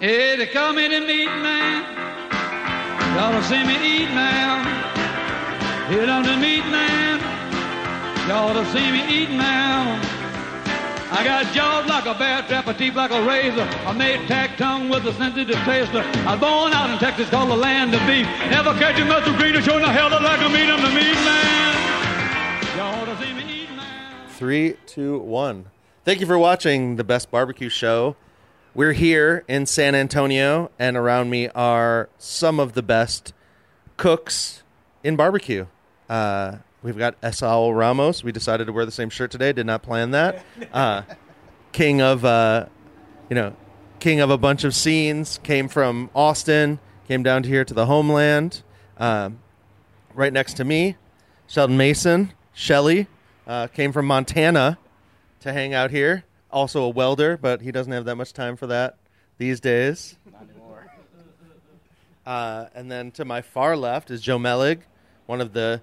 Hey, they call me the meat man. Y'all to see me eat now. Hit on the meat man. Y'all to see me eat now. I got jaws like a bear trap, a teeth like a razor. I made tack tongue with a sensitive taster. I was born out in Texas, called the land of beef. Never catch a muscle greener, showing the hell like a meat. I'm the meat man. Y'all to see me eat now. Three, two, one. Thank you for watching the Best Barbecue Show. We're here in San Antonio, and around me are some of the best cooks in barbecue. Uh, we've got Esaul Ramos. We decided to wear the same shirt today. Did not plan that. Uh, king of, uh, you know, king of a bunch of scenes. Came from Austin. Came down to here to the homeland. Um, right next to me, Sheldon Mason, Shelly, uh, came from Montana to hang out here. Also a welder, but he doesn't have that much time for that these days. Not anymore. Uh, and then to my far left is Joe Mellig, one of the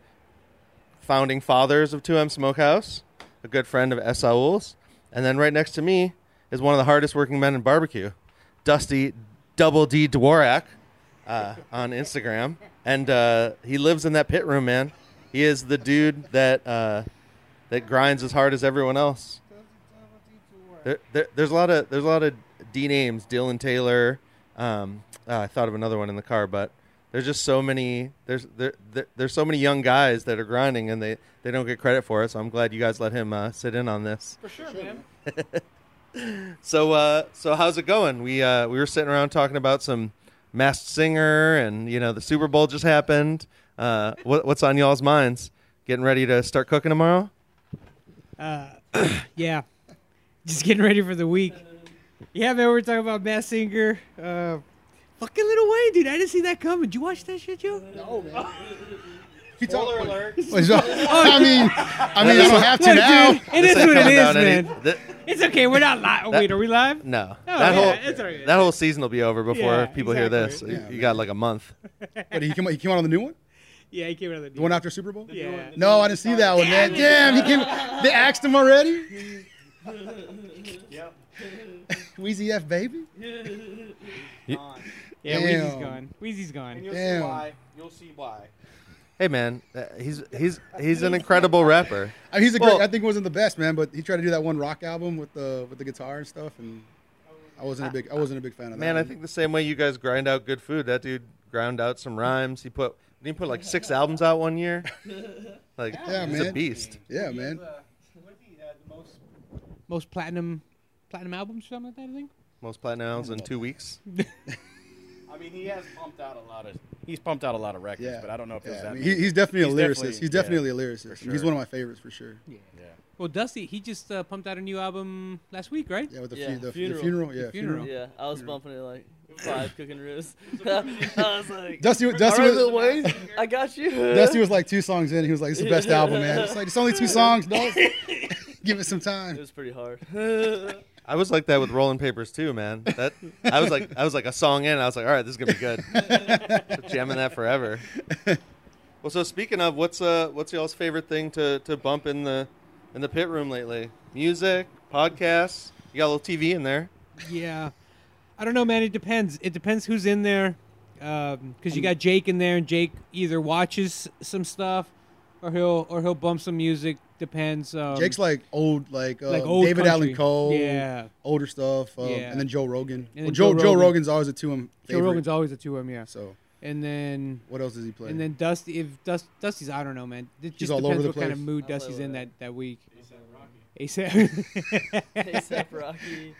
founding fathers of 2M Smokehouse, a good friend of Esaul's. And then right next to me is one of the hardest working men in barbecue, Dusty Double D Dworak uh, on Instagram. And uh, he lives in that pit room, man. He is the dude that uh, that grinds as hard as everyone else. There, there, there's a lot of there's a lot of D names, Dylan Taylor. Um, ah, I thought of another one in the car, but there's just so many. There's there, there there's so many young guys that are grinding, and they, they don't get credit for it. So I'm glad you guys let him uh, sit in on this. For sure, man. So uh, so how's it going? We uh, we were sitting around talking about some Masked Singer, and you know the Super Bowl just happened. Uh, what, what's on y'all's minds? Getting ready to start cooking tomorrow? Uh, yeah, just getting ready for the week. Yeah, man, we're talking about Masked Singer. Uh, fucking Lil Wayne, dude. I didn't see that coming. Did you watch that shit, Joe? No, man. He talk- Spoiler alert. Wait, so- I mean, I mean, I don't have to Look, now. dude, it is what it coming is, down any- man. th- It's okay. We're not live. That- Wait, are we live? no, Oh, that yeah, whole it's all right. that whole season will be over before Yeah, people hear this. exactly. You- Yeah, you man. got like a month. But he came, he came out on the new one? Yeah, he came out of the The one after Super Bowl? Yeah. No, I didn't see that one, man. Damn, he came. They asked him already. Yep. Weezy F baby. Gone. Yeah, Damn. Weezy's gone. Weezy's And gone. you'll Damn. see why. You'll see why. Hey man, uh, he's he's he's an incredible rapper. I mean, he's a Well- great. I think he wasn't the best man, but he tried to do that one rock album with the with the guitar and stuff, and I wasn't a big. I wasn't a big fan of that. Man, I think the same way you guys grind out good food. That dude ground out some rhymes. He put he put like six albums out one year? Like Yeah, he's a beast. Yeah, man. Most platinum, platinum albums, or something like that. I think. Most platinum albums in two weeks. I mean, he has pumped out a lot of. He's pumped out a lot of records, Yeah, but I don't know if it was Yeah, I mean, he, many. he's definitely a He's lyricist. definitely- he's definitely yeah, a lyricist. for He's sure. one of my favorites for sure. yeah. yeah. Well, Dusty, he just uh, pumped out a new album last week, right? Yeah, with the, Yeah, fu- the, the funeral. funeral. Yeah, Funeral. Yeah, I was bumping it like five cooking roos. I was like, Dusty, Dusty, "All right, Lil was, Wayne, I got you. Dusty was like two songs in. He was like, "It's the best album, man." It's like it's only two songs, dog. Give it some time. It was pretty hard. I was like that with Rolling Papers too, man. That I was like I was like a song in. I was like, all right, this is gonna be good. Jamming that forever. Well, so speaking of, what's uh what's y'all's favorite thing to, to bump in the in the pit room lately? Music, podcasts. You got a little TV in there. Yeah, I don't know, man. It depends. It depends who's in there, because you got Jake in there, and Jake either watches some stuff, or he'll or he'll bump some music. Depends. Um, Jake's like old, like, uh, like old David country. Allan Coe, Yeah, older stuff, um, Yeah. and then Joe Rogan. And well, then Joe Joe Joe Rogan's always a two him Joe Rogan's always a two M. Yeah, So and then what else does he play? and then Dusty. If Dust, Dusty's, I don't know, man. It just all depends over the what kind of mood Dusty's in that. that that week. ASAP. ASAP Rocky,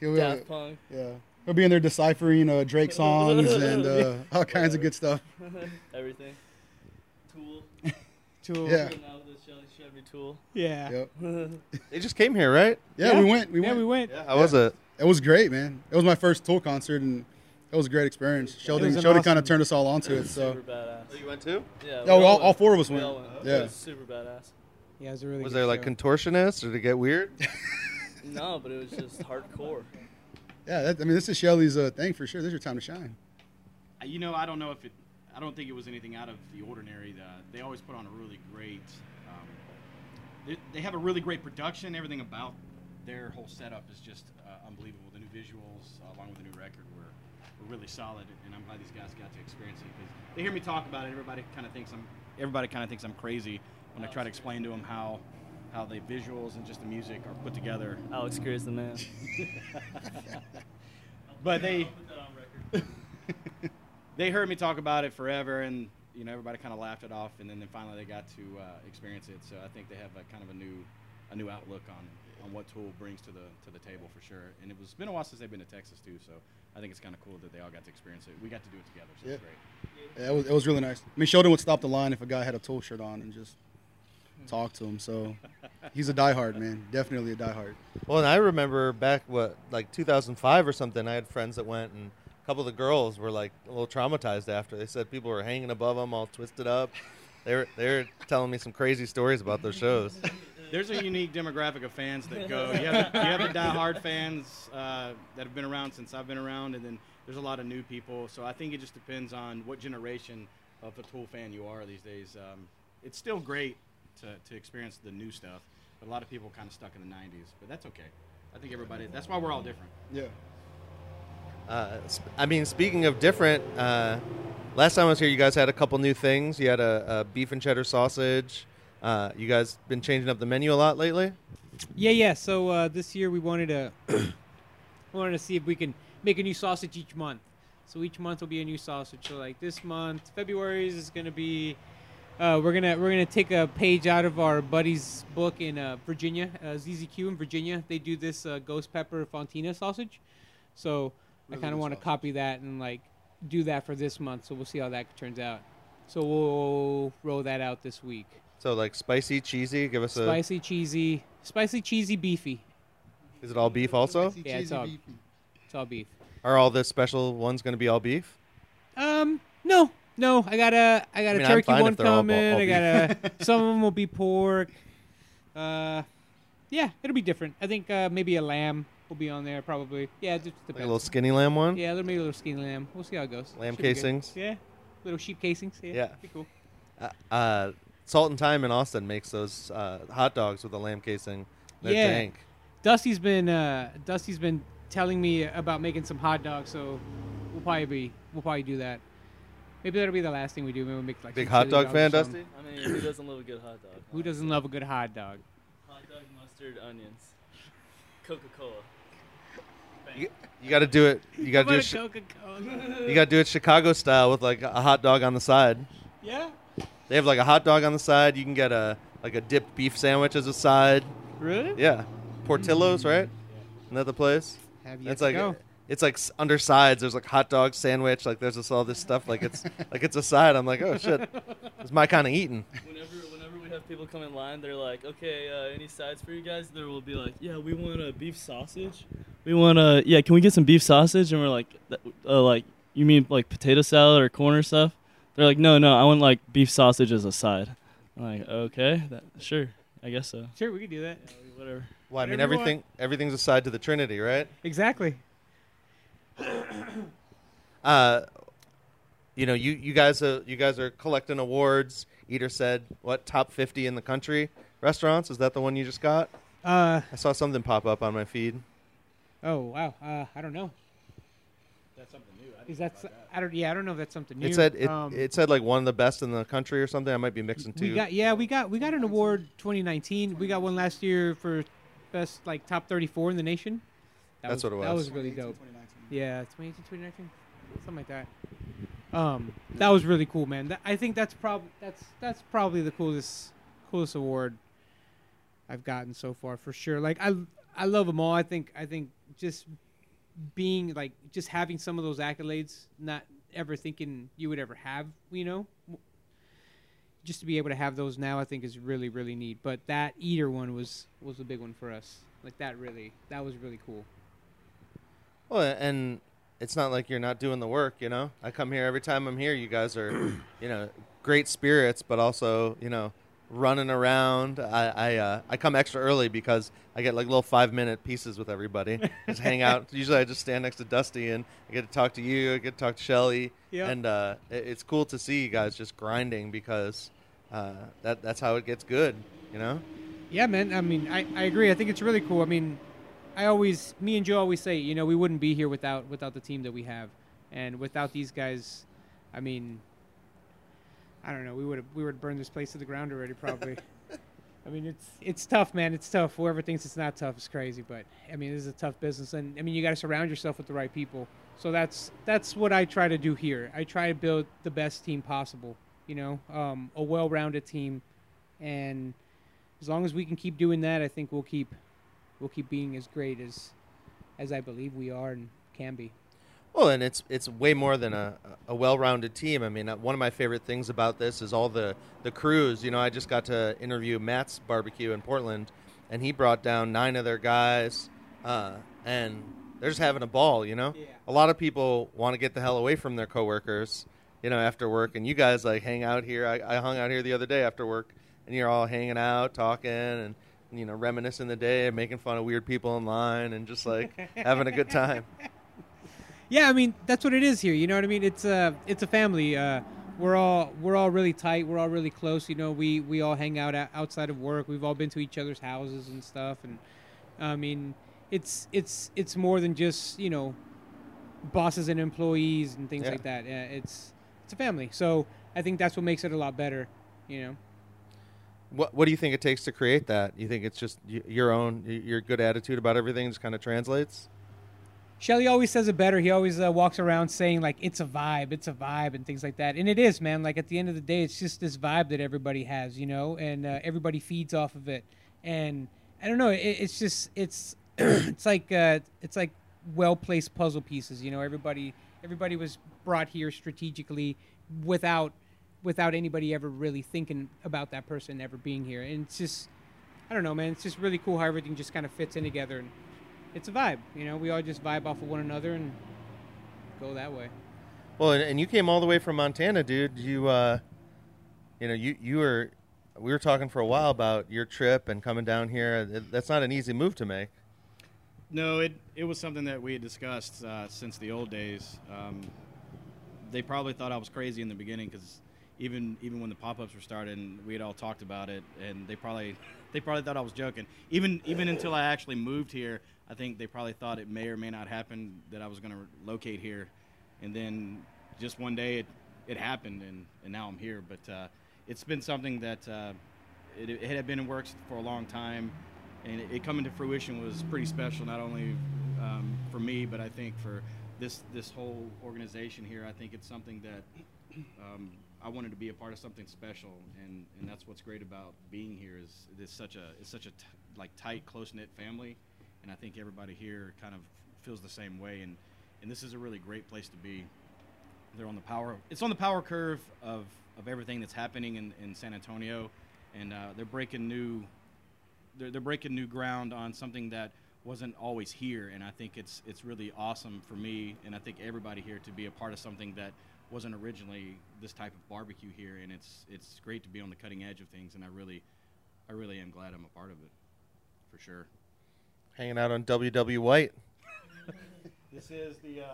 he'll, uh, Daft Punk. yeah, he'll be in there deciphering uh, Drake songs and uh, all kinds of good stuff. everything. Tool. Tool. Yeah. Now the Shelly Chevy Tool. Yeah. Yep. They just came here, right? Yeah, Yeah. we went. We yeah, went. we went. How was it? It was great, man. It was my first Tool concert, and it was a great experience. Sheldon, was an Sheldon kind of turned us all onto it. So Super badass. Oh, you went too? Yeah. we Yeah, we all- all four of us We went. all went. Yeah. It was super badass. Yeah, it was a really. Was good there like show. contortionists? Or did it get weird? No, but it was just hardcore. yeah, that, I mean, this is Shelly's uh, thing for sure. This is your time to shine. Uh, You know, I don't know if it. I don't think it was anything out of the ordinary. The, they always put on a really great. They, they have a really great production. Everything about their whole setup is just uh, unbelievable. The new visuals, uh, along with the new record, were, were really solid, and I'm glad these guys got to experience it because they hear me talk about it. Everybody kind of thinks I'm everybody kind of thinks I'm crazy when I try to explain to them how how the visuals and just the music are put together. Alex Grey is the man. But they they heard me talk about it forever, and you know everybody kind of laughed it off, and then, then finally they got to uh, experience it. So I think they have a kind of a new a new outlook on on what Tool brings to the to the table for sure. And it was been a while since they've been to Texas too, so I think it's kind of cool that they all got to experience it. We got to do it together, so it's Yeah. great. Yeah, it was, it was really nice. I mean, Sheldon would stop the line if a guy had a Tool shirt on and just talk to him. So he's a diehard man, definitely a diehard. Well, and I remember back what like 2005 or something. I had friends that went, and a couple of the girls were like a little traumatized after. They said people were hanging above them, all twisted up. They were they were telling me some crazy stories about those shows. There's a unique demographic of fans that go. You have the, you have the diehard fans uh, that have been around since I've been around, and then there's a lot of new people. So I think it just depends on what generation of a Tool fan you are these days. Um, it's still great to, to experience the new stuff, but a lot of people kind of stuck in the '90s. But that's okay. I think everybody. That's why we're all different. Yeah. Uh, I mean, speaking of different, uh, last time I was here, you guys had a couple new things. You had a, a beef and cheddar sausage. Uh, you guys been changing up the menu a lot lately. Yeah, yeah. So uh, this year we wanted to wanted to see if we can make a new sausage each month. So each month will be a new sausage. So like this month, February is going to be. Uh, we're gonna we're gonna take a page out of our buddy's book in uh, Virginia, ZZQ in Virginia. They do this ghost pepper fontina sausage. So I kind of want to sausage. copy that and like do that for this month. So we'll see how that turns out. So we'll roll that out this week. So like spicy, cheesy. Give us a. Spicy, cheesy, spicy, cheesy, beefy. Is it all beef also? Spicy, Yeah, it's all- beefy. It's all beef. Are all the special ones going to be all beef? Um, no, no. I got a, I got I a mean, I'm turkey one if all coming. all I got a. some of them will be pork. Uh, yeah, it'll be different. I think uh, maybe a lamb will be on there probably. Yeah, it just Like a little skinny lamb one? yeah, maybe a little skinny lamb. We'll see how it goes. Lamb Should casings? Yeah, little sheep casings. Yeah, Yeah. be cool. Uh, uh, Salt and Time in Austin makes those uh, hot dogs with a lamb casing. They're Yeah. dank. Dusty's been uh, Dusty's been telling me about making some hot dogs, so we'll probably be we'll probably do that. Maybe that'll be the last thing we do. Maybe we'll make like Big hot dog fan, something. Dusty? I mean, who doesn't love a good hot dog? Who doesn't love a good hot dog? Hot dog, mustard, onions, Coca Cola. You, you got to do it. You got to do it. Coca-Cola. you got to do it Chicago style with like a hot dog on the side. yeah. They have like a hot dog on the side. You can get a like a dipped beef sandwich as a side. Really? Yeah, Portillo's, right? Isn't that the place? Have you It's like go? it's like s- under sides. There's like hot dog sandwich. Like there's this all this stuff. Like it's like it's a side. I'm like, oh shit, it's my kind of eating. Whenever, whenever we have people come in line, they're like, "Okay, uh, any sides for you guys?" There will be like, "Yeah, we want a beef sausage. We want a yeah. Can we get some beef sausage?" And we're like, uh, "Like, you mean like potato salad or corn or stuff?" They're like, "No, no, I want like beef sausage as a side." I'm like, "Okay, that, sure, I guess so. Sure, we can do that. Yeah, whatever." Well, I mean, Whatever you everything everything's a side to the Trinity, right? Exactly. Uh, you know, you you guys are you guys are collecting awards. Eater said, "What top 50 in the country restaurants?" Is that the one you just got? Uh I saw something pop up on my feed. oh wow. Uh I don't know. That's something new. I Is that, s- I don't yeah I don't know if that's something new. It said it, Um, it said like one of the best in the country or something. I might be mixing two. we got yeah we got we got an award 2019. We got one last year for best like top 34 in the nation. That That's was, what it was. That was. was really dope. 2019. Yeah, 2018, 2019, something like that. Um, that was really cool, man. That, I think that's prob that's that's probably the coolest coolest award I've gotten so far for sure. Like I I love them all. I think I think just being like just having some of those accolades, not ever thinking you would ever have, you know, just to be able to have those now, I think is really really neat. But that eater one was was a big one for us. Like that really that was really cool. Well, and it's not like you're not doing the work, you know. I come here every time I'm here. You guys are, you know, great spirits, but also, you know, running around. I I, uh, I come extra early because I get like little five minute pieces with everybody. just hang out. Usually, I just stand next to Dusty and I get to talk to you. I get to talk to Shelly. Yeah. And uh, it, it's cool to see you guys just grinding because uh, that that's how it gets good, you know. Yeah, man. I mean, I, I agree. I think it's really cool. I mean, I always, me and Joe always say, you know, we wouldn't be here without without the team that we have, and without these guys, I mean, I don't know, we would have we would have burned this place to the ground already probably. I mean, it's it's tough, man. It's tough. Whoever thinks it's not tough is crazy. But I mean, this is a tough business, and I mean, you got to surround yourself with the right people. So that's that's what I try to do here. I try to build the best team possible. You know, um, a well-rounded team, and as long as we can keep doing that, I think we'll keep we'll keep being as great as as I believe we are and can be. Well, and it's it's way more than a, a well-rounded team. I mean, uh, one of my favorite things about this is all the the crews. You know, I just got to interview Matt's barbecue in Portland, and he brought down nine of their guys, uh, and they're just having a ball. You know, Yeah. a lot of people want to get the hell away from their coworkers. You know, after work, and you guys like hang out here. I, I hung out here the other day after work, and you're all hanging out, talking, and you know, reminiscing the day, and making fun of weird people in line, and just like having a good time. Yeah, I mean that's what it is here. You know what I mean? It's a it's a family. Uh, we're all we're all really tight. We're all really close. You know, we we all hang out outside of work. We've all been to each other's houses and stuff. And I mean, it's it's it's more than just you know bosses and employees and things Yeah. like that. Yeah, it's it's a family. So I think that's what makes it a lot better. You know. What What do you think it takes to create that? You think it's just your own, your good attitude about everything just kind of translates? Shelly always says it better. He always uh, walks around saying like it's a vibe, it's a vibe, and things like that. And it is, man. Like at the end of the day, it's just this vibe that everybody has, you know, and uh, everybody feeds off of it. And I don't know, it, it's just it's it's like uh, it's like well placed puzzle pieces. You know, everybody everybody was brought here strategically without without anybody ever really thinking about that person ever being here. And it's just I don't know, man. It's just really cool how everything just kind of fits in together. And, it's a vibe. You know, we all just vibe off of one another and go that way. Well, and, and you came all the way from Montana, dude. You, uh, you know, you you were, we were talking for a while about your trip and coming down here. That's not an easy move to make. No, it it was something that we had discussed uh, since the old days. Um, they probably thought I was crazy in the beginning because even even when the pop-ups were starting, we had all talked about it, and they probably they probably thought I was joking. Even even until I actually moved here, I think they probably thought it may or may not happen that I was going to locate here, and then just one day it it happened, and and now I'm here. But uh, it's been something that uh, it, it had been in works for a long time and it, it coming to fruition was pretty special not only um, for me but i think for this this whole organization here i think it's something that um, i wanted to be a part of something special and and that's what's great about being here is it's such a it's such a like tight close knit family and i think everybody here kind of feels the same way and and this is a really great place to be. They're on the power it's on the power curve of of everything that's happening in, in san antonio and uh, they're breaking new they're, they're breaking new ground on something that wasn't always here and i think it's it's really awesome for me and i think everybody here to be a part of something that wasn't originally this type of barbecue here and it's it's great to be on the cutting edge of things and i really i really am glad i'm a part of it for sure Hanging out on WW White. this is the uh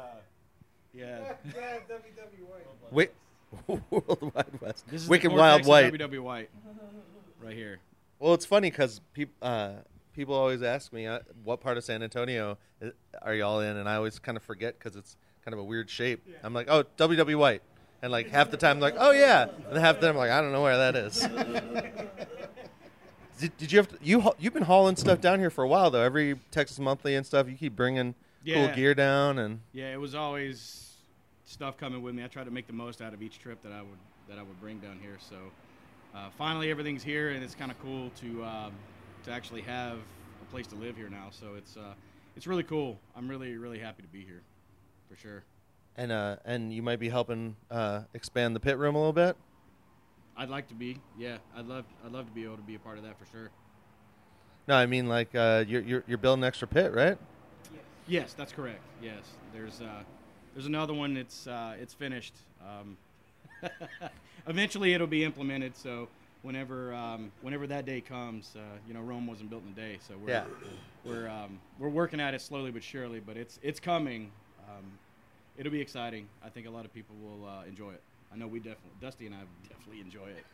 yeah WW White. Wait, World Wide West. this is Wicked the Wild White. ww white right here Well, it's funny because peop, uh, people always ask me uh, what part of San Antonio are y'all in, and I always kind of forget because it's kind of a weird shape. I'm like, oh, WW White, and like half the time, I'm like, oh yeah, and half the time, I'm like, I don't know where that is. did, did you have to, you you've been hauling stuff down here for a while though? Every Texas Monthly and stuff, you keep bringing Yeah. cool gear down, and Yeah, it was always stuff coming with me. I tried to make the most out of each trip that I would that I would bring down here. So uh, finally, everything's here, and it's kind of cool to um, to actually have a place to live here now. So it's uh, it's really cool. I'm really really happy to be here, for sure. and uh, and you might be helping uh, expand the pit room a little bit. I'd like to be. Yeah, I'd love I'd love to be able to be a part of that for sure. No, I mean like uh, you're, you're you're building an extra pit, right? Yes, that's correct. Yes, there's uh, there's another one. It's uh, it's finished. Um, eventually, it'll be implemented. So whenever um, whenever that day comes, uh, you know, Rome wasn't built in a day. So we're Yeah. we're um, we're working at it slowly but surely. But it's it's coming. Um, it'll be exciting. I think a lot of people will uh, enjoy it. I know we definitely, Dusty and I definitely enjoy it.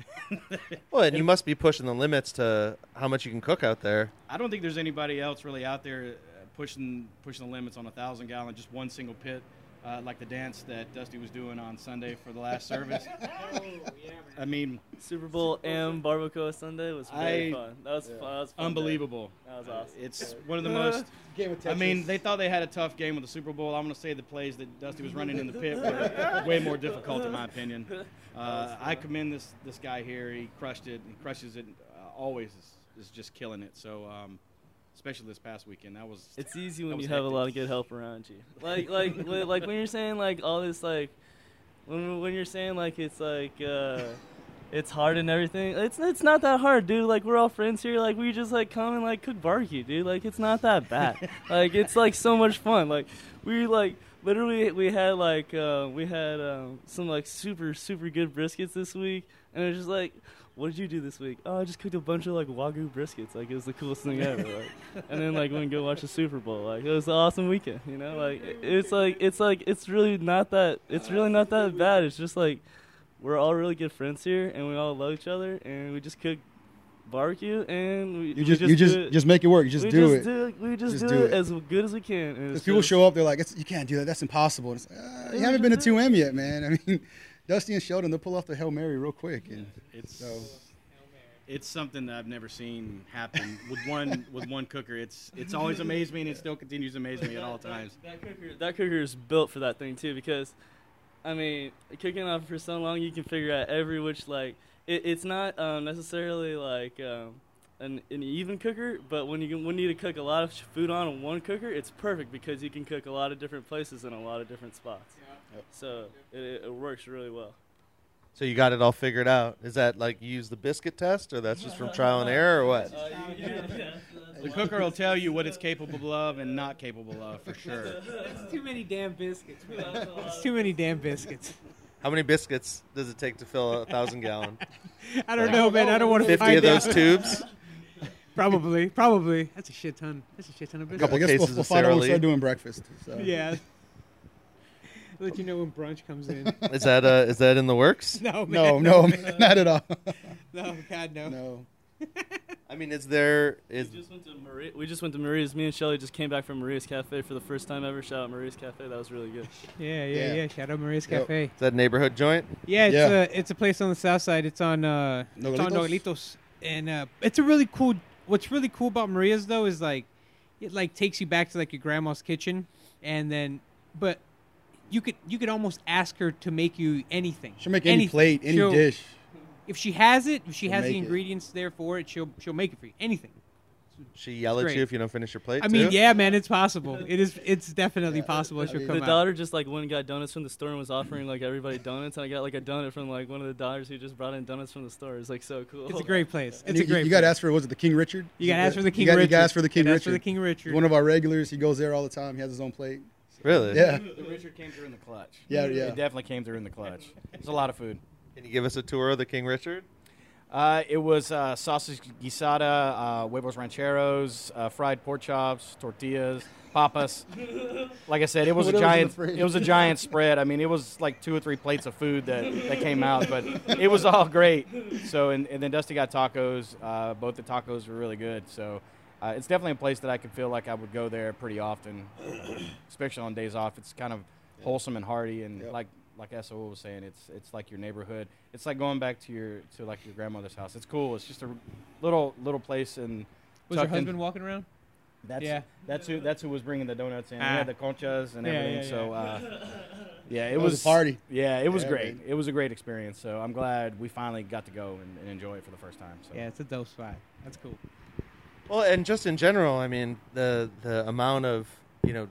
Well, and you must be pushing the limits to how much you can cook out there. I don't think there's anybody else really out there uh, pushing pushing the limits on a thousand gallon, just one single pit, uh, like the dance that Dusty was doing on Sunday for the last service. I mean, Super Bowl and Barbacoa Sunday was very I- fun. That was fun. That was a fun day. unbelievable. That was awesome. It's one of the most. Game of I mean, they thought they had a tough game with the Super Bowl. I'm going to say the plays that Dusty was running in the pit were way more difficult, in my opinion. Uh, I commend this this guy here. He crushed it. He crushes it uh, always. Is, is just killing it. So, um, especially this past weekend, that was. It's easy when was you have a lot of good help around you. Like like li- like when you're saying like all this like when when you're saying like it's like uh it's hard and everything. It's it's not that hard, dude. Like we're all friends here. Like we just like come and like cook barbecue, dude. Like it's not that bad. like it's like so much fun. Like we like literally we had like uh, we had um, some like super super good briskets this week, and it's just like. What did you do this week? Oh, I just cooked a bunch of like wagyu briskets. Like it was the coolest thing ever. Like, and then like went and go watch the Super Bowl. Like it was an awesome weekend. You know, like it's like it's like it's really not that it's really not that bad. It's just like we're all really good friends here, and we all love each other, and we just cook barbecue, and we You we just, you just just make it work. You just do just it. Do, we just, Just do, do it, it. as good as we can. and Because people just- show up, they're like, "You can't do that. That's impossible." And it's like, uh, you haven't been to 2M yet, man. I mean, Dusty and Sheldon, they'll pull off the hail mary real quick. And It's so it's something that I've never seen happen with one with one cooker. It's it's always amazed me, and it still continues to amaze me at all times. That cooker, that cooker is built for that thing too, because, I mean, cooking off for so long, you can figure out every which like it, it's not um, necessarily like um, an, an even cooker, but when you can, when you need to cook a lot of food on one cooker, it's perfect because you can cook a lot of different places in a lot of different spots. Yep. So it, it works really well. So you got it all figured out. Is that like you use the biscuit test, or that's just from trial and error, or what? Uh, you- you- yeah. The cooker will tell you what it's capable of and not capable of for sure. It's too many damn biscuits. It's too many damn biscuits. How many biscuits does it take to fill a thousand gallon? I don't know, man. I don't want to Fifty find of those out. tubes. Probably, probably. That's a shit ton. That's a shit ton of A couple I guess cases we'll, we'll of find out Sara when we start Lee. doing breakfast. So. Yeah. Let you know when brunch comes in. Is that uh, is that in the works? No, No, man. no, man, not at all. no, God, no. no. I mean, is there is We just went to Maria. We just went to Maria's. Me and Shelly just came back from Maria's Cafe for the first time ever. Shout out Maria's Cafe. That was really good. Yeah, yeah, Yeah. yeah. Shout out Maria's Yep. Cafe. is that a neighborhood joint? Yeah, it's Yeah. a it's a place on the south side. It's on uh it's on Nogalitos? Nogalitos. and uh, it's a really cool. What's really cool about Maria's though is like it like takes you back to like your grandma's kitchen, and then but you could you could almost ask her to make you anything. She'll make any Anything. plate, any She'll- dish. If she has it, if she She'll has the make it. ingredients there for it, she'll she'll make it for you. Anything. She yell at Great. you if you don't finish your plate. I mean, too? yeah, man, it's possible. It is. It's definitely Yeah, possible. I She'll come the out. daughter just like went and got donuts from the store and was offering like everybody donuts, and I got like a donut from like one of the daughters who just brought in donuts from the store. It's like so cool. It's a great place. It's you, a great. You got to ask for was it the King Richard? You got to ask for the King you gotta, Richard. You got to ask for the King Richard. for the King Richard. One of our regulars. He goes there all the time. He has his own plate. really? Yeah. The Richard came through in the clutch. Yeah, yeah. It definitely came through in the clutch. It's a lot of food. Can you give us a tour of the King Richard? Uh, it was uh, sausage guisada, uh, huevos rancheros, uh, fried pork chops, tortillas, papas. Like I said, it was a in the giant. It was a giant spread. I mean, it was like two or three plates of food that, that came out, but it was all great. So, and, and then Dusty got tacos. Uh, both the tacos were really good. So, uh, it's definitely a place that I could feel like I would go there pretty often, especially on days off. It's kind of wholesome and hearty, and Yep. like like Esaul was saying, it's it's like your neighborhood. It's like going back to your to like your grandmother's house. It's cool. It's just a little little place and Was your tucked in- husband walking around? That's Yeah. that's who that's who was bringing the donuts in. Ah. We had the conchas and Yeah, everything. yeah, so uh, yeah, it It was was a party. Yeah, it was Yeah, great. man. It was a great experience. So I'm glad we finally got to go and, and enjoy it for the first time. So. Yeah, it's a dope spot. That's cool. Well, and just in general, I mean, the the amount of you know, s-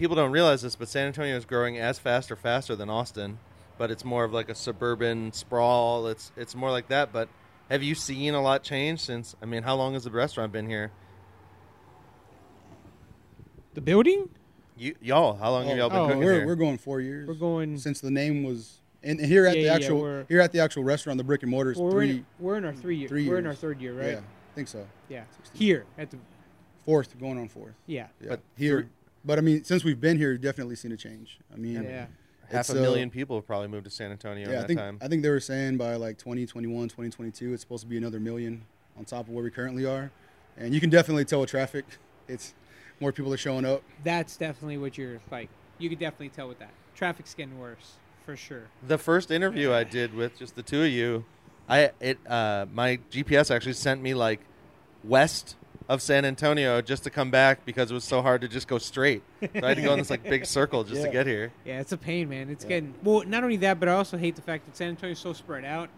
people don't realize this, but San Antonio is growing as fast or faster than Austin, but it's more of like a suburban sprawl. It's it's more like that. But have you seen a lot change since? I mean, how long has the restaurant been here? The building? You y'all, how long have y'all been Oh, cooking we're, here? we're going four years. We're going. since the name was and and here at Yeah, the yeah, actual we're- here at the actual restaurant, the brick and mortar is well, we're, three. in, we're in our three year. three We're in our third year, right? Yeah, I think so. Yeah. 16. Here at the. Fourth, going on fourth. Yeah. Yeah. But here, three- but I mean, since we've been here, we've definitely seen a change. I mean, Yeah. half It's, a uh, million people have probably moved to San Antonio in Yeah, I that think time. I think they were saying by like 2021, 2022, it's supposed to be another million on top of where we currently are, and you can definitely tell with traffic, it's more people are showing up. That's definitely what you're like. You could definitely tell with that. Traffic's getting worse for sure. the first interview I did with just the two of you, I it uh, my GPS actually sent me like west of San Antonio just to come back because it was so hard to just go straight. So I had to go in this like big circle just to get here. Yeah, it's a pain, man. It's getting well. Not only that, but I also hate the fact that San Antonio's so spread out.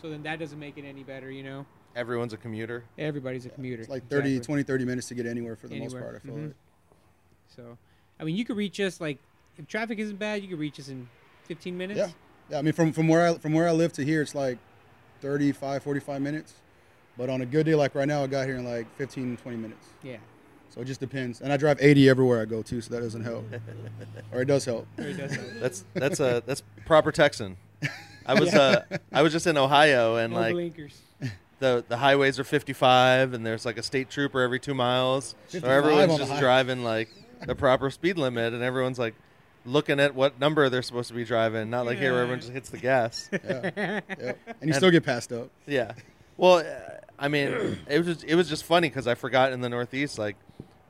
So then that doesn't make it any better, you know. Everyone's a commuter. Everybody's a commuter. It's like 30, Exactly. 20, 30 minutes to get anywhere for the Anywhere. most part. I feel Mhm. like. So, I mean, you could reach us like if traffic isn't bad, you could reach us in 15 minutes. Yeah, yeah. I mean, from from where I from where I live to here, it's like 35, 45 minutes. But on a good day like right now, I got here in like 15, 20 minutes. Yeah. So it just depends. And I drive 80 everywhere I go to, so that doesn't help. or it does help. Very does help. That's that's a that's proper Texan. I was uh I was just in Ohio and No like blinkers. the the highways are 55 and there's like a state trooper every 2 miles. So everyone's just driving like the proper speed limit and everyone's like looking at what number they're supposed to be driving, not like here where everyone just hits the gas. Yeah. yeah. And you still get passed up. Yeah. Well, uh, I mean, it was just, it was just funny because I forgot in the Northeast, like,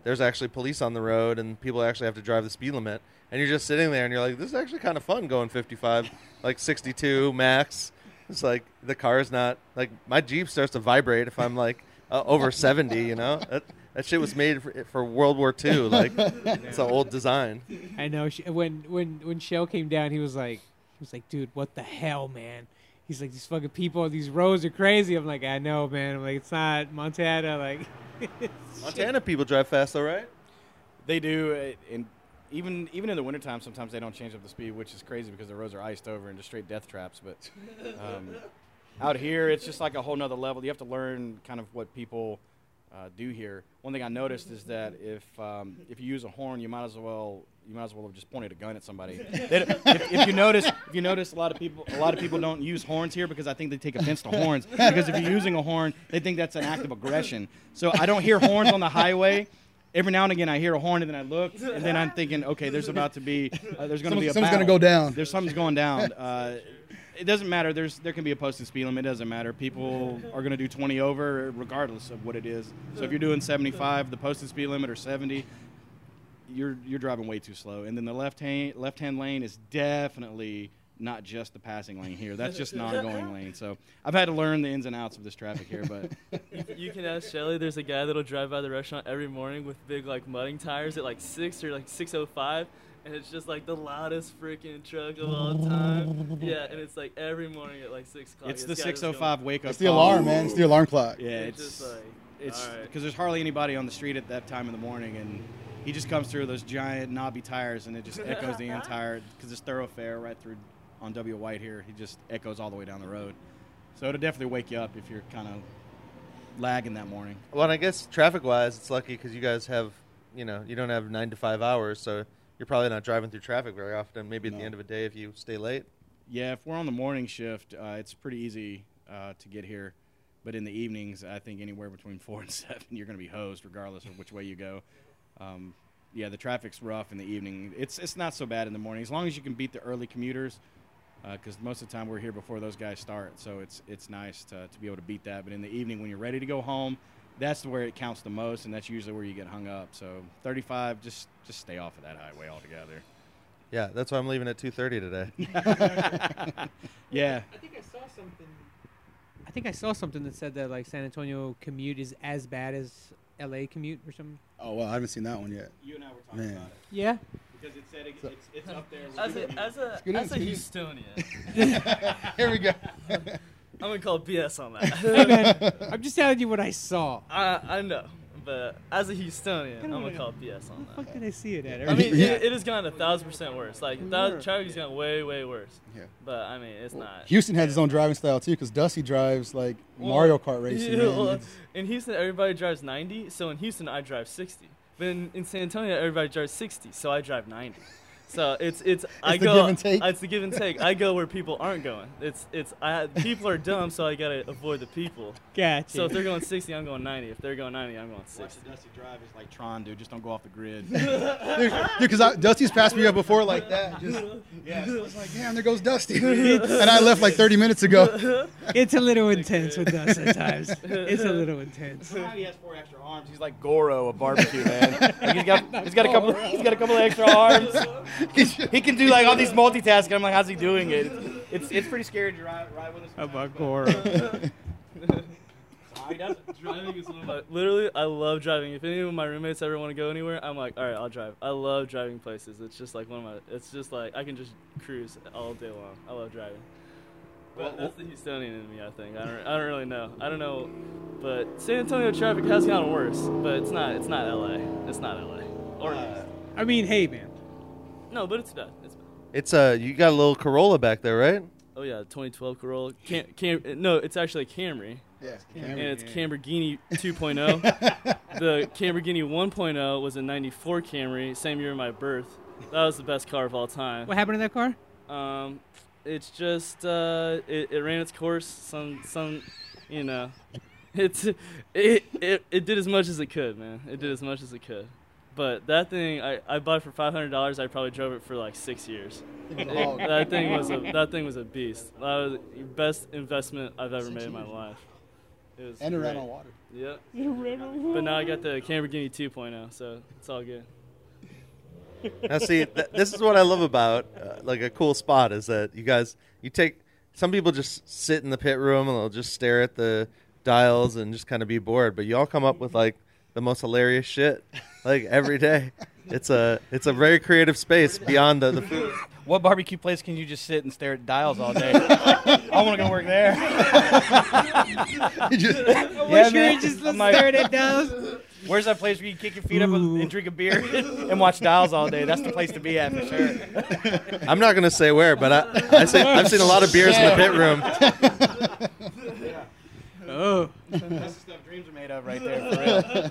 there's actually police on the road and people actually have to drive the speed limit, and you're just sitting there and you're like, this is actually kind of fun going 55, like 62 max. It's like the car is not like my Jeep starts to vibrate if I'm like uh, over 70. You know that that shit was made for, for World War II. Like it's an old design. I know. When when when Shell came down, he was like, he was like, dude, what the hell, man? He's like, these fucking people, these roads are crazy. I'm like, I know, man. I'm like, it's not Montana. Like, Montana people drive fast, though, right? They do, uh, and even even in the wintertime, sometimes they don't change up the speed, which is crazy because the roads are iced over and just straight death traps. But um, out here, it's just like a whole nother level. You have to learn kind of what people uh, do here. One thing I noticed is that if um, if you use a horn, you might as well you might as well have just pointed a gun at somebody. They if, if you notice, if you notice, a lot of people a lot of people don't use horns here because I think they take offense to horns. Because if you're using a horn, they think that's an act of aggression. So I don't hear horns on the highway. Every now and again, I hear a horn, and then I look, and then I'm thinking, okay, there's about to be, uh, there's going to be a something's gonna go down. There's something's going down. Uh, it doesn't matter. There's there can be a posted speed limit. It doesn't matter. People are going to do 20 over regardless of what it is. So if you're doing 75, the posted speed limit or 70, you're you're driving way too slow. And then the left hand left hand lane is definitely not just the passing lane here. That's just an ongoing lane. So I've had to learn the ins and outs of this traffic here, but You can ask Shelly. There's a guy that'll drive by the restaurant every morning with big like mudding tires at like six or like six oh five, and it's just like the loudest freaking truck of all time. Yeah, and it's like every morning at like six o'clock. it's the this guy just 605 wake up. It's the call. alarm, man. It's the alarm clock. Yeah, It's it's just like it's all right. because there's hardly anybody on the street at that time in the morning, and he just comes through those giant knobby tires, and it just echoes the entire because it's thoroughfare right through on W White here. He just echoes all the way down the road, so it'll definitely wake you up if you're kind of lagging that morning. Well, and I guess traffic wise, it's lucky because you guys have, you know, you don't have nine to five hours, so you're probably not driving through traffic very often. Maybe at the end of a day if you stay late. Yeah, if we're on the morning shift, uh, it's pretty easy uh, to get here. But in the evenings, I think anywhere between four and seven, you're going to be hosed regardless of which way you go. Um, yeah, the traffic's rough in the evening. It's it's not so bad in the morning as long as you can beat the early commuters. Because most of the time we're here before those guys start, so it's it's nice to, to be able to beat that. But in the evening, when you're ready to go home, that's where it counts the most, and that's usually where you get hung up. So 35, just just stay off of that highway altogether. Yeah, that's why I'm leaving at 2:30 today. Yeah, I think I saw something. I think I saw something that said that like San Antonio commute is as bad as L.A. commute or something. Oh well, I haven't seen that one yet. you and I were talking Man. about it. Yeah. Because it said it, it's, it's up there. As a as a as a. Houstonian, Here we go. I'm gonna call BS on that. Hey man, I'm just telling you what I saw. I I know, but as a Houstonian, I'm gonna call BS on Where the that. fuck did I see it at? I mean, Yeah. it, it has gone a thousand percent worse. Like that traffic has gone way, way worse. Yeah. But I mean, it's not. Houston has his own driving style too, because Dusty drives like Mario Kart racing. Yeah, well, in Houston, everybody drives 90. So in Houston, I drive 60. But in, in San Antonio, everybody drives 60. So I drive 90. So it's it's, I the go give and take. it's the give and take. I go where people aren't going. It's it's I people are dumb, so I gotta avoid the people. Gotcha. So if they're going 60, I'm going 90. If they're going 90, I'm going Watch 60. the Dusty drive is like Tron, dude. Just don't go off the grid. Dude, because Dusty's passed me up before like that. Just, yeah, I was like, damn, there goes Dusty. and I left like 30 minutes ago. it's a little intense with us at times. It's a little intense. Somehow he has four extra arms. He's like Goro of barbecue, man. Like he's got he's got a couple he's got a couple of extra arms. he can do like all these multitasking. I'm like, how's he doing it? It's it's pretty scary to ride, ride with us. About Goro? He does. Driving is one of my literally. I love driving. If any of my roommates ever want to go anywhere, I'm like, all right, I'll drive. I love driving places. It's just like one of my. It's just like I can just cruise all day long. I love driving. But that's the Houstonian in me, I think. I don't. I don't really know. I don't know, but San Antonio traffic has gotten worse. But it's not. It's not LA. It's not LA. Or uh, I mean, hey, man. No, but it's bad. It's bad. It's uh, you got a little Corolla back there, right? Oh yeah, 2012 Corolla. Cam, Cam, no, it's actually a Camry. Yeah, and it's Lamborghini 2.0. the Lamborghini 1.0 was a '94 Camry, same year of my birth. That was the best car of all time. What happened to that car? Um, it's just uh, it, it ran its course. Some some, you know, it's it, it it did as much as it could, man. It did as much as it could. But that thing, I, I bought it for five hundred dollars. I probably drove it for like six years. It- that thing was a that thing was a beast. That was the best investment I've ever made in my life. It was And it ran on water. Yep. But now I got the Lamborghini 2.0, so it's all good. Now, see, th- this is what I love about uh, like a cool spot is that you guys you take some people just sit in the pit room and they'll just stare at the dials and just kind of be bored, but you all come up with like the most hilarious shit like every day. It's a it's a very creative space beyond the, the food. What barbecue place can you just sit and stare at dials all day? I want to go work there. You just- Yeah, sure man. you just I'm like- stared at dials. Where's that place where you kick your feet up and, and drink a beer and watch dials all day? That's the place to be at for sure. I'm not gonna say where, but I I say, I've seen a lot of beers in the pit room. Oh, That's the stuff dreams are made of right there. For real.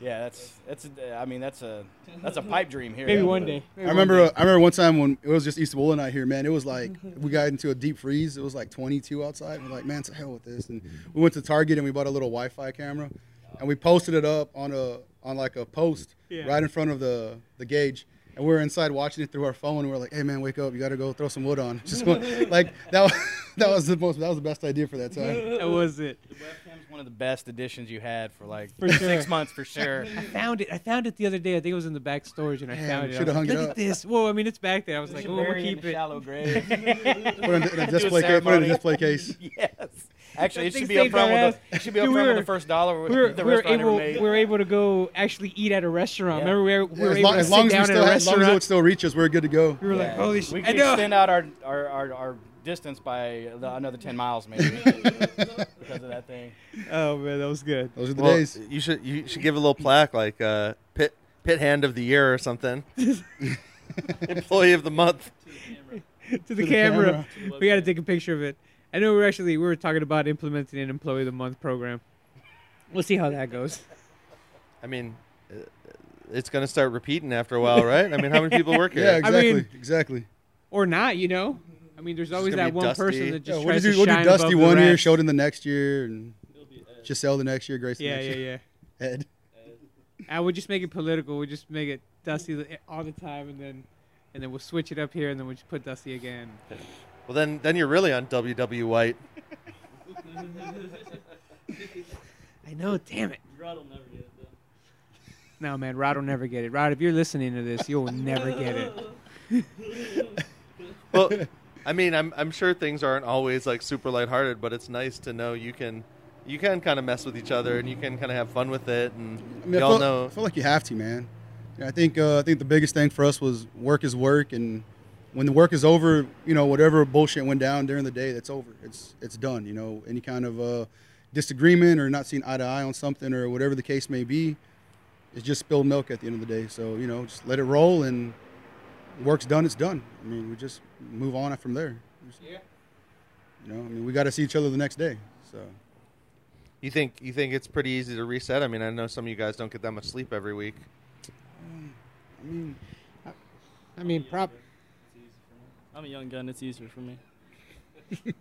Yeah, that's that's. A, I mean, that's a that's a pipe dream here. maybe one day. I remember. Uh, I remember one time when it was just East Wool night here, man. It was like we got into a deep freeze. It was like 22 outside. We're like, man, to hell with this. And we went to Target and we bought a little Wi-Fi camera, and we posted it up on a on like a post Yeah. right in front of the the gauge. And we were inside watching it through our phone. And we are like, hey man, wake up! You got to go throw some wood on. Just one- like that. Was, that was the most. That was the best idea for that time. That was it. The webcam's one of the best additions you had for like For six sure. months for sure. I found it. I found it the other day. I think it was in the back storage, and I Damn, found it. Shoulda hung like, it Look up. at this. Well, I mean, it's back there. I was like, You oh, we'll bury it in keep a it. shallow grave. Put it in, a- in a Do a display case. Put it in a display case. yes. Actually, it should be up saved our front with ass. the, it should be up Dude, we front with were- the first dollar We were, the we were able made. we were able to go actually eat at a restaurant. Yeah. Remember we were, we were as able long, to as sit long as we down still, at a as long as it restaurant. still reach us, we're good to go. we were like, holy shit! I could know. extend out our, our, our, our distance by the- another 10 miles maybe because of that thing. Oh man, that was good. Those are the Well, days. you should you should give a little plaque like uh, pit pit hand of the year or something. Employee of the month. to the to the camera. camera. We got to take a picture of it. I know we're actually we were talking about implementing an employee of the month program. We'll see how that goes. I mean, uh, it's going to start repeating after a while, right? I mean, how many people work here? Yeah, exactly, mean- exactly. Or not, you know. I mean, there's always that one dusty. person that Yeah, just we'll tries do, to we'll do shine Dusty above the one year, rest. Sheldon the next year, and It'll. Giselle the next year, Grace the Yeah, next yeah, year. yeah. Ed. I would just make it political. We just make it Dusty all the time, and then and then we'll switch it up here, and then we'll just put Dusty again. Well, then then you're really on WW White. I know. Damn it. Rod will never get it though. No, man. Rod will never get it. Rod, if you're listening to this, you'll never get it. Well, I mean, I'm I'm sure things aren't always like super lighthearted, but it's nice to know you can you can kind of mess with each other and you can kind of have fun with it, and I mean, I y'all feel, know. I feel like you have to, man. Yeah, I think uh, I think the biggest thing for us was work is work, and when the work is over, you know, whatever bullshit went down during the day, that's over. It's it's done. You know, any kind of uh, disagreement or not seeing eye to eye on something or whatever the case may be, it's just spilled milk at the end of the day. So you know, just let it roll, and work's done. It's done. I mean, we just move on from there. Yeah. You know, I mean, we got to see each other the next day. So. You think you think it's pretty easy to reset? I mean, I know some of you guys don't get that much sleep every week. I mean, I- I mean, prop. I'm a young gun. It's easier for me.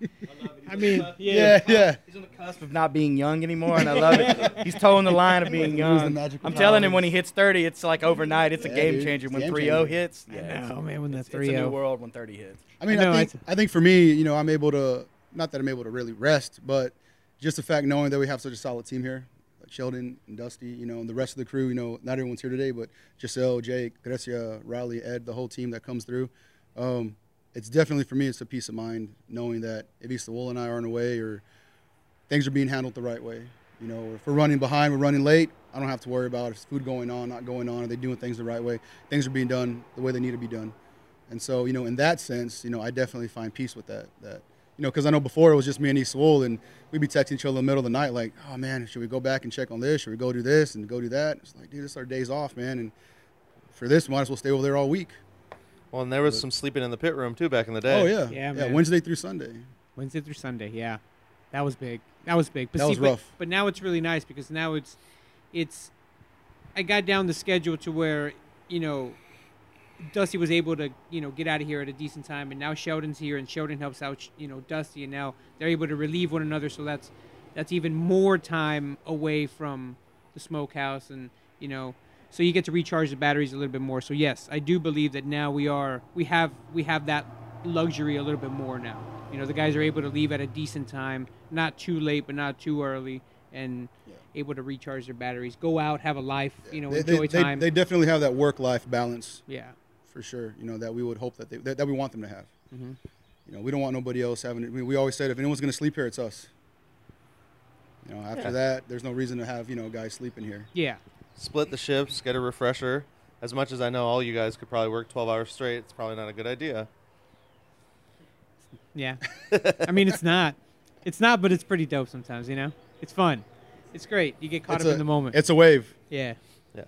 I mean, yeah. Yeah, yeah. He's on the cusp of not being young anymore, and I love it. He's towing the line of being young. I'm telling him when he hits 30, it's like overnight. It's a Yeah, game dude. changer. When game 3 changer. hits, yeah, it's, know, man. When that it's, three it's a new zero. world when 30 hits. I mean, I know, I, think I think for me, you know, I'm able to not that I'm able to really rest, but just the fact knowing that we have such a solid team here, like Sheldon and Dusty, you know, and the rest of the crew. You know, not everyone's here today, but Giselle, Jake, Grecia, Riley, Ed, the whole team that comes through. Um, it's definitely for me, it's a peace of mind knowing that at least the Wool and I are on the way or things are being handled the right way. You know, if we're running behind, we're running late. I don't have to worry about if food going on, not going on. Are they doing things the right way? Things are being done the way they need to be done. And so, you know, in that sense, you know, I definitely find peace with that. That you know, because I know before it was just me and Esaul, and we'd be texting each other in the middle of the night, like, "Oh man, should we go back and check on this? Should we go do this and go do that?" It's like, dude, this is our days off, man, and for this, might as well stay over there all week. Well, and there was some sleeping in the pit room too back in the day. Oh yeah, Yeah, man. Wednesday through Sunday. Wednesday through Sunday. Yeah, that was big. That was big. But That see, was but- rough. But, now it's really nice because now it's, it's, I got down the schedule to where you know, Dusty was able to you know get out of here at a decent time, and now Sheldon's here, and Sheldon helps out you know Dusty, and now they're able to relieve one another. So that's that's even more time away from the smokehouse, and you know. So you get to recharge the batteries a little bit more. So yes, I do believe that now we are we have we have that luxury a little bit more now. You know, the guys are able to leave at a decent time, not too late, but not too early, and able to recharge their batteries, go out, have a life, you know, They, enjoy they, they, time. they definitely have that work-life balance yeah, for sure. You know that we would hope that they that, that we want them to have. Mhm. You know, we don't want nobody else having it. We, we always said if anyone's going to sleep here, it's us. You know, after Yeah. that, there's no reason to have you know guys sleeping here. yeah, Split the shifts, get a refresher. As much as I know all you guys could probably work 12 hours straight, it's probably not a good idea. yeah. I mean, it's not, it's not, but it's pretty dope sometimes. You know, it's fun, it's great. You get caught It's up a- in the moment. It's a wave. yeah, Yeah.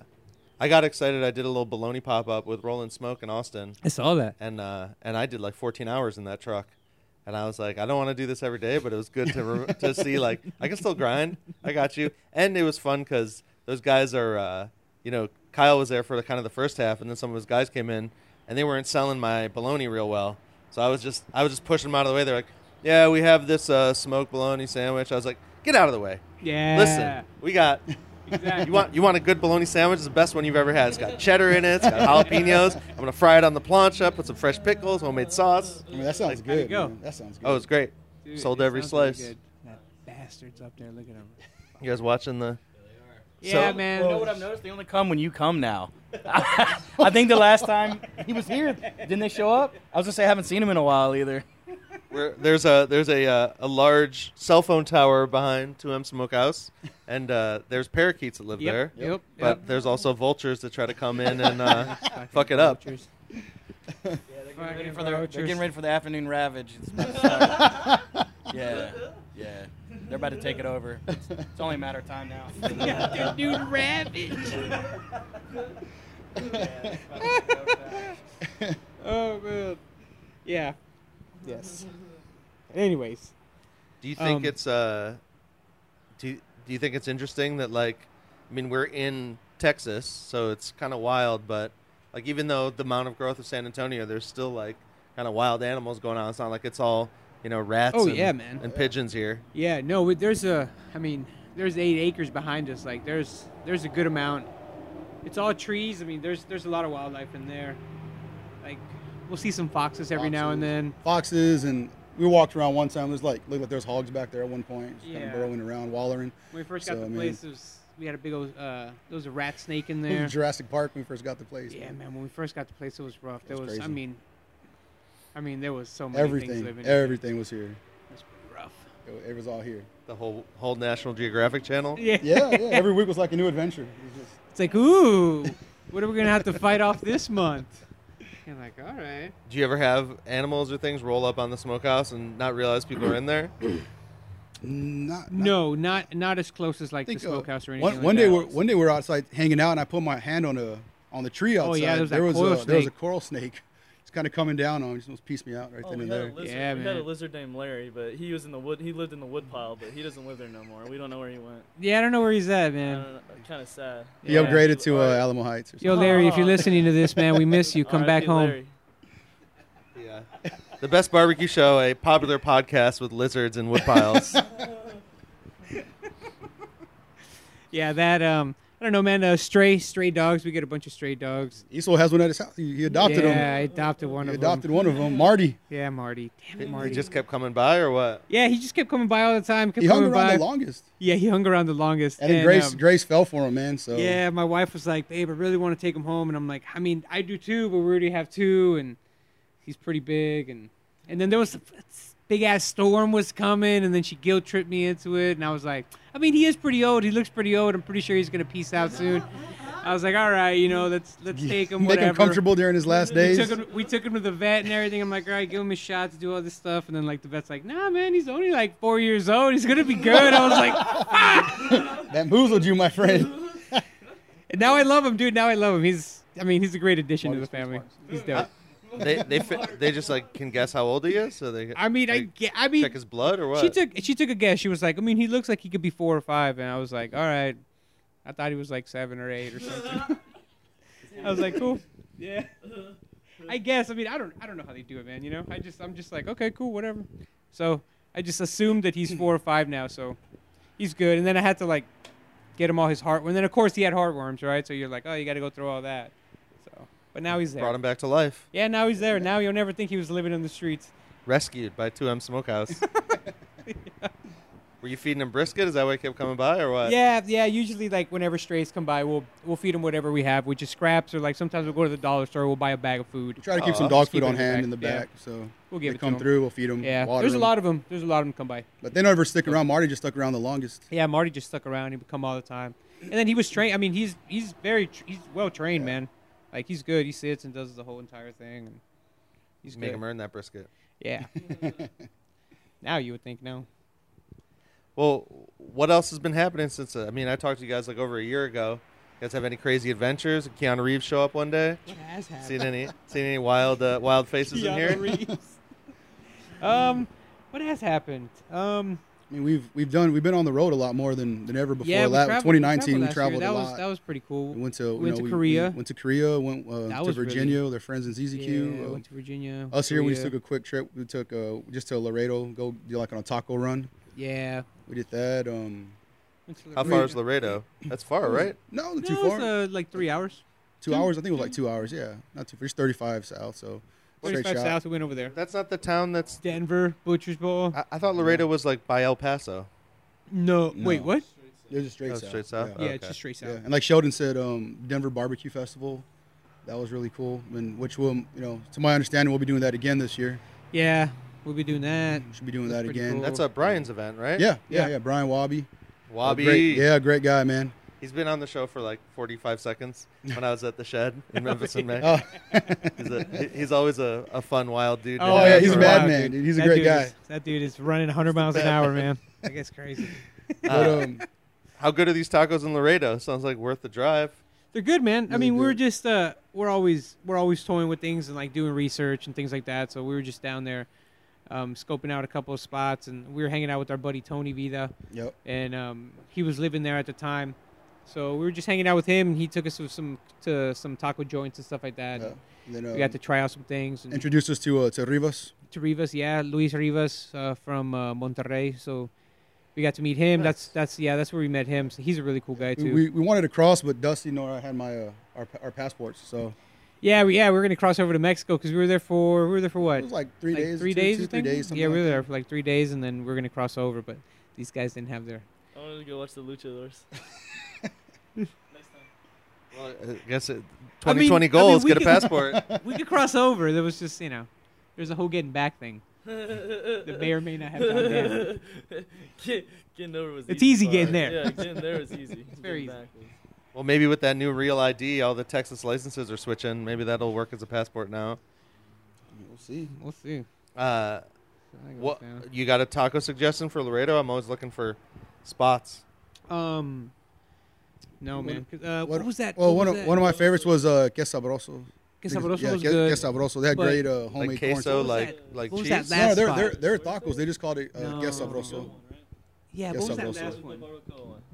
I got excited. I did a little baloney pop up with Rolling Smoke in Austin, I saw that. and uh, and I did like 14 hours in that truck. And I was like, I don't want to do this every day, but it was good to re- to see like I can still grind. I got you. And it was fun because those guys are, uh, you know, Kyle was there for the, kind of the first half, and then some of his guys came in, and they weren't selling my bologna real well. So I was just I was just pushing them out of the way. They're like, Yeah, we have this uh, smoked bologna sandwich. I was like, Get out of the way. Yeah. Listen, we got Exactly. you want you want a good bologna sandwich? It's the best one you've ever had. It's got cheddar in it. It's got jalapenos. I'm gonna fry it on the plancha. Put some fresh pickles, homemade sauce. I mean, that sounds Like, good. go. man. That sounds good. Oh, it's great. Dude, Sold it every sounds really slice. good. That bastards up there, look at them. You guys watching the? Yeah, So- man. You know what I've noticed? They only come when you come now. I think the last time he was here, didn't they show up? I was gonna say I haven't seen him in a while either. We're, there's a there's a uh, a large cell phone tower behind 2M Smokehouse, and uh, there's parakeets that live Yep, there. Yep. But yep. there's also vultures that try to come in and uh, fuck it up. Vultures. Ready for the, they're getting ready for the afternoon ravage. It's about to start. yeah, yeah. They're about to take it over. It's, it's only a matter of time now. Dude, ravage. oh man. Yeah. Yes. Anyways. Do you think Um, it's uh, do do you think it's interesting that like, I mean, we're in Texas, so it's kind of wild, but like even though the amount of growth of San Antonio, there's still like kind of wild animals going on. It's not like it's all you know rats. Oh, and, yeah, man. and pigeons here. Yeah. No. There's a. I mean, there's eight acres behind us. Like, there's there's a good amount. It's all trees. I mean, there's there's a lot of wildlife in there. Like, we'll see some foxes every now and then. Foxes and we walked around one time. There's like look like there's hogs back there at one point, just kind Yeah. of burrowing around, wallering. When we first got So, the I mean- place, it was, we had a big old. Uh, there was a rat snake in there. Jurassic Park when we first got the place. Yeah, man. When we first got the place, it was rough. There It was was, I crazy. Meing, I mean, there was so many things Everything, living. everything was here. It was rough. It, it was all here. The whole whole National Geographic channel. Yeah. Yeah, yeah. Every week was like a new adventure. It just, It's like, ooh, what are we gonna have to fight off this month? You're like, all right. Do you ever have animals or things roll up on the smokehouse and not realize people are in there? not, not No, not not as close as like the think, uh, smokehouse or anything. one, like one day that. we're one day we're outside hanging out and I put my hand on a on the tree outside. Oh, yeah, there was that there was coil a, there was a coral snake it's kind of coming down on me. Just almost pieced me out right Oh, then and there. lizard. Yeah, we had a lizard named Larry, but he was in the wood. He lived in the wood pile, but he doesn't live there no more. We don't know where he went. Yeah, I don't know where he's at, man. don't. Kind of sad. He Yeah. upgraded to uh, Alamo Heights. Or Yo, Larry, if you're listening to this, man, we miss you. Come back R.I.P. home. Larry. Yeah. The best barbecue show, a popular podcast with lizards and wood piles. Yeah, that um, I don't know, man. Uh, stray, stray dogs. We get a bunch of stray dogs. Esaul has one at his house. He, he adopted yeah, I him. adopted one He of adopted them. Adopted one of them, Marty. Yeah, Marty. Damn it, Marty. he just kept coming by, or what? yeah, he just kept coming by all the time. Kept He hung around by. the longest. Yeah, he hung around the longest. And then Grace um, Grace fell for him, man. So Yeah, my wife was like, "Babe, I really want to take him home," and I'm like, "I mean, I do too, but we already have two, and he's pretty big." And and then there was a big ass storm was coming, and then she guilt tripped me into it, and I was like, "I mean, he is pretty old. He looks pretty old. I'm pretty sure he's gonna peace out soon." I was like, "All right, you know, let's let's take him, make whatever." him comfortable during his last days. We took, him, we took him to the vet and everything. I'm like, all right, give him a shot to do all this stuff. And then like the vet's like, nah, man, he's only like four years old. He's gonna be good. I was like, that Bamboozled you, my friend. and now I love him, dude. Now I love him. He's, I mean, he's a great addition to the family. He's dope. They they fi- they just like can guess how old he is, so they I mean, I, like, ge- I mean, check his blood or what? she took she took a guess. She was like, I mean, he looks like he could be four or five, and I was like, all right. I thought he was like seven or eight or something. I was like, cool, yeah. I guess. I mean, I don't I don't know how they do it, man. You know, I just I'm just like, okay, cool, whatever. So I just assumed that he's four or five now, so he's good. And then I had to like get him all his heart. And then of course he had heartworms, right? So you're like, oh, you got to go through all that. So, but now he's there. Brought him back to life. Yeah, now he's there. Now you'll never think he was living in the streets. Rescued by 2M Smokehouse. Were you feeding him brisket? Is that why he kept coming by, or what? Yeah, yeah. Usually, like whenever strays come by, we'll we'll feed them whatever we have, which is scraps, or like sometimes we'll go to the dollar store, we'll buy a bag of food. We try to keep Aw. some dog food it on in the hand back, in the yeah. back, so We'll give they it come to 'em. through. We'll feed them. Yeah, water there's a lot of them. There's a lot of them come by. But they don't ever stick around. Marty just stuck around the longest. Yeah, Marty just stuck around. He would come all the time, and then he was trained. I mean, he's he's very tr- he's well trained, Yeah. man. Like he's good. He sits and does the whole entire thing, and he's Make good. him earn that brisket. Yeah. now you would think no. Well, what else has been happening since? Uh, I mean, I talked to you guys like over a year ago. You guys have any crazy adventures? Did Keanu Reeves show up one day? What has happened? Seen any? Seen any wild uh, wild faces in here? um, what has happened? Um, I mean, we've we've done we've been on the road a lot more than, than ever before. yeah, we traveled, 2019, we last traveled year. That a was lot. that was pretty cool. we went to you went know, to we- Korea. We went to Korea. Went uh, to was really- Virginia. Their friends in Yeah, ZZQ. uh, went to Virginia. us here, we just took a quick trip. We took uh, just to Laredo, go do like on a taco run. Yeah. We did that. Um, How far is Laredo? That's far, right? no, not No, too it's, far. uh, like three hours. two hours. I think it was like two hours. Yeah, not too. Far. It's 35 south, so straight 35 shot. south. We went over there. That's not the town that's. Denver, Butcher's Bowl. I, I thought Laredo was like by El Paso. No, No. wait, what? It was just straight Oh, south. straight south? Yeah. Yeah, it's okay. just straight south. Yeah, and like Sheldon said, um, Denver Barbecue Festival, that was really cool. And which will, you know, to my understanding, we'll be doing that again this year. Yeah, we'll be doing that. We should be doing That's that pretty again. cool. That's a Brian's event, right? Yeah, yeah, Yeah. yeah, Brian Wabi, A Wabi. great, yeah, great guy, man. He's been on the show for like 45 seconds when I was at the shed in Memphis in May. Oh, He's, a, he's always a, a fun, wild dude. Oh, yeah, he's a madman, dude. He's a That great dude guy. is- that dude is running 100 miles an hour, man. That guy's crazy. but Uh, um, how good are these tacos in Laredo? Sounds like worth the drive. They're good, man. I Really mean, we're just uh, we're always we're always toying with things and like doing research and things like that. So we were just down there, um, scoping out a couple of spots, and we were hanging out with our buddy Tony Vida, yep. and um, he was living there at the time. So we were just hanging out with him, and he took us to some to some taco joints and stuff like that. Yeah. And then, We um, got to try out some things. And introduced us to uh, to Rivas. to Rivas, yeah, Luis Rivas uh, from uh, Monterrey. So we got to meet him. That's that's yeah, that's where we met him. So he's a really cool guy too. we, we wanted to cross, but Dusty nor I had my uh, our our passports, so yeah, we, yeah, we are gonna cross over to Mexico because we were there for we were there for what? it was like three like days, three two- days, two, three days. Yeah, we were like there for like three days, and then we are gonna cross over. But these guys didn't have their. I wanted to go watch the Luchadors. Well, I guess it, I mean- 2020 I mean, goals, we get a passport. We could cross over. There was just you know, there's a whole getting back thing. That may or may not have gone down. Get, getting over was It's easy fun. getting there. Yeah, getting there was easy. very easy. back was- well, maybe with that new Real ID, all the Texas licenses are switching. Maybe that'll work as a passport now. We'll see. We'll see. Uh, what you got a taco suggestion for Laredo? I'm always looking for spots. Um. No man. 'cause, Uh, what, was that? Well, What one was of that? one of my favorites was uh, Que Sabroso. Queso it's- yeah, was que- good. queso sabroso. They had but- great uh, homemade like corn. queso, was like that- like what was cheese. that last- no, they're, they're they're tacos. They just called it uh, No. queso sabroso. Yeah, what was that last one? One.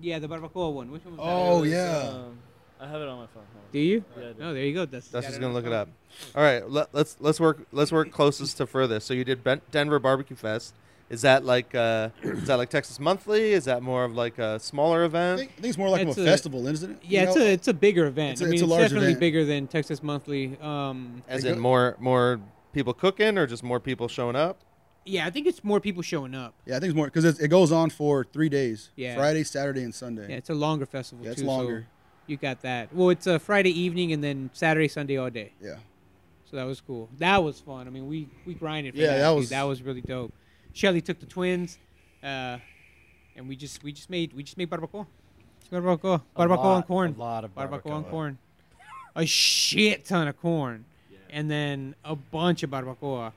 Yeah, the barbacoa one. Which one was that? Oh that? yeah. Um, I have it on my phone. Do you? Yeah, I do. Oh, there you go. That's That's just gonna look the it up. All right, let, let's let's work let's work closest to furthest. So you did Ben- Denver Barbecue Fest. Is that like uh, is that like Texas Monthly? Is that more of like a smaller I event? think, I think it's more like It's a, a- festival, isn't it? Yeah, You it's know? a it's a bigger event. It's a- I mean, it's it's, a large definitely event. bigger than Texas Monthly. Um, As in more more people cooking or just more people showing up? yeah, I think it's more people showing up. Yeah, I think it's more because it, it goes on for three days. Yeah. Friday, Saturday, and Sunday. Yeah, it's a longer festival Yeah, it's too. so longer. you got that. Well, it's a Friday evening and then Saturday, Sunday all day. Yeah. So that was cool. That was fun. I mean, we we grinded. For Yeah, that, that dude. was- that was really dope. Shelly took the twins, uh, and we just we just made we just made barbacoa, barbacoa, barbacoa lot- and corn, A lot of barbacoa and corn, a shit ton of corn, and then a bunch of barbacoa,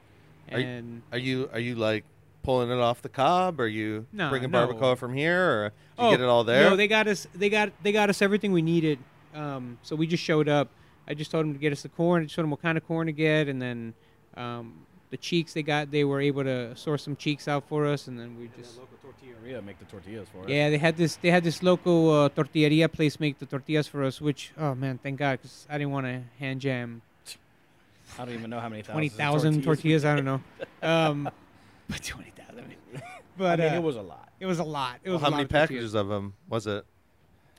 Are you- and Are you are you like pulling it off the cob? Are you No, bringing no. barbacoa from here, or did you Oh, get it all there? No, they got us. They got they got us everything we needed. Um, so we just showed up. I just told them to get us the corn. I just told them what kind of corn to get, and then um, the cheeks they got. They were able to source some cheeks out for us, and then we just local tortilleria make the tortillas for us. yeah. They had this. They had this local uh, tortilleria place make the tortillas for us. Which oh man, thank God, because I didn't want to hand jam I don't even know how many thousands twenty of thousand tortillas. tortillas. I don't know, um, but twenty thousand. But I mean, uh, it was a lot. it was a lot. It was How a many lot of tortillas. packages of them was it?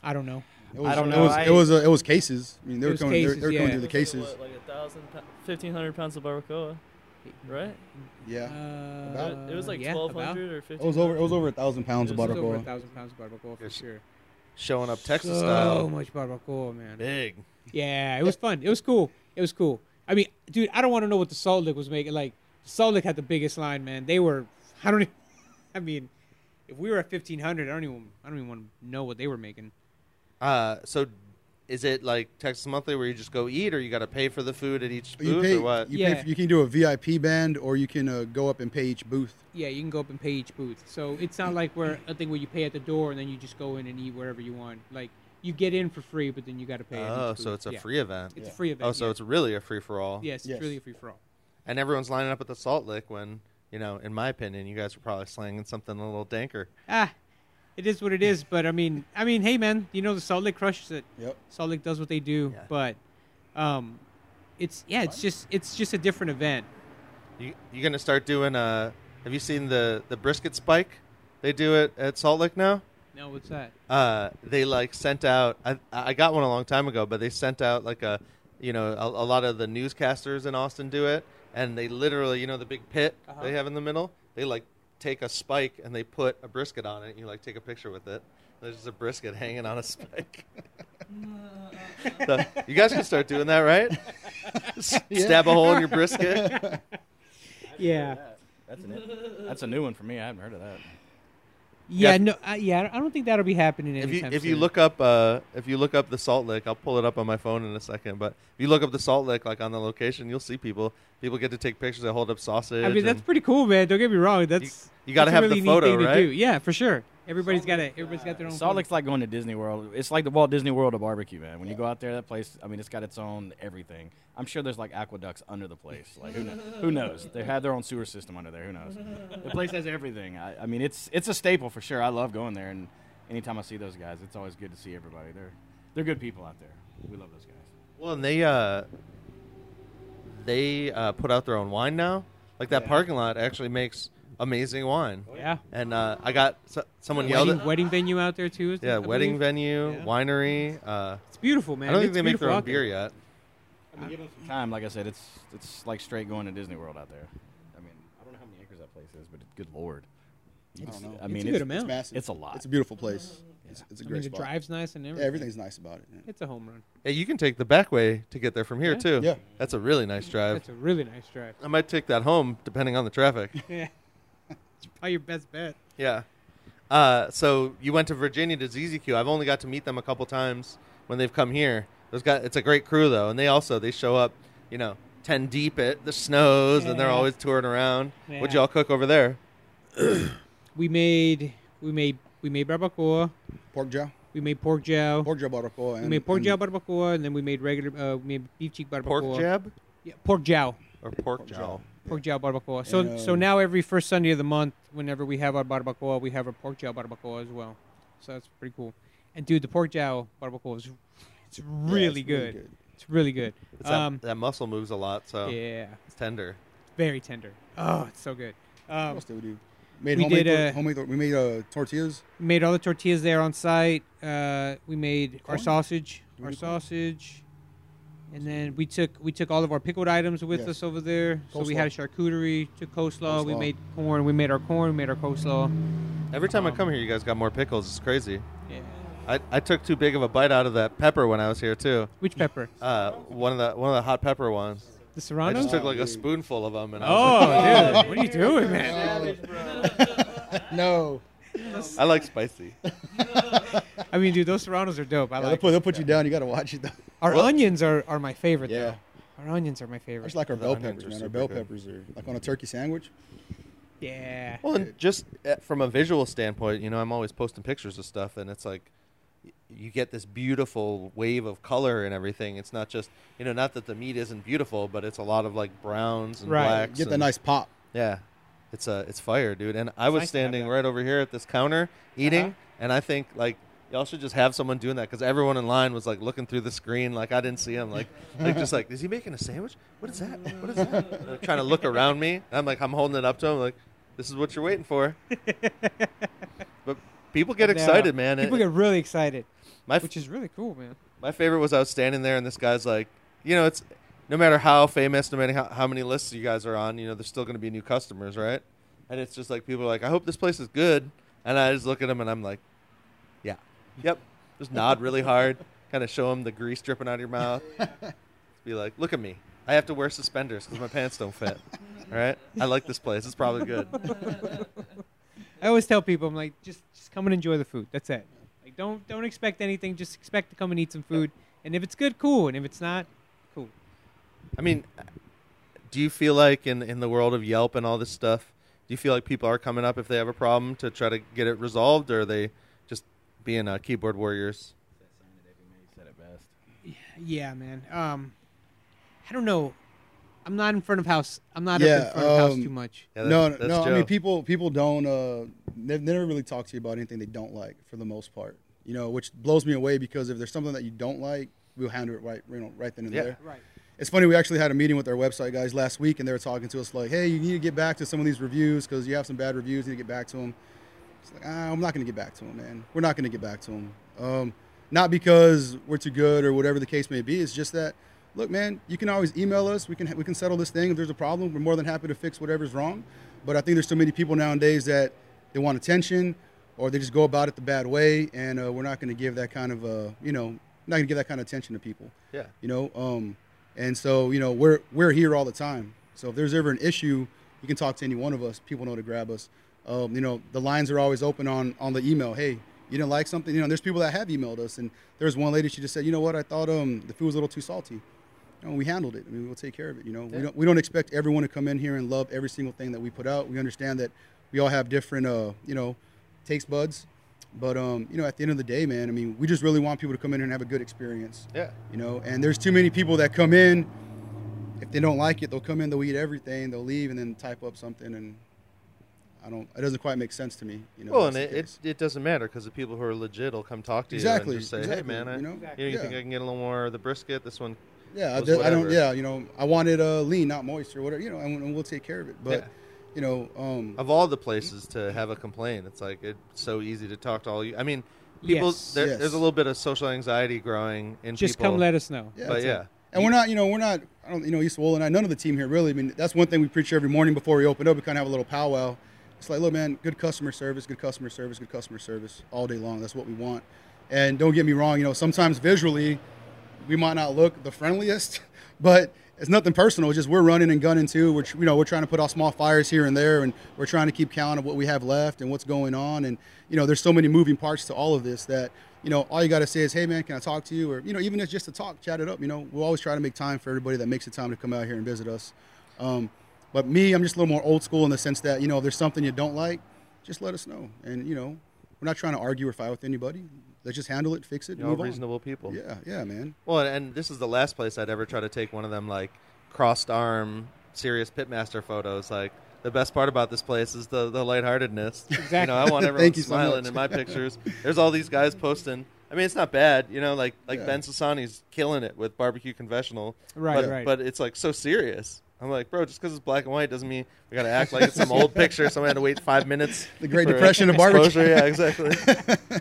I don't know. It was, I don't It know, was I- it was, uh, it was cases. I mean, they were was coming. they were- cases, they were coming yeah. through the cases. What, like a thousand, fifteen hundred pounds of barbacoa, right? Yeah. Uh, It- it was like yeah, twelve about. hundred or It was over. It was over a thousand pounds of It was It was over a thousand pounds of barbacoa for Yes. sure. Showing up Texas so style, much barbacoa, man. big. Yeah, it was fun. It was cool. It was cool. I mean, dude, I don't want to know what the Salt Lick was making. Like, Salt Lick had the biggest line, man. They were. I don't. Even, I mean, if we were at fifteen hundred, I don't even. I don't even want to know what they were making. Uh, so is it like Texas Monthly where you just go eat, or you got to pay for the food at each You booth, pay. or what? You, Yeah. pay, you can do a VIP band, or you can uh, go up and pay each booth. Yeah, you can go up and pay each booth. So it's not like where a thing where you pay at the door and then you just go in and eat wherever you want. Like you get in for free, but then you got to pay. at Oh, each so it's a Yeah. free event. It's Yeah. a free event. Oh, so yeah. it's really a free for all. yes, it's Yes. really a free for all. And everyone's lining up at the Salt Lick when, you know, in my opinion, you guys were probably slanging something a little danker. Ah, it is what it is. But I mean, I mean, hey man, you know the Salt Lick crushes it. Yep. Salt Lick does what they do. Yeah. But, um, it's yeah, it's just it's just a different event. You you gonna start doing? Uh, have you seen the the brisket spike? They do it at Salt Lick now. No, what's that? Uh, they like sent out. I I got one a long time ago, but they sent out like a, you know, a, a lot of the newscasters in Austin do it, and they literally, you know, the big pit Uh-huh. they have in the middle. They like take a spike and they put a brisket on it. And you like take a picture with it. There's just a brisket hanging on a spike. so you guys can start doing that, right? S- Stab a hole in your brisket. Yeah, That's an, that's a new one for me. I haven't heard of that. Yeah, no, uh, yeah. I don't think that'll be happening if you anytime if you look up uh, if you look up the Salt Lick, I'll pull it up on my phone in a second. But if you look up the Salt Lick, like on the location, you'll see people. People get to take pictures. They hold up sausage. I mean, that's pretty cool, man. Don't get me wrong. That's you gotta that's a have the really photo, neat thing right? To do. Yeah, for sure. Everybody's got it. Everybody's got their own. Salt photo. Lick's like going to Disney World. It's like the Walt Disney World of barbecue, man. When you go out there, that place. I mean, it's got its own everything. I'm sure there's like aqueducts under the place. Like who, kn- who knows? They have their own sewer system under there. Who knows? The place has everything. I, I mean, it's it's a staple for sure. I love going there, and anytime I see those guys, it's always good to see everybody. They're they're good people out there. We love those guys. Well, and they uh, they uh, put out their own wine now. Like that Yeah. parking lot actually makes amazing wine. Yeah. And uh, I got so, someone yelled Wedding, at wedding venue out there too. Yeah I wedding believe? venue, Yeah. winery. Uh, It's beautiful, man. I don't think they make their own beer yet. I mean, give them some time. Like I said, it's it's like straight going to Disney World out there. I mean, I don't know how many acres that place is, but good lord. I don't know. I It's mean, a good it's, amount. It's massive. It's a lot. It's a beautiful place. It's, it's a I great mean, the spot. drive's nice and everything. Yeah, everything's nice about it. yeah. It's a home run. Yeah, you can take the back way to get there from here Yeah. too. Yeah. That's a really nice drive. That's a really nice drive. I might take that home depending on the traffic. Yeah. It's probably your best bet. Yeah. Uh, so you went to Virginia to ZZQ. I've only got to meet them a couple times when they've come here. Those guys, it's a great crew though, and they also they show up, you know, ten deep at the snows, and they're always touring around. What'd y'all cook over there? We made we made we made barbacoa, Pork jowl. We made pork jowl. pork jowl barbacoa. And, we made pork and jowl barbacoa, and then we made regular. Uh, we made beef cheek barbacoa. Pork jab Yeah, pork jowl. or pork, Pork jowl? Jowl. Pork jowl barbacoa. So And, so um, now every first Sunday of the month, whenever we have our barbacoa, we have our pork jowl barbacoa as well. So that's pretty cool. And dude, the pork jowl barbacoa is it's Yeah, really it's good. It's really good. It's Um, that, that muscle moves a lot, so yeah, it's tender. very tender. Oh, it's so good. What Um, else did we do? Made we homemade, did, uh, homemade. We made uh, tortillas. we made all the tortillas there on site. Uh, we made our sausage, our do corn? sausage, and then we took we took all of our pickled items with Yes. us over there. So we had a charcuterie, took coleslaw, We made corn. We made our corn. We made our coleslaw. Every time I Um, come here, you guys got more pickles. It's crazy. Yeah. I, I took too big of a bite out of that pepper when I was here too. Which pepper? Uh, one of the one of the hot pepper ones. The serrano. I just took like a spoonful of them, and I was Oh, like, dude, what are you doing, man? no, I like spicy. I mean, dude, those serranos are dope. I yeah, they'll, like. put, they'll put you down. You got to watch it though. Our Well- onions are, are my favorite. Yeah. though. Our onions are my I favorite. just like our The bell onions peppers, are man. Our super bell good. peppers are like on a turkey sandwich. yeah. Well, and just uh, from a visual standpoint, you know, I'm always posting pictures of stuff, and it's like y- you get this beautiful wave of color and everything. It's not just you know, not that the meat isn't beautiful, but it's a lot of like browns and blacks. Right. blacks. Get that and- nice pop. Yeah, it's a it's fire, dude. And I was nice standing right over here at this counter eating, Uh-huh. and I think like y'all should just have someone doing that because everyone in line was like looking through the screen, like I didn't see him, like like just like is he making a sandwich? What is that? What is that? They're trying to look around me. I'm like I'm holding it up to him, like this is what you're waiting for. but people get excited, man. People It- get really excited, my f- which is really cool, man. my favorite was I was standing there and this guy's like, you know, it's no matter how famous, no matter how, how many lists you guys are on, you know, there's still going to be new customers, right? And it's just like people are like, I hope this place is good. And I just look at them and I'm like, yeah, yep. Just nod really hard, kind of show them the grease dripping out of your mouth. Be like, look at me. I have to wear suspenders because my pants don't fit. All right? I like this place. It's probably good. I always tell people, I'm like, just just come and enjoy the food. That's it. Like, don't don't expect anything. Just expect to come and eat some food. And if it's good, cool. And if it's not, cool. I mean, do you feel like in in the world of Yelp and all this stuff, do you feel like people are coming up if they have a problem to try to get it resolved, or are they just being uh, keyboard warriors? said it best. Yeah, man. Um, I don't know. I'm not in front of house. I'm not up Yeah, in front of house um, too much. Yeah, no, that's no. I mean, people people don't. Uh, they they never really talk to you about anything they don't like for the most part. You know, which blows me away because if there's something that you don't like, we'll handle it right, you know, right then and Yeah. there. Right. It's funny. We actually had a meeting with our website guys last week, and they were talking to us like, "Hey, you need to get back to some of these reviews because you have some bad reviews. You need to get back to them." It's like, ah, I'm not going to get back to them, man. We're not going to get back to them. Um, not because we're too good or whatever the case may be. It's just that, look, man, you can always email us. We can we can settle this thing if there's a problem. We're more than happy to fix whatever's wrong. But I think there's so many people nowadays that they want attention, or they just go about it the bad way, and uh, we're not going to give that kind of, uh, you know, not going to give that kind of attention to people Yeah. you know um, and so you know we're we're here all the time so if there's ever an issue you can talk to any one of us people know to grab us um, you know the lines are always open on on the email hey you didn't like something you know there's people that have emailed us and there's one lady she just said you know what i thought um, the food was a little too salty you know, we handled it. I mean, we'll take care of it. You know, we don't we don't expect everyone to come in here and love every single thing that we put out. We understand that we all have different, uh, you know, taste buds. But um, you know, at the end of the day, man, I mean, we just really want people to come in and have a good experience Yeah. you know and there's too many people that come in if they don't like it they'll come in they'll eat everything they'll leave and then type up something and i don't it doesn't quite make sense to me you know Well, and it, it, it doesn't matter because the people who are legit will come talk to exactly you and just say, exactly, "Hey, man, I, you know you, know, you yeah. think I can get a little more of the brisket? This one, yeah I, did- I don't yeah you know i wanted uh lean not moist or whatever you know and, and we'll take care of it but Yeah. You know um of all the places to have a complaint, it's like it's so easy to talk to all you. I mean, people, Yes. there, Yes. there's a little bit of social anxiety growing in Just people. come let us know. yeah, but that's it. yeah, And we're not, you know, we're not, I don't, you know, Esaul and I, none of the team here really. I mean, that's one thing we preach every morning before we open up. We kind of have a little powwow. It's like, look, man, good customer service, good customer service, good customer service all day long. That's what we want. And don't get me wrong, you know, sometimes visually we might not look the friendliest, but it's nothing personal. It's just we're running and gunning too. We're, you know, we're trying to put out small fires here and there, and we're trying to keep count of what we have left and what's going on. And you know, there's so many moving parts to all of this that you know, all you got to say is, hey man, can I talk to you? Or you know, even if it's just to talk, chat it up. You know, we'll always try to make time for everybody that makes the time to come out here and visit us. Um, but me, I'm just a little more old school in the sense that you know, if there's something you don't like, just let us know. And you know, we're not trying to argue or fight with anybody. Let's just handle it, fix it, You know, move on. reasonable people. Yeah, yeah, man. Well, and this is the last place I'd ever try to take one of them like crossed arm serious pitmaster photos. Like the best part about this place is the the lightheartedness. You know, I want everyone so smiling much. in my pictures. There's all these guys posting. I mean, it's not bad. You know, like like Yeah. Ben Sassani's killing it with barbecue confessional. Right, but, right. But it's like so serious. I'm like, bro, just because it's black and white doesn't mean we got to act like it's some old picture. Someone had to wait five minutes. The Great Depression of barbecue. exposure. Yeah, exactly.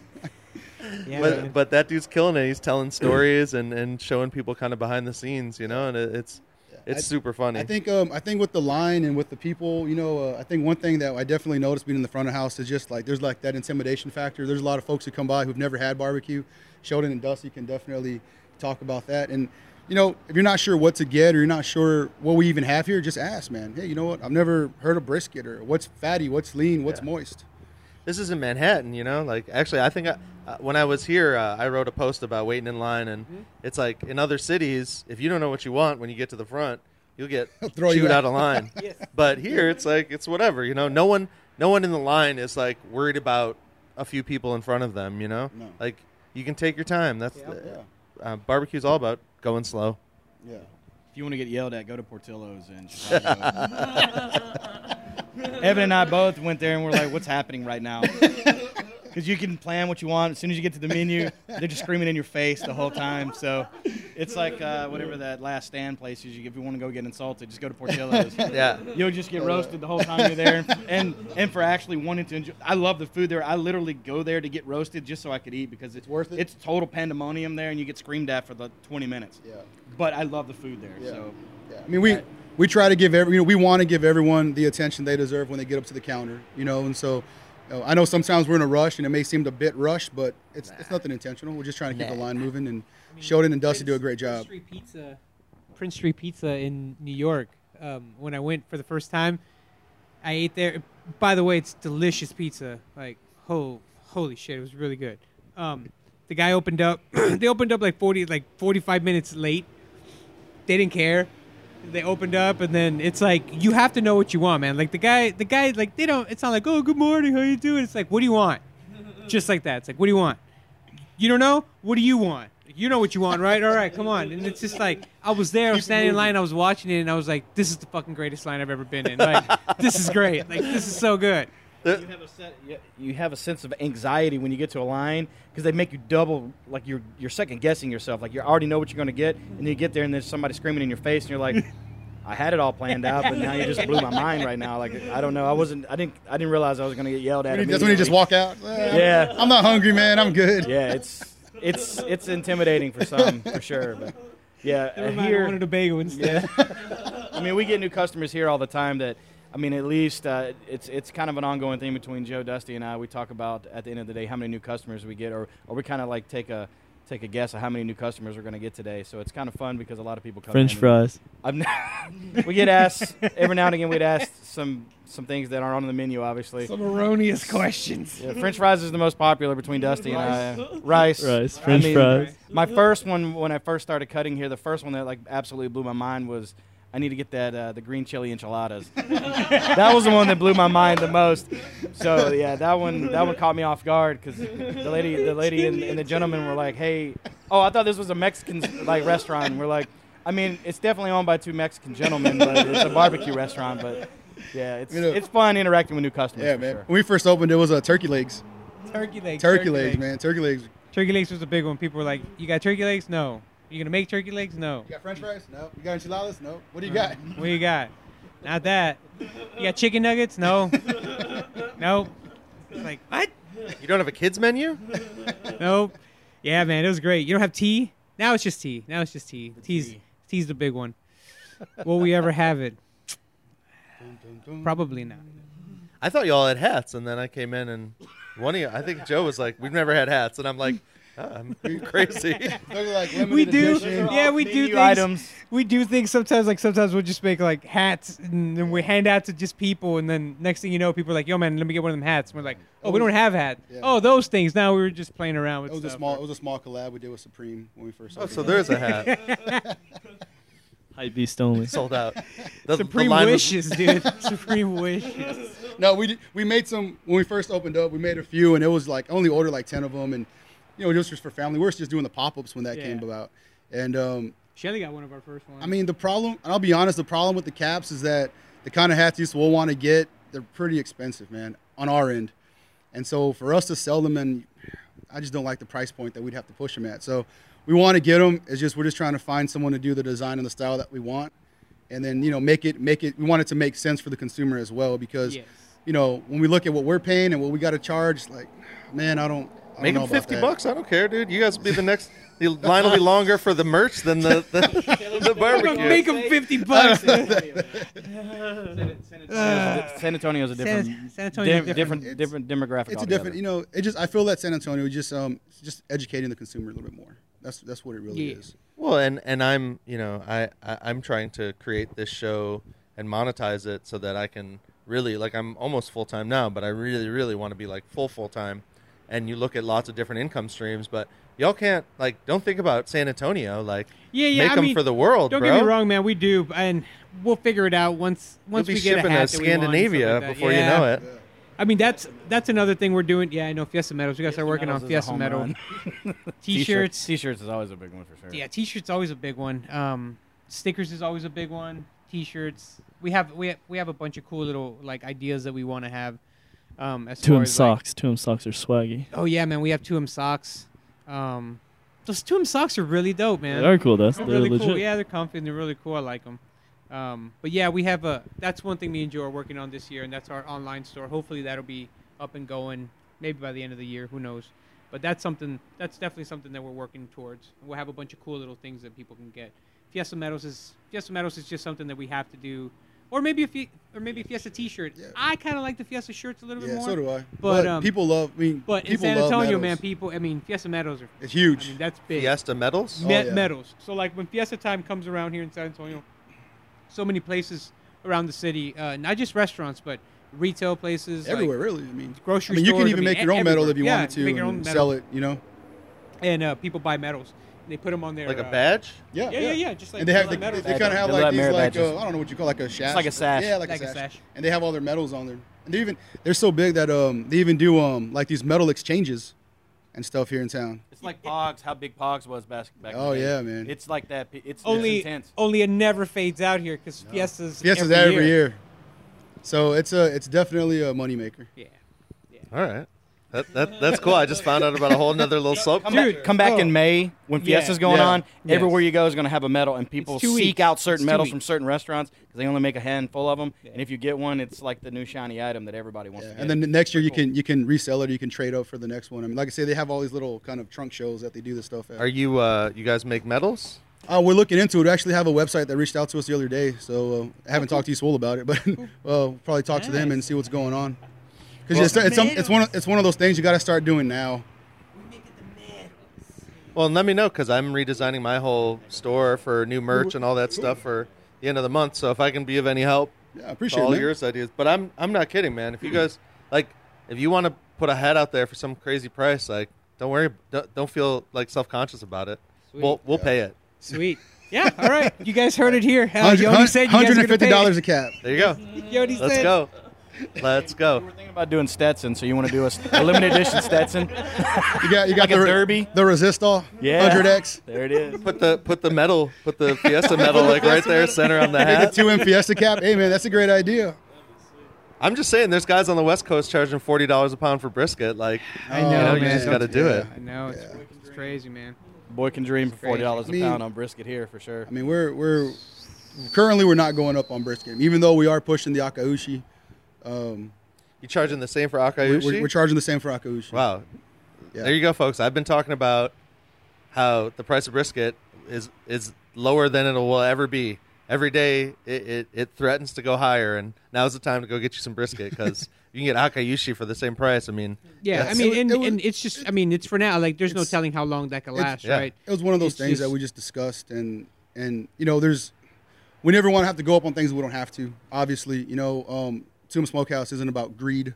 Yeah, but man. but that dude's killing it. He's telling stories and, and showing people kind of behind the scenes, you know, and it, it's it's I- super funny. I think um, I think with the line and with the people, you know, uh, I think one thing that I definitely noticed being in the front of the house is just like there's like that intimidation factor. There's a lot of folks who come by who've never had barbecue. Sheldon and Dusty can definitely talk about that. And you know, if you're not sure what to get or you're not sure what we even have here, just ask, man. Hey, you know what? I've never heard of brisket or what's fatty, what's lean, what's Yeah. moist. This is in Manhattan, you know. Like actually, I think I, uh, when I was here, uh, I wrote a post about waiting in line, and Mm-hmm. it's like in other cities, if you don't know what you want when you get to the front, you'll get Throw you chewed out. out of line. But here, it's like it's whatever, you know. No one, no one in the line is like worried about a few people in front of them, you know. No. Like you can take your time. That's Yeah. uh, barbecue's all about going slow. Yeah. You want to get yelled at, go to Portillo's in Chicago. Evan and I both went there and we're like, "What's happening right now?" Because you can plan what you want. As soon as you get to the menu, they're just screaming in your face the whole time. So it's like uh, whatever that last stand place is. You, if you want to go get insulted, just go to Portillo's. Yeah. You'll just get roasted the whole time you're there, and, and and for actually wanting to enjoy. I love the food there. I literally go there to get roasted just so I could eat because it's worth it? It's total pandemonium there, and you get screamed at for the 20 minutes. Yeah. But I love the food there. Yeah. So Yeah, I mean, we we try to give every you know we want to give everyone the attention they deserve when they get up to the counter, you know, and so. You know, I know sometimes we're in a rush and it may seem a bit rushed, but it's it's nothing intentional. We're just trying to keep the line moving, and Sheldon and Dusty do a great job. Prince Street Pizza, Prince Street Pizza in New York. Um, when I went for the first time, I ate there. By the way, it's delicious pizza. Like, oh, holy shit, it was really good. Um, the guy opened up. they opened up like forty, like forty-five minutes late. They didn't care. They opened up, and then it's like you have to know what you want, man. Like the guy, the guy, like they don't. It's not like, oh, good morning, how you doing? It's like, what do you want? Just like that. It's like, what do you want? You don't know? What do you want? You know what you want, right? All right, come on. And it's just like I was there, I was standing in line, I was watching it, and I was like, this is the fucking greatest line I've ever been in. Like, this is great. Like, this is so good. You have a set, you- you have a sense of anxiety when you get to a line because they make you double like you're you're second guessing yourself. Like you already know what you're going to get, and then you get there and there's somebody screaming in your face, and you're like. I had it all planned out, but now you just blew my mind right now. Like I don't know, I wasn't, I didn't, I didn't realize I was going to get yelled at. That's when you just walk out. "Eh, Yeah. I'm not hungry, man. I'm good. Yeah, it's it's it's intimidating for some, for sure. But yeah, Never uh, mind, I here, wanted a bagel instead. I mean, we get new customers here all the time. That I mean, at least uh, it's it's kind of an ongoing thing between Joe, Dusty, and I. We talk about at the end of the day how many new customers we get, or or we kind of like take a take a guess of how many new customers we're going to get today. So it's kind of fun because a lot of people come. French in and- fries. I've n- we get asked every now and again. We'd ask some some things that aren't on the menu, obviously. Some erroneous questions. Yeah, French fries is the most popular between Dusty and I. Rice. Rice, I French mean, fries. My first one when I first started cutting here, the first one that like absolutely blew my mind was I need to get that uh, the green chili enchiladas. that was the one that blew my mind the most. So yeah, that one that one caught me off guard because the lady the lady and, and the gentleman were like, hey, oh I thought this was a Mexican like restaurant. And we're like, I mean it's definitely owned by two Mexican gentlemen, but it's a barbecue restaurant. But yeah, it's You know- it's fun interacting with new customers. Yeah, for man. Sure. When we first opened, it was uh, turkey legs. Turkey legs. Turkey, legs, man. Turkey legs. Turkey legs was a big one. People were like, "You got turkey legs? No. You gonna make turkey legs? No. You got French fries? No. You got enchiladas? No. What do you got? What do you got? Not that. You got chicken nuggets? No. nope. It's like what? You don't have a kids menu? Nope. Yeah, man, it was great. You don't have tea? Now it's just tea. Now it's just tea. Tea's tea. tea's the big one. Will we ever have it? Probably not. I thought y'all had hats, and then I came in and one of you, I think Joe was like, "We've never had hats," and I'm like, Um, "I'm crazy." They're like limited We do. edition. Yeah, we do things. items. We do things sometimes. Like sometimes we'll just make like hats, and then we hand out to just people, and then next thing you know, people are like, "Yo, man, let me get one of them hats." And we're like, "Oh, we don't have hats." Yeah. Oh, those things. Now we were just playing around with It was a small. It was a small collab we did with Supreme when we first. oh, opened. so there's a hat Hype beast only. sold out. The, the Supreme line was- wishes, dude. Supreme wishes. no, we we made some when we first opened up. We made a few, and it was like I only ordered like ten of them, and you know just just for family. We were just doing the pop ups when that Yeah. came about, and um, Shelly got one of our first ones. I mean the problem. And I'll be honest, the problem with the caps is that the kind of hats we'll want to get, they're pretty expensive, man, on our end, and so for us to sell them, and I just don't like the price point that we'd have to push them at. So we want to get them. It's just we're just trying to find someone to do the design and the style that we want, and then you know make it make it. We want it to make sense for the consumer as well because Yes. you know when we look at what we're paying and what we got to charge, like man, I don't. I Make don't them fifty that. bucks. I don't care, dude. You guys will be the next. The line will be longer for the merch than the the, the barbecue. Make them fifty bucks. San Antonio's a different, San- San Antonio's dim- different. different, different demographic. It's a altogether. different, you know. It just I feel that San Antonio is just um just educating the consumer a little bit more. That's that's what it really Yeah. is. Well, and and I'm you know I, I I'm trying to create this show and monetize it so that I can really like I'm almost full time now, but I really really want to be like full full time. And you look at lots of different income streams, but y'all can't like don't think about San Antonio like Yeah, yeah. make I them mean, for the world, Don't bro. get me wrong, man. We do, and we'll figure it out once once You'll be we get a hat to that we want and stuff Scandinavia like before Yeah. you know it. I mean, that's that's another thing we're doing. Yeah, I know Fiesta Medals. We got to start working on Medals is a Fiesta Medal t-shirts. T-shirts is always a big one for sure. Yeah, t-shirts is always a big one. Um, stickers is always a big one. T-shirts. We have we have, we have a bunch of cool little like ideas that we want to have. Um, as Two far M as, like- socks. Two M socks are swaggy. oh yeah, man. We have 2M socks. Um, those 2M socks are really dope, man. They are cool. That's They're they're really legit. cool. Yeah, they're comfy and they're really cool. I like them. Um, but yeah, we have a. That's one thing me and Joe are working on this year, and that's our online store. Hopefully, that'll be up and going maybe by the end of the year. Who knows? But that's something. That's definitely something that we're working towards. We'll have a bunch of cool little things that people can get. Fiesta Medals is Fiesta Medals is just something that we have to do, or maybe a Fi- or maybe a Fiesta T-shirt. Yeah. I kind of like the Fiesta shirts a little bit Yeah, more. so do I. But, um, people love. I mean, But in San Antonio, man, people. I mean, Fiesta medals are. it's I huge. mean, that's big. Fiesta medals. Oh, yeah. medals. So like when Fiesta time comes around here in San Antonio, so many places around the city, uh, not just restaurants, but retail places, like- Everywhere, really. I mean, grocery I mean, you stores, can I even mean, make your own medal if you Yeah, wanted to make your own and medal. sell it. You know. and uh, people buy medals. They put them on their like a uh, badge. Yeah, Yeah, yeah, yeah. Just like and they have, they, like medals. they kind of have like these like uh, I don't know what you call like a sash. like a sash. Yeah, like, Like a, a sash. sash. And they have all their medals on there. And they even they're so big that um they even do um like these medal exchanges and stuff here in town. It's like Pogs. How big Pogs was back back. Oh, the yeah, man. It's like that. It's it's only intense. only it never fades out here because Fiesta's Fiesta's every, every year. So it's a it's definitely a moneymaker. Yeah. All right. That, that that's cool. I just found out about a whole nother little soap. Come Dude, back, come back oh. in May when Yeah. Fiesta's going Yeah. on. Yes. Everywhere you go is going to have a medal, and people seek weeks. out certain It's medals weeks. from certain restaurants because they only make a handful of them. And if you get one, it's like the new shiny item that everybody wants Yeah. to get. And then the next year you can you can resell it. or You can trade up for the next one. I mean, like I say, they have all these little kind of trunk shows that they do this stuff at. Are you uh you guys make medals? Uh, we're looking into it. We actually have a website that reached out to us the other day, so uh, I haven't talked to Esaul about it, but uh, we'll probably talk to them and see what's going on. Because it's, it's, it's one of, it's one of those things you got to start doing now. Well, and let me know because I'm redesigning my whole store for new merch and all that stuff for the end of the month. So if I can be of any help, Yeah, I appreciate all it. man. yours ideas. But I'm I'm not kidding, man. If you guys like, if you want to put a hat out there for some crazy price, like don't worry, don't, don't feel like self conscious about it. We'll we'll pay it. Sweet. Yeah. All right. You guys heard it here. Uh, Hundred- Yoni said you guys are gonna $150 a cap. There you go. Yoni Let's said. go. Let's go. We're thinking about doing Stetson, so you want to do a limited edition Stetson? You got you got Like the re- derby? the Resistol, Yeah. 100X, There it is. Put the put the medal, put the Fiesta medal like right there, center on the the hat. 2M Fiesta cap. Hey man, that's a great idea. I'm just saying, there's guys on the West Coast charging forty dollars a pound for brisket. Like, I know, you know, you just got to do Yeah. it. I know it's, it's crazy, man. Boy can dream for forty dollars a I mean- pound on brisket here for sure. I mean, we're we're currently we're not going up on brisket, even though we are pushing the Akaushi. Um, You charging the same for we're, we're, we're charging the same for Akaushi. Wow. Yeah. There you go, folks. I've been talking about how the price of brisket is is lower than it will ever be. Every day it, it, it threatens to go higher, and now's the time to go get you some brisket because you can get Akaushi for the same price. I mean, Yeah, I mean, and, it was- and it's just, I mean, it's for now. Like, there's no telling how long that can last, yeah. right? It was one of those It's things that we just discussed, and and you know, there's we never want to have to go up on things we don't have to. Obviously, you know, um, 2M Smokehouse isn't about greed.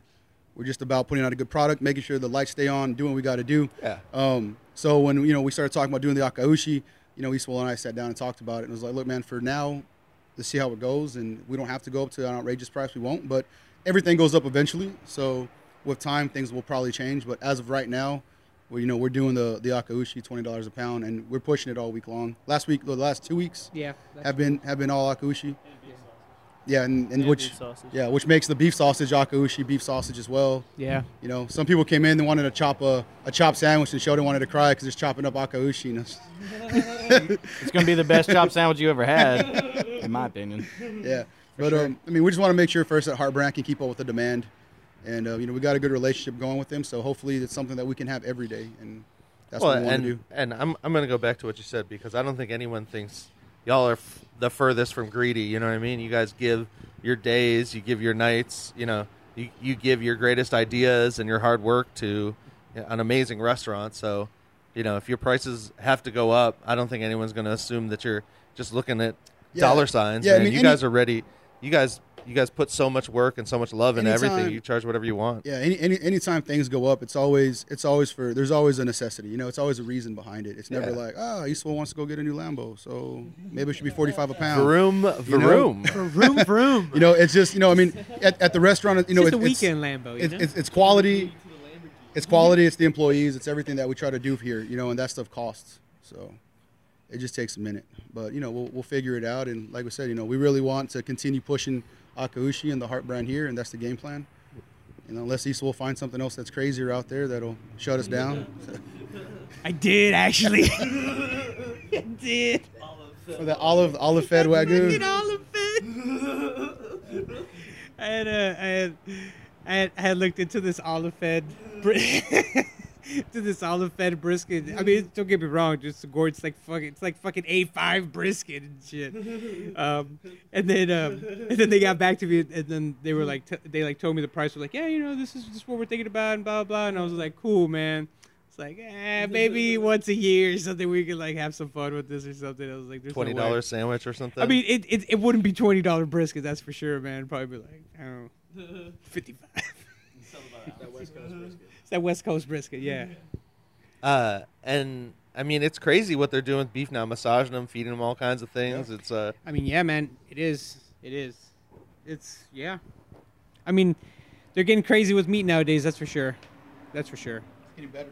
We're just about putting out a good product, making sure the lights stay on, doing what we got to do. Yeah. Um, so when you know we started talking about doing the Akaushi, you know, Esaul and I sat down and talked about it, and it was like, look, man, for now, let's see how it goes, and we don't have to go up to an outrageous price. We won't, but everything goes up eventually. So with time, things will probably change. But as of right now, we you know we're doing the the akaushi twenty dollars a pound, and we're pushing it all week long. Last week, the last two weeks Yeah. have been have been all akaushi. Yeah, and, and And which beef sausage. yeah, which makes the beef sausage akaushi beef sausage as well. yeah. You know, some people came in and wanted to chop a, a chopped sandwich, and Sheldon wanted to cry because it's chopping up akaushi. And it's, It's going to be the best chopped sandwich you ever had, in my opinion. yeah, but um, I mean, we just want to make sure first that HeartBrand can keep up with the demand, and uh, you know, we got a good relationship going with them. So hopefully, it's something that we can have every day, and that's well, what we want and to do. and I'm I'm gonna go back to what you said because I don't think anyone thinks y'all are f- the furthest from greedy. You know what I mean? You guys give your days, you give your nights, you know, you you give your greatest ideas and your hard work to an amazing restaurant. So, you know, if your prices have to go up, I don't think anyone's gonna assume that you're just looking at Yeah. dollar signs. Yeah, I mean, you guys are ready. You guys. You guys put so much work and so much love in everything. You charge whatever you want. Yeah, any, any anytime things go up, it's always it's always for there's always a necessity. You know, it's always a reason behind it. It's never Yeah. like, ah, oh, Esaul wants to go get a new Lambo, so maybe it should be 45 a pound. Vroom, You know? vroom. Vroom vroom. You know, it's just you know, I mean, at, at the restaurant, you know, it's just a it's, weekend Lambo. You it's, know? it's, it's quality, it's quality, it's the employees, it's everything that we try to do here. You know, and that stuff costs. So it just takes a minute, but you know, we'll we'll figure it out. And like we said, you know, we really want to continue pushing Akaushi and the HeartBrand here, and that's the game plan. You know, unless East will find something else that's crazier out there that'll shut us down. I did actually. I did. For the olive olive fed wagyu. olive fed. I had, uh, I had, I had, I had looked into this olive fed, to this olive fed brisket. I mean, don't get me wrong, just the gourd. It's like fucking, it's like fucking A five brisket and shit. Um, and then, um, and then they got back to me, and then they were like, t- they like told me the price. Were like, yeah, you know, this is just what we're thinking about, and blah blah. blah. And I was like, cool, man. It's like, eh, maybe once a year or something we could like have some fun with this or something. I was like, there's no Twenty way. dollars sandwich or something. I mean, it, it, it wouldn't be twenty dollar brisket, that's for sure, man. It'd probably be like, I don't know, fifty five. It's that West Coast brisket, yeah. Uh, and I mean, it's crazy what they're doing with beef now, massaging them, feeding them all kinds of things. It's uh, I mean, yeah, man, it is. It is. It's yeah. I mean, they're getting crazy with meat nowadays. That's for sure. That's for sure. It's getting better.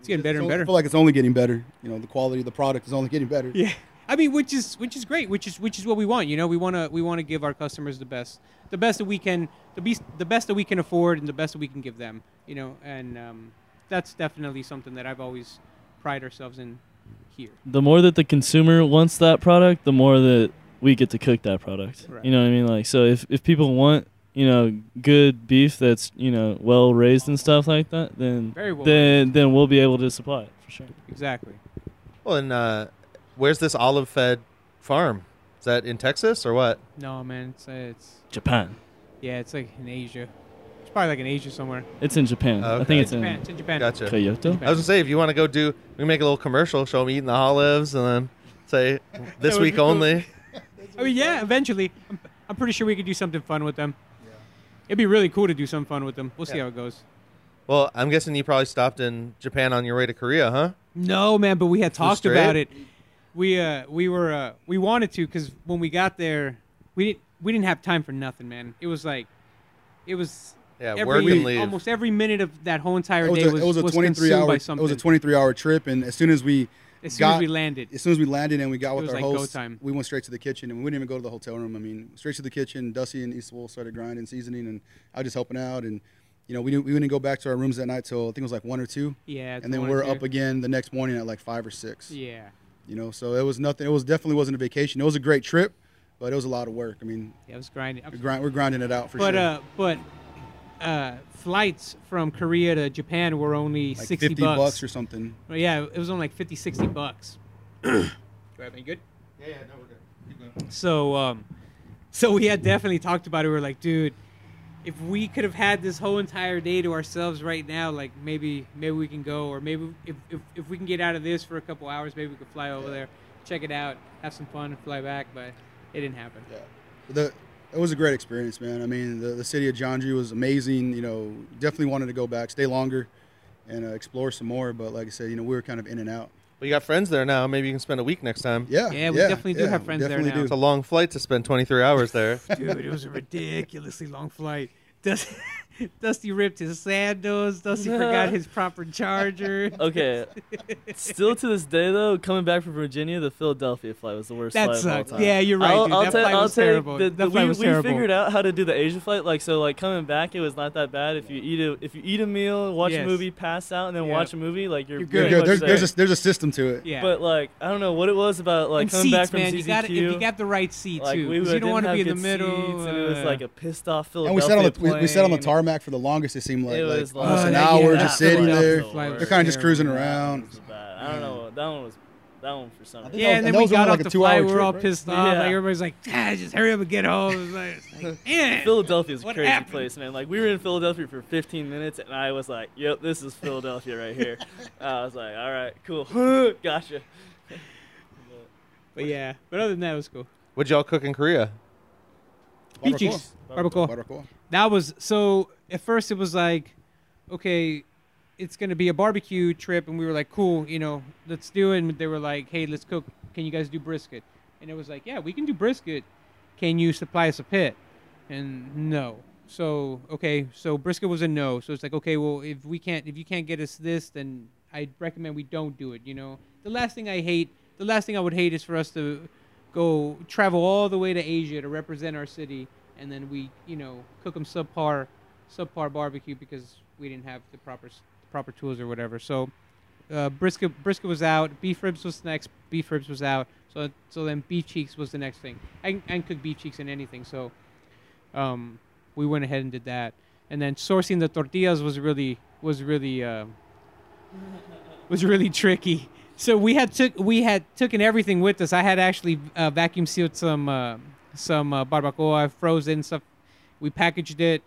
It's getting better and better. I better. feel like it's only getting better. You know, the quality of the product is only getting better. Yeah. I mean, which is which is great, which is which is what we want. You know, we want to we want to give our customers the best, the best that we can, the best the best that we can afford, and the best that we can give them. You know, and um, that's definitely something that I've always pride ourselves in here. the more that the consumer wants that product, the more that we get to cook that product. Right. You know what I mean? Like, so if, if people want, you know, good beef that's, you know, well raised and stuff like that, then Very well then then we'll be able to supply it for sure. Exactly. well, and uh, where's this olive-fed farm? Is that in Texas or what? No, man, it's uh, it's Japan. yeah, it's like in Asia. It's probably like in Asia somewhere. It's in Japan. I okay. think It's it's Japan. in It's in Japan. Gotcha. Kyoto. I was gonna say if you want to go do, we can make a little commercial, show them eating the olives, and then say this would week be cool. only. I mean, yeah, eventually. I'm, I'm pretty sure we could do something fun with them. It'd be really cool to do some fun with them. We'll see Yeah. how it goes. Well, I'm guessing you probably stopped in Japan on your way to Korea, huh? No, man, but we had talked straight? about it. We uh we were uh we wanted to because when we got there, we didn't we didn't have time for nothing, man. It was like, it was Yeah, every, work and leave. almost every minute of that whole entire It was, day a, was it was a was 23 consumed hour by it was a 23 hour trip and as soon as we as soon as we landed. as soon as we landed and we got with our like host time. we went straight to the kitchen and we didn't even go to the hotel room I mean straight to the kitchen Dusty and Esaul started grinding seasoning and I was just helping out and you know we didn't, we didn't go back to our rooms that night till I think it was like one or two Yeah, and then we're up again the next morning at like five or six Yeah, you know so it was nothing it was definitely wasn't a vacation it was a great trip but it was a lot of work I mean yeah, it was grinding. we're, grind, we're grinding it out for but sure uh, but uh, flights from Korea to Japan were only like sixty 50 bucks. or something Well, yeah, it was only like 50, 60 bucks. Do I have any good? Yeah, yeah, no, we're good. Keep going. So, um, so we had definitely talked about it. We were like, dude, if we could have had this whole entire day to ourselves right now, like maybe maybe we can go, or maybe if if, if we can get out of this for a couple hours, maybe we could fly over there, check it out, have some fun, and fly back. But it didn't happen. Yeah, the it was a great experience, man. I mean, the, the city of Jeonju was amazing. You know, definitely wanted to go back, stay longer, and uh, explore some more. But like I said, you know, we were kind of in and out. But you got friends there now. Maybe you can spend a week next time. Yeah, Yeah, we definitely do have friends there definitely now. It's a long flight to spend 23 hours there. Dude, it was a ridiculously long flight. Dusty, Dusty ripped his sandals. Dusty forgot his proper charger. Okay. Still to this day, though, coming back from Virginia, the Philadelphia flight was the worst That flight of all time. Yeah, you're right, I'll, dude. I'll That tell- flight I'll was tell you, terrible. the- That the- flight we, was we terrible. figured out how to do the Asia flight. Like so, like coming back, it was not that bad. If you eat a if you eat a meal, watch Yes. a movie, pass out, and then Yeah. watch a movie, like you're, You're pretty good. Good. There's, there. there's a there's a system to it. Yeah. But like I don't know what it was about like and coming seats, back from man. CCQ. You got if you got the right seat like too. we 'cause would- you don't didn't want to be in the middle. and it was uh, like a pissed off Philadelphia. And we sat on the we sat on the tarmac for the longest. It seemed like It like was almost like- an Oh, hour yeah, just sitting there. flight was They're kind of just cruising That around. bad. I don't know. That one was that one for some. Reason. yeah, that- and then we got off a the two-hour flight. We were trip, all right? pissed off. Yeah. Like everybody's like, ah, just hurry up and get home. It's like, man. Philadelphia's a crazy happened? place, man. Like we were in Philadelphia for 15 minutes, and I was like, "Yep, this is Philadelphia right here." I was like, "All right, cool, gotcha." But yeah, but other than that, it was cool. What'd y'all cook in Korea? Beef cheeks, barbacoa. Barbacoa. That was so. At first, it was like, okay, it's gonna be a barbecue trip, and we were like, cool, you know, let's do it. And they were like, hey, let's cook. Can you guys do brisket? And it was like, yeah, we can do brisket. Can you supply us a pit? And no. So okay, so brisket was a no. So it's like, okay, well, if we can't, if you can't get us this, then I recommend we don't do it. You know, the last thing I hate, the last thing I would hate is for us to go travel all the way to Asia to represent our city, and then we, you know, cook them subpar, subpar barbecue because we didn't have the proper proper tools or whatever. So, uh, brisket brisket was out. Beef ribs was next. Beef ribs was out. So so then beef cheeks was the next thing. I can cook beef cheeks in anything. So, um, we went ahead and did that. And then sourcing the tortillas was really was really uh, was really tricky. So we had took we had taken everything with us. I had actually uh, vacuum sealed some uh, some uh, barbacoa, frozen stuff. We packaged it,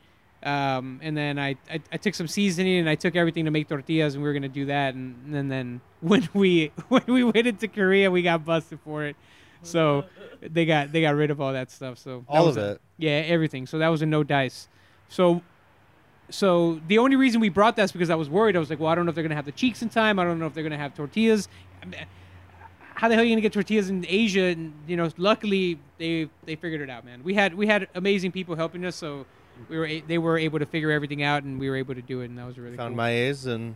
um, and then I, I I took some seasoning and I took everything to make tortillas, and we were gonna do that. And, and then when we when we went into Korea, we got busted for it. So they got they got rid of all that stuff. So that All was of a- it. yeah, everything. So that was a no dice. So so the only reason we brought that is because I was worried. I was like, well, I don't know if they're gonna have the cheeks in time. I don't know if they're gonna have tortillas. I mean, How the hell are you gonna get tortillas in Asia? And you know, luckily they they figured it out, man. We had we had amazing people helping us, so we were a- they were able to figure everything out, and we were able to do it, and that was really Found cool. my A's in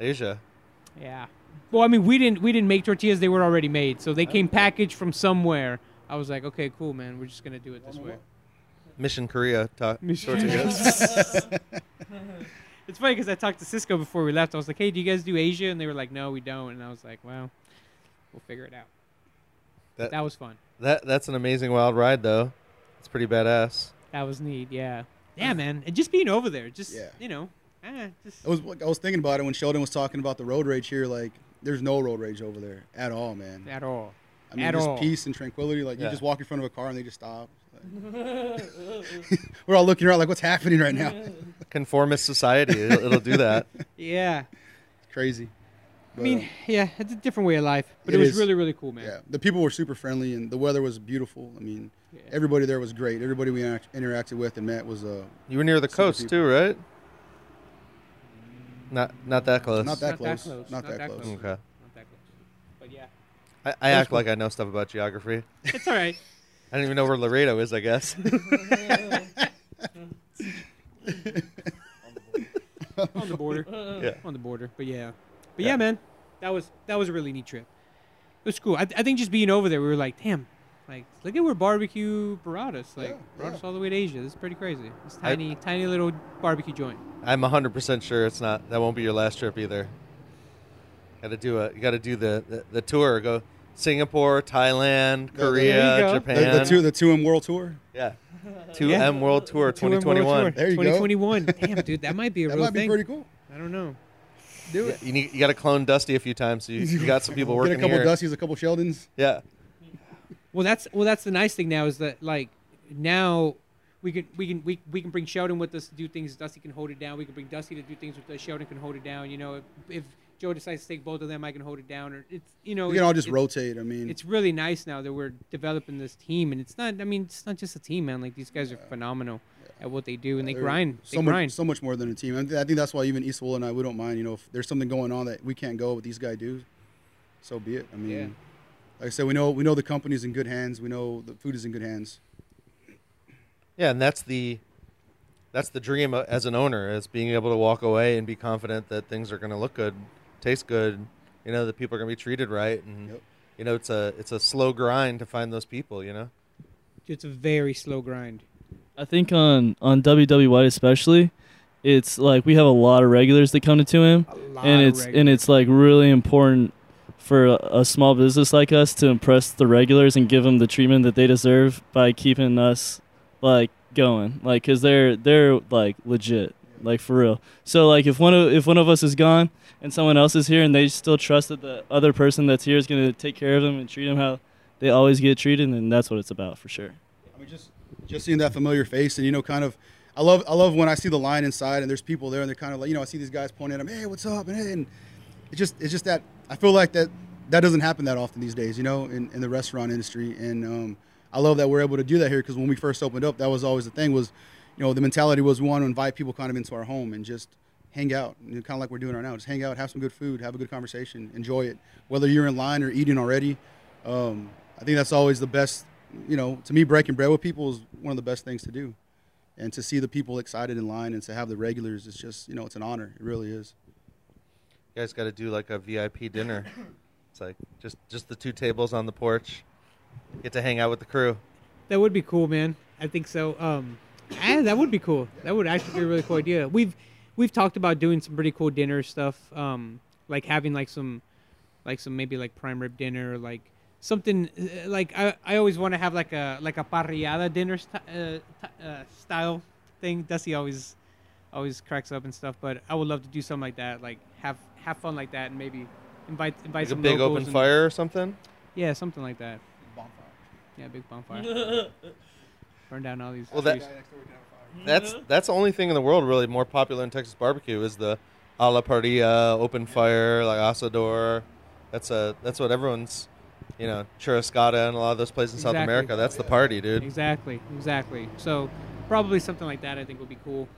Asia. yeah. Well, I mean, we didn't we didn't make tortillas; they were already made, so they oh, came packaged from somewhere. I was like, okay, cool, man. We're just gonna do it this way. Mission Korea. Ta- Mission- tortillas. It's funny because I talked to Sysco before we left. I was like, "Hey, do you guys do Asia?" And they were like, "No, we don't." And I was like, "Well, we'll figure it out." That- That was fun. that that's an amazing wild ride though. It's pretty badass. That was neat. Yeah, yeah, man. And just being over there, just Yeah. you know, eh, just I was I was thinking about it when Sheldon was talking about the road rage here. Like, there's no road rage over there at all, man. at all. I mean, at just all. peace and tranquility. Like, Yeah. you just walk in front of a car and they just stop. Like- We're all looking around like, what's happening right now? Conformist society. It'll, it'll do that. Yeah, It's crazy. I mean, yeah, it's a different way of life, but it, It was is. really, really cool, man. yeah, the people were super friendly and the weather was beautiful. I mean, Yeah. everybody there was great. Everybody we interac- interacted with and met was uh, You were near the coast people. too, right? Not not that close. not that Not that close. close. Not, that, close. Okay. Not that close. But yeah, I, I act like I know stuff about geography. it's all right. I don't even know where Laredo is. I guess. on the border. Yeah. On the border. But yeah. But yeah, man. That was that was a really neat trip. It was cool. I, I think just being over there, we were like, damn, like look at where barbecue brought us. Like Yeah, brought yeah. us all the way to Asia. This is pretty crazy. This I- tiny, tiny little barbecue joint. I'm 100 percent sure it's not. That won't be your last trip either. Got to do a. You got to do the, the the tour. Go Singapore, Thailand, Korea, go. The, Japan. the two the two M World Tour. Yeah. Two Yeah. M World Tour Tour and World 2021. Tour. There you go. 2021. Damn, dude, that might be a That real might be thing. pretty cool. I don't know. Do Yeah, it. you need, you got to clone Dusty a few times. So you, you got some people Get working a couple here. Dusties, a couple Sheldons. Yeah. Well, that's well, that's the nice thing now is that like now we can we can we, we can bring Sheldon with us to do things. Dusty can hold it down. We can bring Dusty to do things with us. Sheldon can hold it down. You know, if, if Joe decides to take both of them, I can hold it down. Or it's you know We can all just rotate. I mean, It's really nice now that we're developing this team, and it's not. I mean, it's not just a team, man. Like these guys are phenomenal at what they do, and they grind. So They much, grind. so much more than a team. I think that's why even Esaul and I, we don't mind. You know, if there's something going on that we can't go, but these guys do. so be it. I mean, Yeah. Like I said, we know we know the company's in good hands. We know the food is in good hands. Yeah, and that's the that's the dream uh, as an owner is being able to walk away and be confident that things are going to look good, taste good. You know that people are going to be treated right, and Yep. you know it's a it's a slow grind to find those people. You know. It's a very slow grind. I think on on WWE especially, it's like we have a lot of regulars that come to 2M, A lot and it's regulars. and it's like really important for a, small business like us to impress the regulars and give them the treatment that they deserve by keeping us like going, like because they're they're like legit, like for real. So like if one of if one of us is gone and someone else is here and they still trust that the other person that's here is gonna take care of them and treat them how they always get treated, and that's what it's about for sure. I mean, just just seeing that familiar face, and you know, kind of, I love I love when I see the line inside, and there's people there, and they're kind of like, you know, I see these guys pointing at them, hey, what's up, and hey, and it's just it's just that I feel like that that doesn't happen that often these days, you know, in, in the restaurant industry, and um, I love that we're able to do that here because when we first opened up, that was always the thing was, you know, the mentality was we want to invite people kind of into our home and just hang out, you know, kind of like we're doing right now, just hang out, have some good food, have a good conversation, enjoy it, whether you're in line or eating already. Um, I think that's always the best you know, to me, breaking bread with people is one of the best things to do. And to see the people excited in line and to have the regulars, it's just, you know, it's an honor. It really is. Guys got to do like a VIP dinner. It's like just just the two tables on the porch. Get to hang out with the crew. That would be cool, man. I think so. Um, eh, that would be cool. That would actually be a really cool idea. We've we've talked about doing some pretty cool dinner stuff. Um, like having like some, like some maybe like prime rib dinner, or like something uh, like I, I always want to have like a like a parrillada dinner st- uh, t- uh, style thing. Dusty always always cracks up and stuff, but I would love to do something like that. Like have have fun like that, and maybe invite invite Like a some big open and- fire or something. Yeah, something like that. Bonfire. Yeah, big bonfire. Burn down all these. Well, that trees. that's mm-hmm. that's the only thing in the world really more popular in Texas barbecue is the a la parrilla, open fire, like asador. That's a that's what everyone's, you know, churrascada and a lot of those places in South America. That's the oh, party, dude. Exactly, exactly. So probably something like that I think would be cool.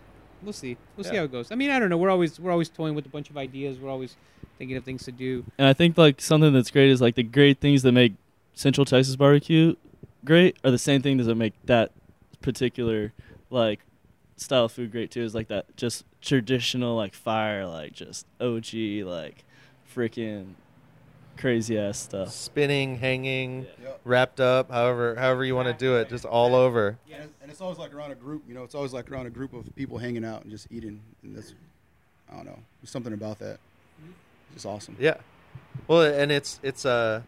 We'll see. We'll see how it goes. I mean, I don't know. We're always we're always toying with a bunch of ideas. We're always thinking of things to do. And I think like something that's great is like the great things that make Central Texas barbecue great are the same things that make that particular like style of food great too. Is like that just traditional like fire, like just OG like freaking crazy ass stuff. Spinning, hanging, Yep. wrapped up, however however you want to do it, just all over. And, and it's always like around a group, you know, it's always like around a group of people hanging out and just eating. And that's, I don't know, there's something about that. It's just awesome. Yeah. Well, and it's it's uh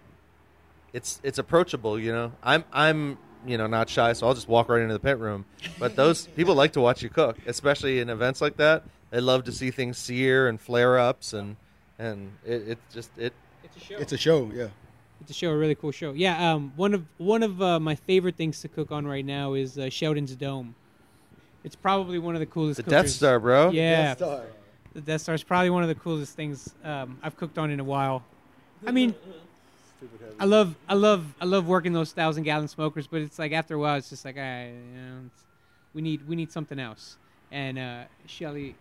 it's it's approachable, you know. I'm I'm you know not shy, so I'll just walk right into the pit room. But those people like to watch you cook, especially in events like that. They love to see things sear and flare ups, and and it, it just it It's a show. It's a show, yeah. It's a show, a really cool show. Yeah, um, one of one of uh, my favorite things to cook on right now is uh, Sheldon's Dome. It's probably one of the coolest. Things. The Death Star, bro. Yeah, the Death Star is probably one of the coolest things um, I've cooked on in a while. I mean, I love, I love, I love working those thousand gallon smokers, but it's like after a while, it's just like, I, you know, we need, we need something else. And uh, Shelly,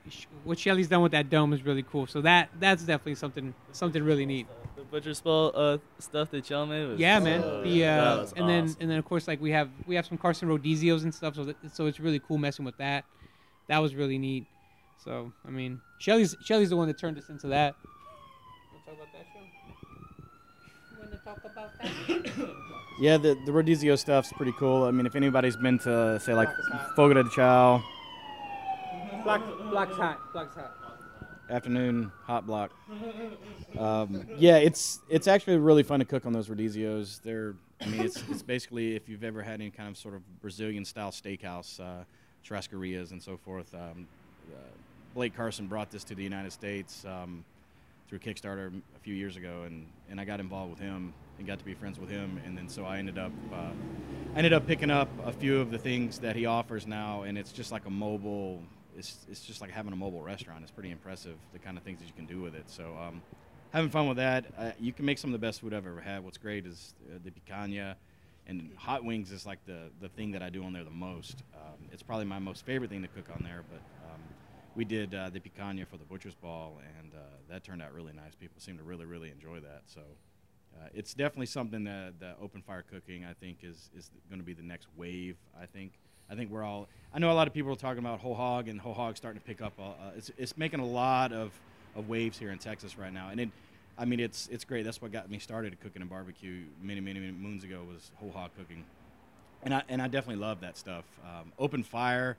what Shelly's done with that dome is really cool. So that, that's definitely something, something really neat. The butcher's ball uh, stuff that y'all made was Yeah, man. so- The that uh, was and then and then of course like we have we have some Carson Rodizios and stuff, so that, so it's really cool messing with that. That was really neat. So I mean, Shelly's Shelly's the one that turned us into that. Want to talk about that show? Want to talk about that? Yeah, the the Rodizio stuff's pretty cool. I mean, if anybody's been to say like Fogo de Chao, Black Black's hot. Black's hot. Afternoon hot block. Um, yeah, it's it's actually really fun to cook on those Rodizios. They're I mean, it's it's basically if you've ever had any kind of sort of Brazilian style steakhouse, uh, churrascarias and so forth. Um, uh, Blake Carson brought this to the United States um, through Kickstarter a few years ago, and, and I got involved with him and got to be friends with him, and then so I ended up uh, I ended up picking up a few of the things that he offers now, and it's just like a mobile. It's, it's just like having a mobile restaurant. It's pretty impressive the kind of things that you can do with it. So um, having fun with that. Uh, you can make some of the best food I've ever had. What's great is uh, the picanha, and hot wings is like the the thing that I do on there the most. Um, it's probably my most favorite thing to cook on there. But um, we did uh, the picanha for the butcher's ball, and uh, that turned out really nice. People seem to really really enjoy that. So uh, it's definitely something that the open fire cooking I think is is going to be the next wave. I think I think we're all. I know a lot of people are talking about whole hog and whole hog starting to pick up. Uh, it's it's making a lot of, of waves here in Texas right now, and it. I mean, it's it's great. That's what got me started cooking and barbecue many many, many moons ago was whole hog cooking, and I and I definitely love that stuff. Um, open fire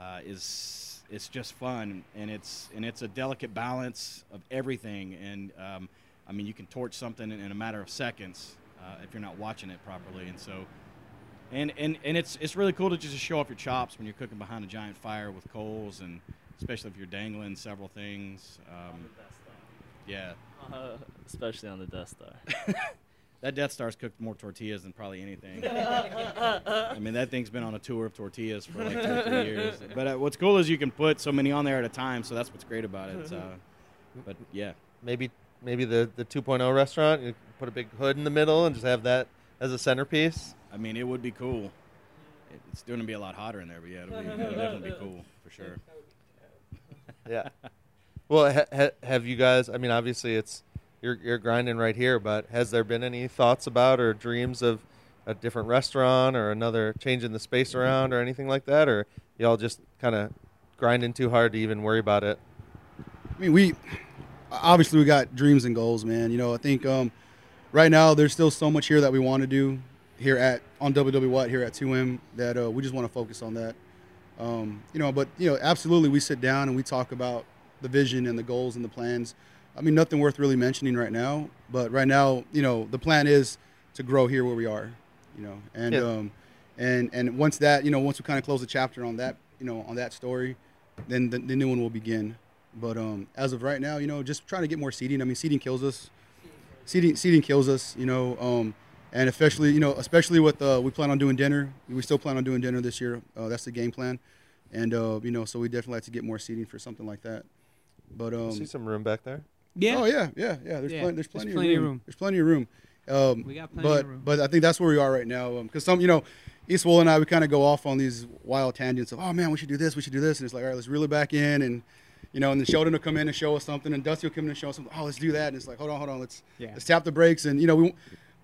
uh, is it's just fun, and it's and it's a delicate balance of everything. And um, I mean, you can torch something in, in a matter of seconds uh, if you're not watching it properly, and so. And, and, and it's, it's really cool to just show off your chops when you're cooking behind a giant fire with coals, and especially if you're dangling several things. Um, yeah, Uh, especially on the Death Star. that Death Star's cooked more tortillas than probably anything. I mean, that thing's been on a tour of tortillas for like two or three years. But uh, what's cool is you can put so many on there at a time, so that's what's great about it. Uh, but yeah, Maybe maybe the the 2.0 restaurant. You put a big hood in the middle and just have that as a centerpiece. I mean, it would be cool. It's going to be a lot hotter in there, but yeah, it'll, be, it'll definitely be cool for sure. Yeah. well, ha- ha- have you guys? I mean, obviously, it's you're you're grinding right here, but has there been any thoughts about or dreams of a different restaurant or another changing the space around or anything like that, or y'all just kind of grinding too hard to even worry about it? I mean, we obviously we got dreams and goals, man. You know, I think um, right now there's still so much here that we want to do here at on WW What here at 2M that uh, we just want to focus on that. Um, you know, but you know, absolutely, we sit down and we talk about the vision and the goals and the plans. I mean, nothing worth really mentioning right now, but right now, you know, the plan is to grow here where we are. You know, and Yeah. um, and and once that, you know, once we kind of close the chapter on that, you know, on that story, then the, the new one will begin. But um, as of right now, you know, just trying to get more seating. I mean, seating kills us. Seating, seating kills us. You know, um, and especially, you know, especially with uh, we plan on doing dinner. We still plan on doing dinner this year. Uh, that's the game plan, and uh, you know, so we definitely like to get more seating for something like that. But um, See some room back there. Yeah. Oh yeah, yeah, yeah. There's Yeah, plenty. There's there's plenty, plenty of of room. room. There's plenty of room. Um, We got plenty but of room. but I think that's where we are right now. Because some, you know, East Esaul and I, we kind of go off on these wild tangents of, oh man, we should do this, we should do this, and it's like, all right, let's reel it back in, and you know, and then Sheldon will come in and show us something, and Dusty will come in and show us something. Oh, let's do that, and it's like, hold on, hold on, let's Yeah. let's tap the brakes, and you know, we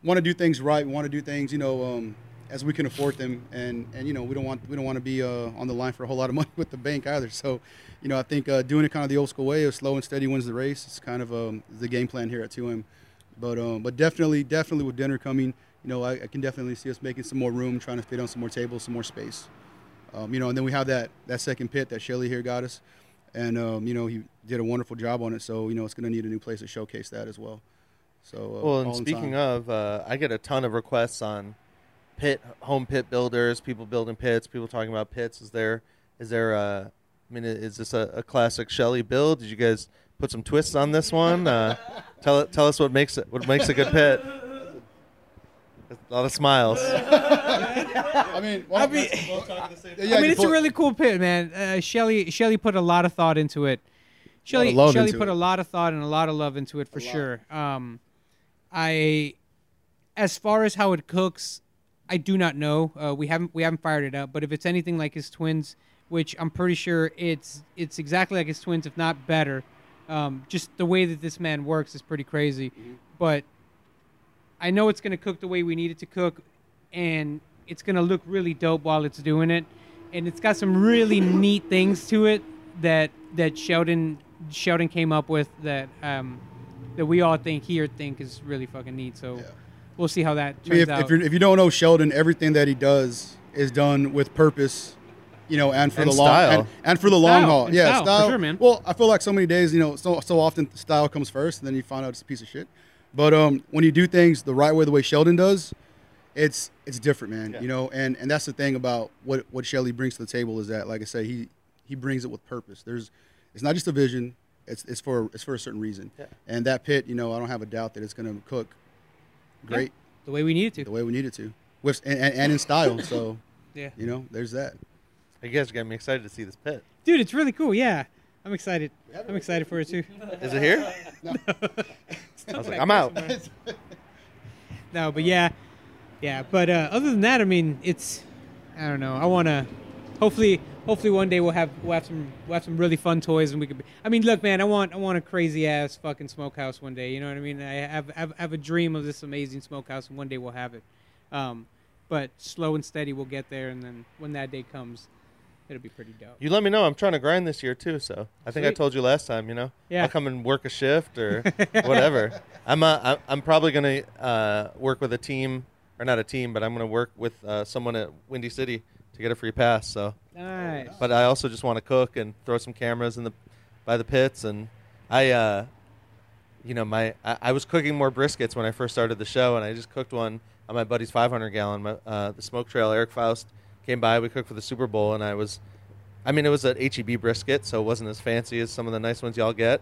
want to do things right. We want to do things, you know, um, as we can afford them, and and you know, we don't want we don't want to be uh, on the line for a whole lot of money with the bank either. So, you know, I think uh, doing it kind of the old school way of slow and steady wins the race. It's kind of um, the game plan here at 2M. But um, but definitely definitely with dinner coming, you know, I, I can definitely see us making some more room, trying to fit on some more tables, some more space. Um, you know, and then we have that that second pit that Shelly here got us, and um, you know he did a wonderful job on it. So you know it's going to need a new place to showcase that as well. So uh, Well, and speaking time. of, uh, I get a ton of requests on pit home pit builders, people building pits, people talking about pits. Is there is there a I mean, is this a, a classic Shelly build? Did you guys put some twists on this one? Uh, tell tell us what makes it what makes a good pit. A lot of smiles. I mean, I mean, yeah, I mean, you it's a really cool pit, man. Uh, Shelly, Shelly put a lot of thought into it. Shelly, love Shelly put it. a lot of thought and a lot of love into it for lot. sure. Um, I, as far as how it cooks, I do not know. Uh, we haven't we haven't fired it up, but if it's anything like his twins, which I'm pretty sure it's it's exactly like his twins, if not better. Um, just the way that this man works is pretty crazy, but I know it's gonna cook the way we need it to cook, and it's gonna look really dope while it's doing it, and it's got some really neat things to it that that Sheldon Sheldon came up with that um, that we all think here think is really fucking neat. So Yeah. we'll see how that I mean, if, out. if, you're, if you don't know Sheldon, everything that he does is done with purpose, you know, and for And the long style. and, and for the long haul. and Yeah, style, for sure, man. Well, I feel like so many days, you know, so so often style comes first, and then you find out it's a piece of shit. But um, when you do things the right way, the way Sheldon does, it's it's different, man. Yeah. You know, and and that's the thing about what what Shelly brings to the table is that, like I say, he he brings it with purpose. There's it's not just a vision. It's it's for it's for a certain reason. Yeah. And that pit, you know, I don't have a doubt that it's going to cook great the way we need it to. the way we need it to, with and, and, and in style. So Yeah, you know, there's that. i You guys got me excited to see this pit. dude, it's really cool. Yeah, I'm excited. I'm excited for it too. Is it here? I was like, I'm out. No, but yeah, yeah. But uh, other than that, I mean, it's I don't know. I want to hopefully hopefully one day we'll have we'll have some we'll have some really fun toys and we could. Be, I mean, look, man, I want I want a crazy ass fucking smokehouse one day. You know what I mean? I have have, have a dream of this amazing smokehouse, and one day we'll have it. Um, but slow and steady, we'll get there, and then when that day comes, it'll be pretty dope. You let me know. I'm trying to grind this year too. So I think I told you last time. You know, Yeah. I'll come and work a shift or whatever. I'm uh, I'm probably gonna uh, work with a team or not a team, but I'm gonna work with uh, someone at Windy City to get a free pass. So, Nice. but I also just want to cook and throw some cameras in the by the pits and I. Uh, you know, my I, I was cooking more briskets when I first started the show, and I just cooked one on my buddy's 500 gallon. Uh, the smoke trail, Eric Faust came by. We cooked for the Super Bowl, and I was, I mean, it was an HEB brisket, so it wasn't as fancy as some of the nice ones y'all get.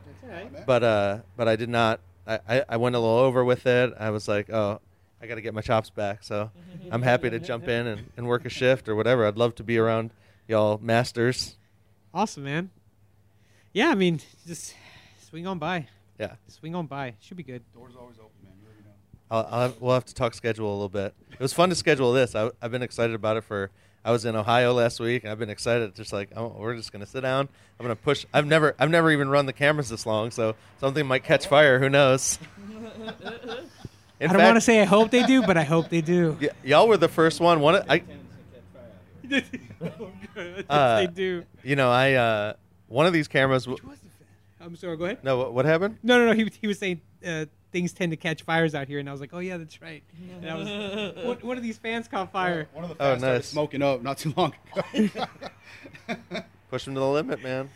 But uh, but I did not. I, I, I went a little over with it. I was like, oh, I got to get my chops back. So I'm happy to jump in and, and work a shift or whatever. I'd love to be around y'all masters. Awesome, man. Yeah, I mean, just swing on by. Yeah. Swing on by. Should be good. Doors always open, man. You already know. I'll, I'll have, we'll have to talk schedule a little bit. It was fun to schedule this. I, I've been excited about it for. I was in Ohio last week, and I've been excited. Just like, oh, we're just gonna sit down. I'm gonna push. I've never, I've never even run the cameras this long, so something might catch fire. Who knows? In I don't want to say I hope they do, but I hope they do. y- y'all were the first one. One, of- I, yes, Uh, they do. you know, I, uh, one of these cameras. W- I'm sorry. Go ahead. no, what, what happened? No, no, no. He, he was saying uh, things tend to catch fires out here, and I was like, oh yeah, that's right. And I was, one, one of these fans caught fire. One of the Oh, fans started nice. smoking up not too long ago. Push them to the limit, man.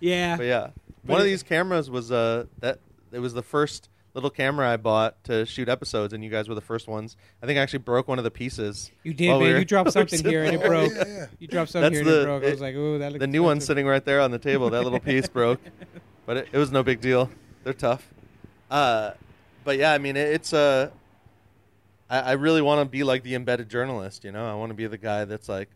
Yeah. But yeah, one of these cameras was uh that it was the first little camera I bought to shoot episodes, and you guys were the first ones. I think I actually broke one of the pieces. You did, while we man. were- you dropped we were something here and it there. broke. yeah, yeah. You dropped something That's here and it the- broke. I was it- like, ooh, that looks The new one expensive. sitting right there on the table. That little piece broke, but it, it was no big deal. They're tough. Uh, but yeah, I mean, it, it's Uh, I, I really want to be like the embedded journalist. You know, I want to be the guy that's like,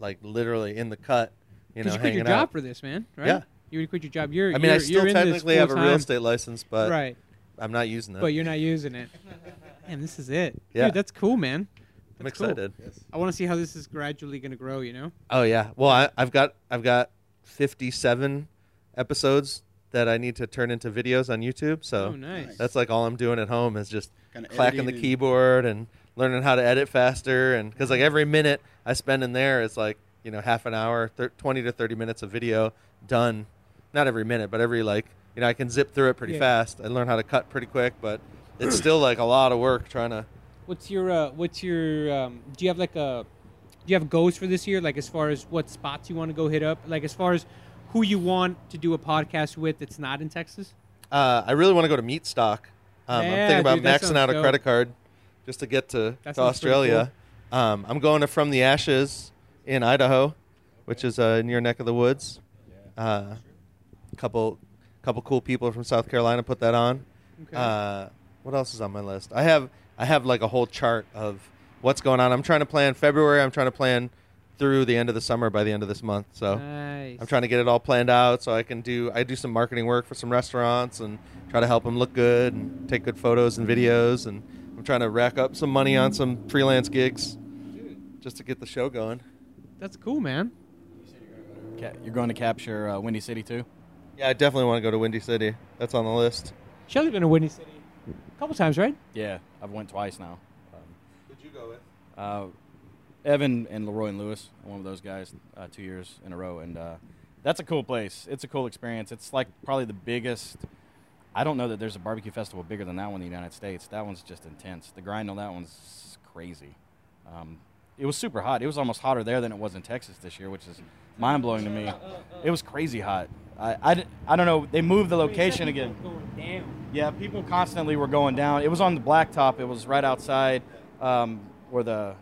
like literally in the cut. You know, Because you quit your job out. for this, man. Right? Yeah. You would quit your job. You're. I mean, I you're- still in this technically have a real estate license, but right. I'm not using it. But you're not using it. Man, this is it. Yeah. Dude, that's cool, man. I'm That's cool. excited. I want to see how this is gradually going to grow. You know. Oh yeah. Well, I, I've got I've got 57 episodes that I need to turn into videos on YouTube. So Oh, nice. that's like all I'm doing at home is just Kinda clacking the and- keyboard and learning how to edit faster. And because like every minute I spend in there is like you know half an hour, thir- 20 to 30 minutes of video done. Not every minute, but every like you know I can zip through it pretty Yeah. fast. I learn how to cut pretty quick, but it's still like a lot of work trying to. What's your uh, What's your um, Do you have like a Do you have goals for this year? Like as far as what spots you want to go hit up? Like as far as who you want to do a podcast with that's not in Texas? Uh, I really want to go to Meatstock. Um, I'm thinking about dude, that maxing sounds out a credit card just to get to, to sounds pretty Australia. Um, I'm going to From the Ashes in Idaho, which is uh, in your neck of the woods. Uh, couple, couple cool people from South Carolina put that on. Okay. Uh, what else is on my list? I have I have like a whole chart of what's going on. I'm trying to plan February. I'm trying to plan through the end of the summer by the end of this month. So. nice. I'm trying to get it all planned out so I can do I do some marketing work for some restaurants and try to help them look good and take good photos and videos and I'm trying to rack up some money on some freelance gigs just to get the show going. That's cool, man. You're going to capture uh, Windy City too. Yeah, I definitely want to go to Windy City. That's on the list. Shelly's been to Windy City a couple times, right? Yeah, I've went twice now. Um, Did you go with? uh, Evan and Leroy and Lewis, one of those guys, uh, two years in a row, and uh, that's a cool place. It's a cool experience. It's like probably the biggest. I don't know that there's a barbecue festival bigger than that one in the United States. That one's just intense. The grind on that one's crazy. Um, it was super hot. It was almost hotter there than it was in Texas this year, which is mind blowing to me. It was crazy hot. I, I, I don't know. They moved the location again. Yeah, people constantly were going down. It was on the blacktop. It was right outside um, where the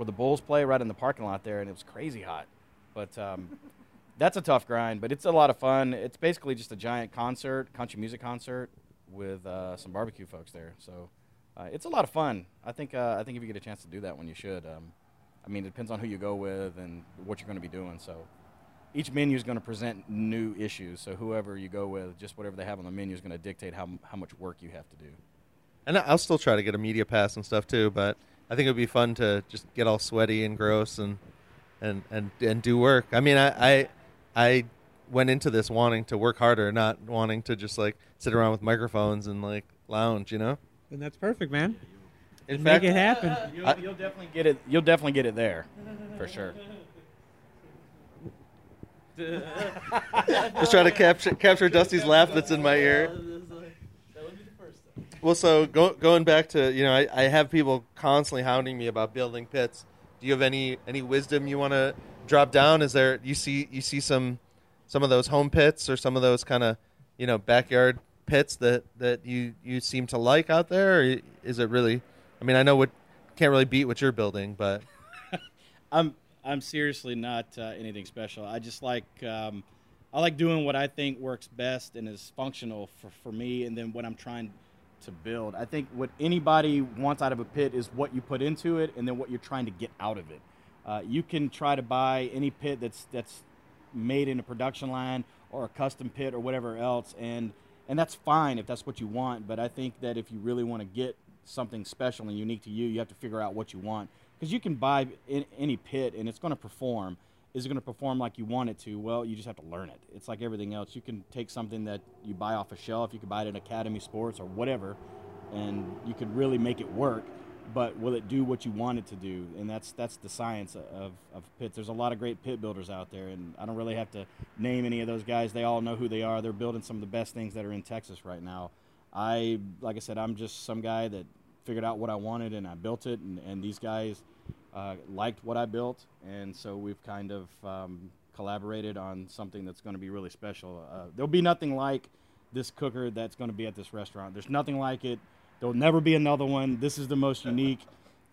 where the Bulls play, right in the parking lot there, and it was crazy hot. But um, that's a tough grind, but it's a lot of fun. It's basically just a giant concert, country music concert, with uh, some barbecue folks there. So uh, it's a lot of fun. I think uh, I think if you get a chance to do that one, you should. Um, I mean, it depends on who you go with and what you're going to be doing. So each menu is going to present new issues. So whoever you go with, just whatever they have on the menu is going to dictate how how much work you have to do. And I'll still try to get a media pass and stuff too, but I think it would be fun to just get all sweaty and gross and and and and do work. I mean, I I, I went into this wanting to work harder, not wanting to just like sit around with microphones and like lounge. You know. And that's perfect, man. In Make fact, it happen. You'll, you'll definitely get it. You'll definitely get it there, for sure. just trying to capture capture Dusty's laugh that's in my ear. Well, so go, going back to you know, I, I have people constantly hounding me about building pits. Do you have any any wisdom you want to drop down? Is there you see you see some some of those home pits or some of those kind of you know backyard pits that that you you seem to like out there? Or is it really? I mean, I know what can't really beat what you're building, but I'm I'm seriously not uh, anything special. I just like um, I like doing what I think works best and is functional for, for me, and then what I'm trying to build. I think what anybody wants out of a pit is what you put into it, and then what you're trying to get out of it. Uh, you can try to buy any pit that's that's made in a production line or a custom pit or whatever else, and and that's fine if that's what you want. But I think that if you really want to get something special and unique to you, you have to figure out what you want because you can buy in, any pit and it's going to perform. Is it going to perform like you want it to? Well, you just have to learn it. It's like everything else. You can take something that you buy off a shelf, you can buy it at Academy Sports or whatever, and you could really make it work. But will it do what you want it to do? And that's that's the science of, of pits. There's a lot of great pit builders out there, and I don't really have to name any of those guys. They all know who they are. They're building some of the best things that are in Texas right now. I, like I said, I'm just some guy that figured out what I wanted and I built it, and, and these guys uh, liked what I built, and so we've kind of um, collaborated on something that's going to be really special. Uh, there'll be nothing like this cooker that's going to be at this restaurant. There's nothing like it. There'll never be another one. This is the most unique,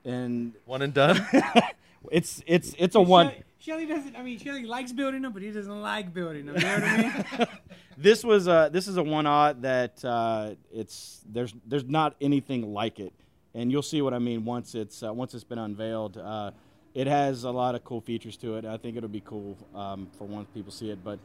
and one and done. it's it's it's a one. Shelly doesn't. I mean, Shelly likes building them, but he doesn't like building them. You know what I mean? this was a this is a one odd that uh, it's there's there's not anything like it, and you'll see what I mean once it's uh, once it's been unveiled. Uh, it has a lot of cool features to it. I think it'll be cool um, for once people see it. But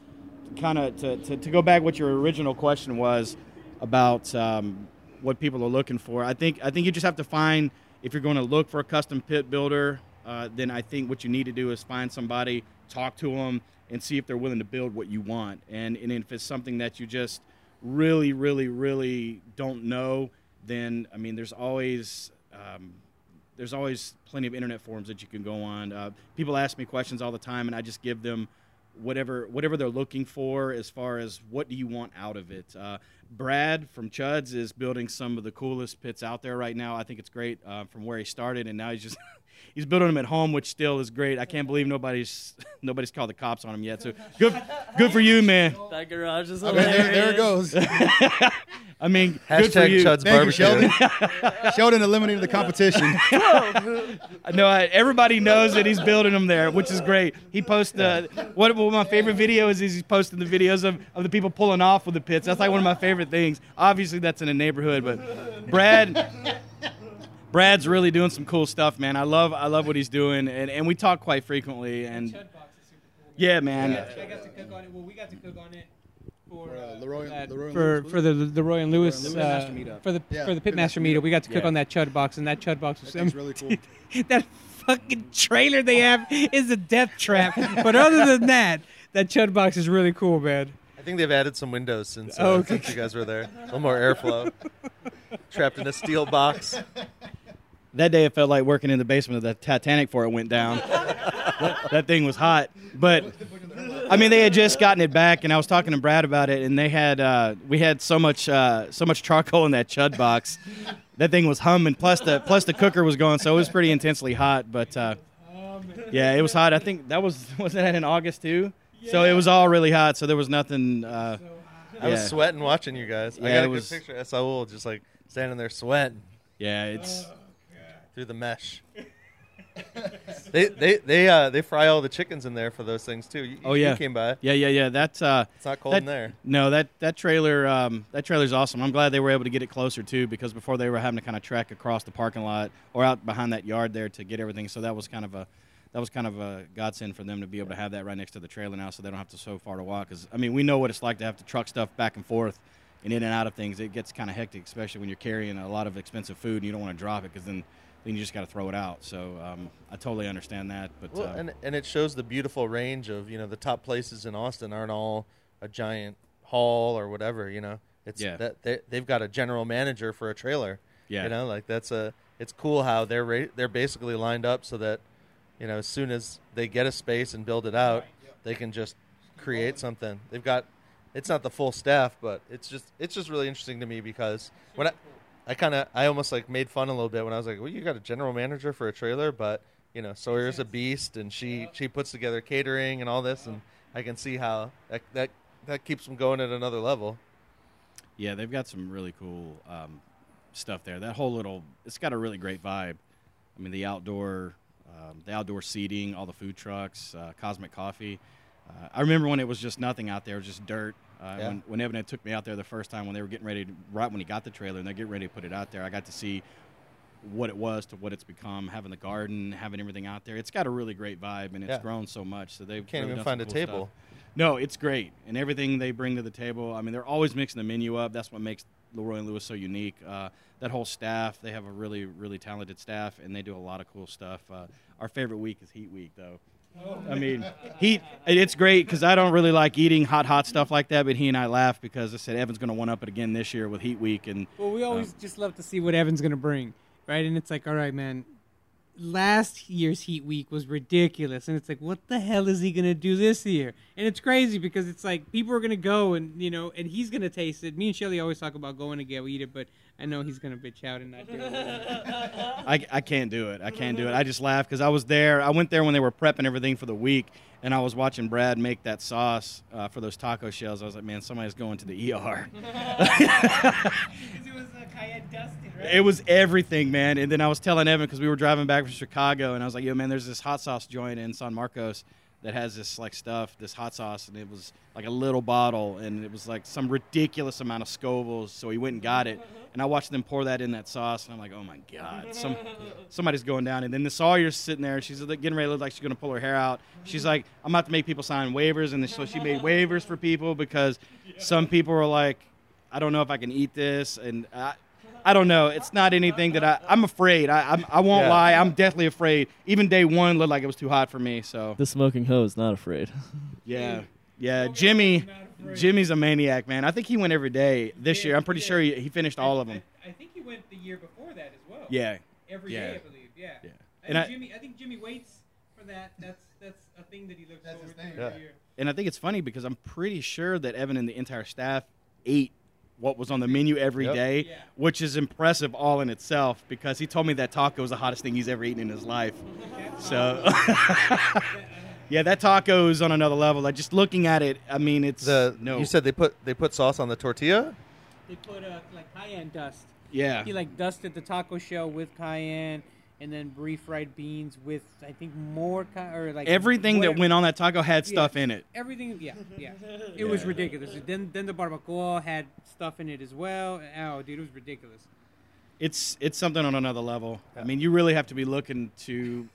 kind of to, to, to go back, what your original question was about um, what people are looking for. I think I think you just have to find if you're going to look for a custom pit builder. Uh, then I think what you need to do is find somebody, talk to them, and see if they're willing to build what you want. And, and if it's something that you just really, really, really don't know, then I mean, there's always um, there's always plenty of internet forums that you can go on. Uh, people ask me questions all the time, and I just give them whatever whatever they're looking for as far as what do you want out of it. Uh, Brad from Chuds is building some of the coolest pits out there right now. I think it's great uh, from where he started, and now he's just he's building them at home, which still is great. I can't believe nobody's nobody's called the cops on him yet. So good good for you, man. That garage is I mean, hilarious. there, there it goes. I mean, good for Hashtag you. Chud's Thank you. Sheldon. Sheldon eliminated the competition. No, I, everybody knows that he's building them there, which is great. He posts the what, what my favorite video is. Is he's posting the videos of, of the people pulling off with the pits. That's like one of my favorite things. Obviously, that's in a neighborhood, but Brad. Brad's really doing some cool stuff, man. I love I love what he's doing, and, and we talk quite frequently. And yeah, man, I got to cook on it. Well, we got to cook on it for uh, Leroy- that- Leroy for for the the Roy and Lewis Lewis uh, meetup. for the Yeah, for the Pitmaster Pitmaster meetup. meetup. We got to cook Yeah. on that chud box, and that chud box was That really cool. that fucking trailer they have is a death trap. but other than that, that chud box is really cool, man. I think they've added some windows since, uh, Oh, okay. since you guys were there. A little more airflow. Trapped in a steel box. That day it felt like working in the basement of the Titanic before it went down. that, that thing was hot, but I mean they had just gotten it back, and I was talking to Brad about it, and they had uh, we had so much uh, so much charcoal in that chud box. That thing was humming. Plus the plus the cooker was going, so it was pretty intensely hot. But uh, yeah, it was hot. I think that was wasn't that in August too. So it was all really hot. So there was nothing. Uh, I was sweating watching you guys. I got a was- good picture of Saul just like standing there sweating yeah, it's through the mesh. they they they uh they fry all the chickens in there for those things too. You, Oh, you yeah. came by. yeah yeah yeah. That's uh, It's not cold that, in there. No, that that trailer um, that trailer's awesome. I'm glad they were able to get it closer too, because before they were having to kind of trek across the parking lot or out behind that yard there to get everything. So that was kind of a that was kind of a godsend for them to be able to have that right next to the trailer now, so they don't have to so far to walk. Because I mean, we know what it's like to have to truck stuff back and forth and in and out of things. It gets kind of hectic, especially when you're carrying a lot of expensive food and you don't want to drop it, because then then you just got to throw it out. So um, I totally understand that. But Well, uh, and and it shows the beautiful range of you know the top places in Austin aren't all a giant hall or whatever. You know, it's Yeah. that they, they've got a general manager for a trailer. Yeah. you know, like that's a it's cool how they're ra- they're basically lined up so that you know as soon as they get a space and build it out, they can just create something. They've got it's not the full staff, but it's just it's just really interesting to me because when I I kind of I almost like made fun a little bit when I was like, well, you got a general manager for a trailer, but you know Sawyer's a beast and she she puts together catering and all this, and I can see how that that that keeps them going at another level. Yeah, they've got some really cool um, stuff there. That whole little, it's got a really great vibe. I mean, the outdoor, um, the outdoor seating, all the food trucks, uh, Cosmic Coffee. Uh, I remember when it was just nothing out there, it was just dirt. Uh, Yeah. when, when Evan had took me out there the first time when they were getting ready, to, right when he got the trailer and they're getting ready to put it out there, I got to see what it was to what it's become, having the garden, having everything out there. It's got a really great vibe and it's Yeah. grown so much. So they've Can't really even find a cool table. stuff. No, it's great, and everything they bring to the table. I mean, they're always mixing the menu up. That's what makes Leroy and Lewis so unique. Uh, that whole staff, they have a really, really talented staff, and they do a lot of cool stuff. Uh, our favorite week is Heat Week, though. I mean, heat—it's great because I don't really like eating hot, hot stuff like that. But he and I laugh because I said Evan's going to one up it again this year with Heat Week, and Well, we uh, always just love to see what Evan's gonna bring, right? And it's like, all right, man. Last year's Heat Week was ridiculous, and it's like, what the hell is he gonna do this year? And it's crazy because it's like people are gonna go and you know, and he's gonna taste it. Me and Shelly always talk about going to go eat it, but I know he's gonna bitch out and not do it. I, I can't do it. I can't do it. I just laugh because I was there. I went there when they were prepping everything for the week, and I was watching Brad make that sauce uh, for those taco shells. I was like, man, somebody's going to the ER. Because it was uh, cayenne dusted, right? It was everything, man. And then I was telling Evan because we were driving back from Chicago, and I was like, "Yo, man, there's this hot sauce joint in San Marcos that has this like stuff, this hot sauce, and it was like a little bottle, and it was like some ridiculous amount of Scovilles." So he went and got it, and I watched them pour that in that sauce, and I'm like, "Oh my god, some somebody's going down." And then the Sawyer's sitting there, she's like, getting ready to look like she's gonna pull her hair out. She's like, "I'm about to make people sign waivers," and then so she made waivers for people because some people were like, "I don't know if I can eat this," and I, I don't know. It's not anything that I. I'm afraid. I. I'm, I won't Yeah. lie. I'm definitely afraid. Even day one looked like it was too hot for me. So The smoking hose, not afraid. yeah, yeah. Jimmy, Jimmy's a maniac, man. I think he went every day this year. I'm pretty sure he, he finished all of them. I, I think he went the year before that as well. Yeah, every Yeah. day, I believe. Yeah. Yeah. I And think I- Jimmy, I think Jimmy waits for that. That's that's a thing that he looks That's his forward to every Yeah. year. and I think it's funny because I'm pretty sure that Evan and the entire staff ate what was on the menu every Yep. day, Yeah. which is impressive all in itself because he told me that taco was the hottest thing he's ever eaten in his life. So, yeah, that taco is on another level. Like just looking at it, I mean, it's The no. you said they put they put sauce on the tortilla. They put uh, like cayenne dust. yeah, He like dusted the taco shell with cayenne, and then refried beans with I think more ca- or like everything that went on that taco had Yeah. stuff in it. Everything, yeah, yeah. It was ridiculous. Then then the barbacoa had stuff in it as well. Oh, dude, it was ridiculous. It's it's something on another level. I mean, you really have to be looking to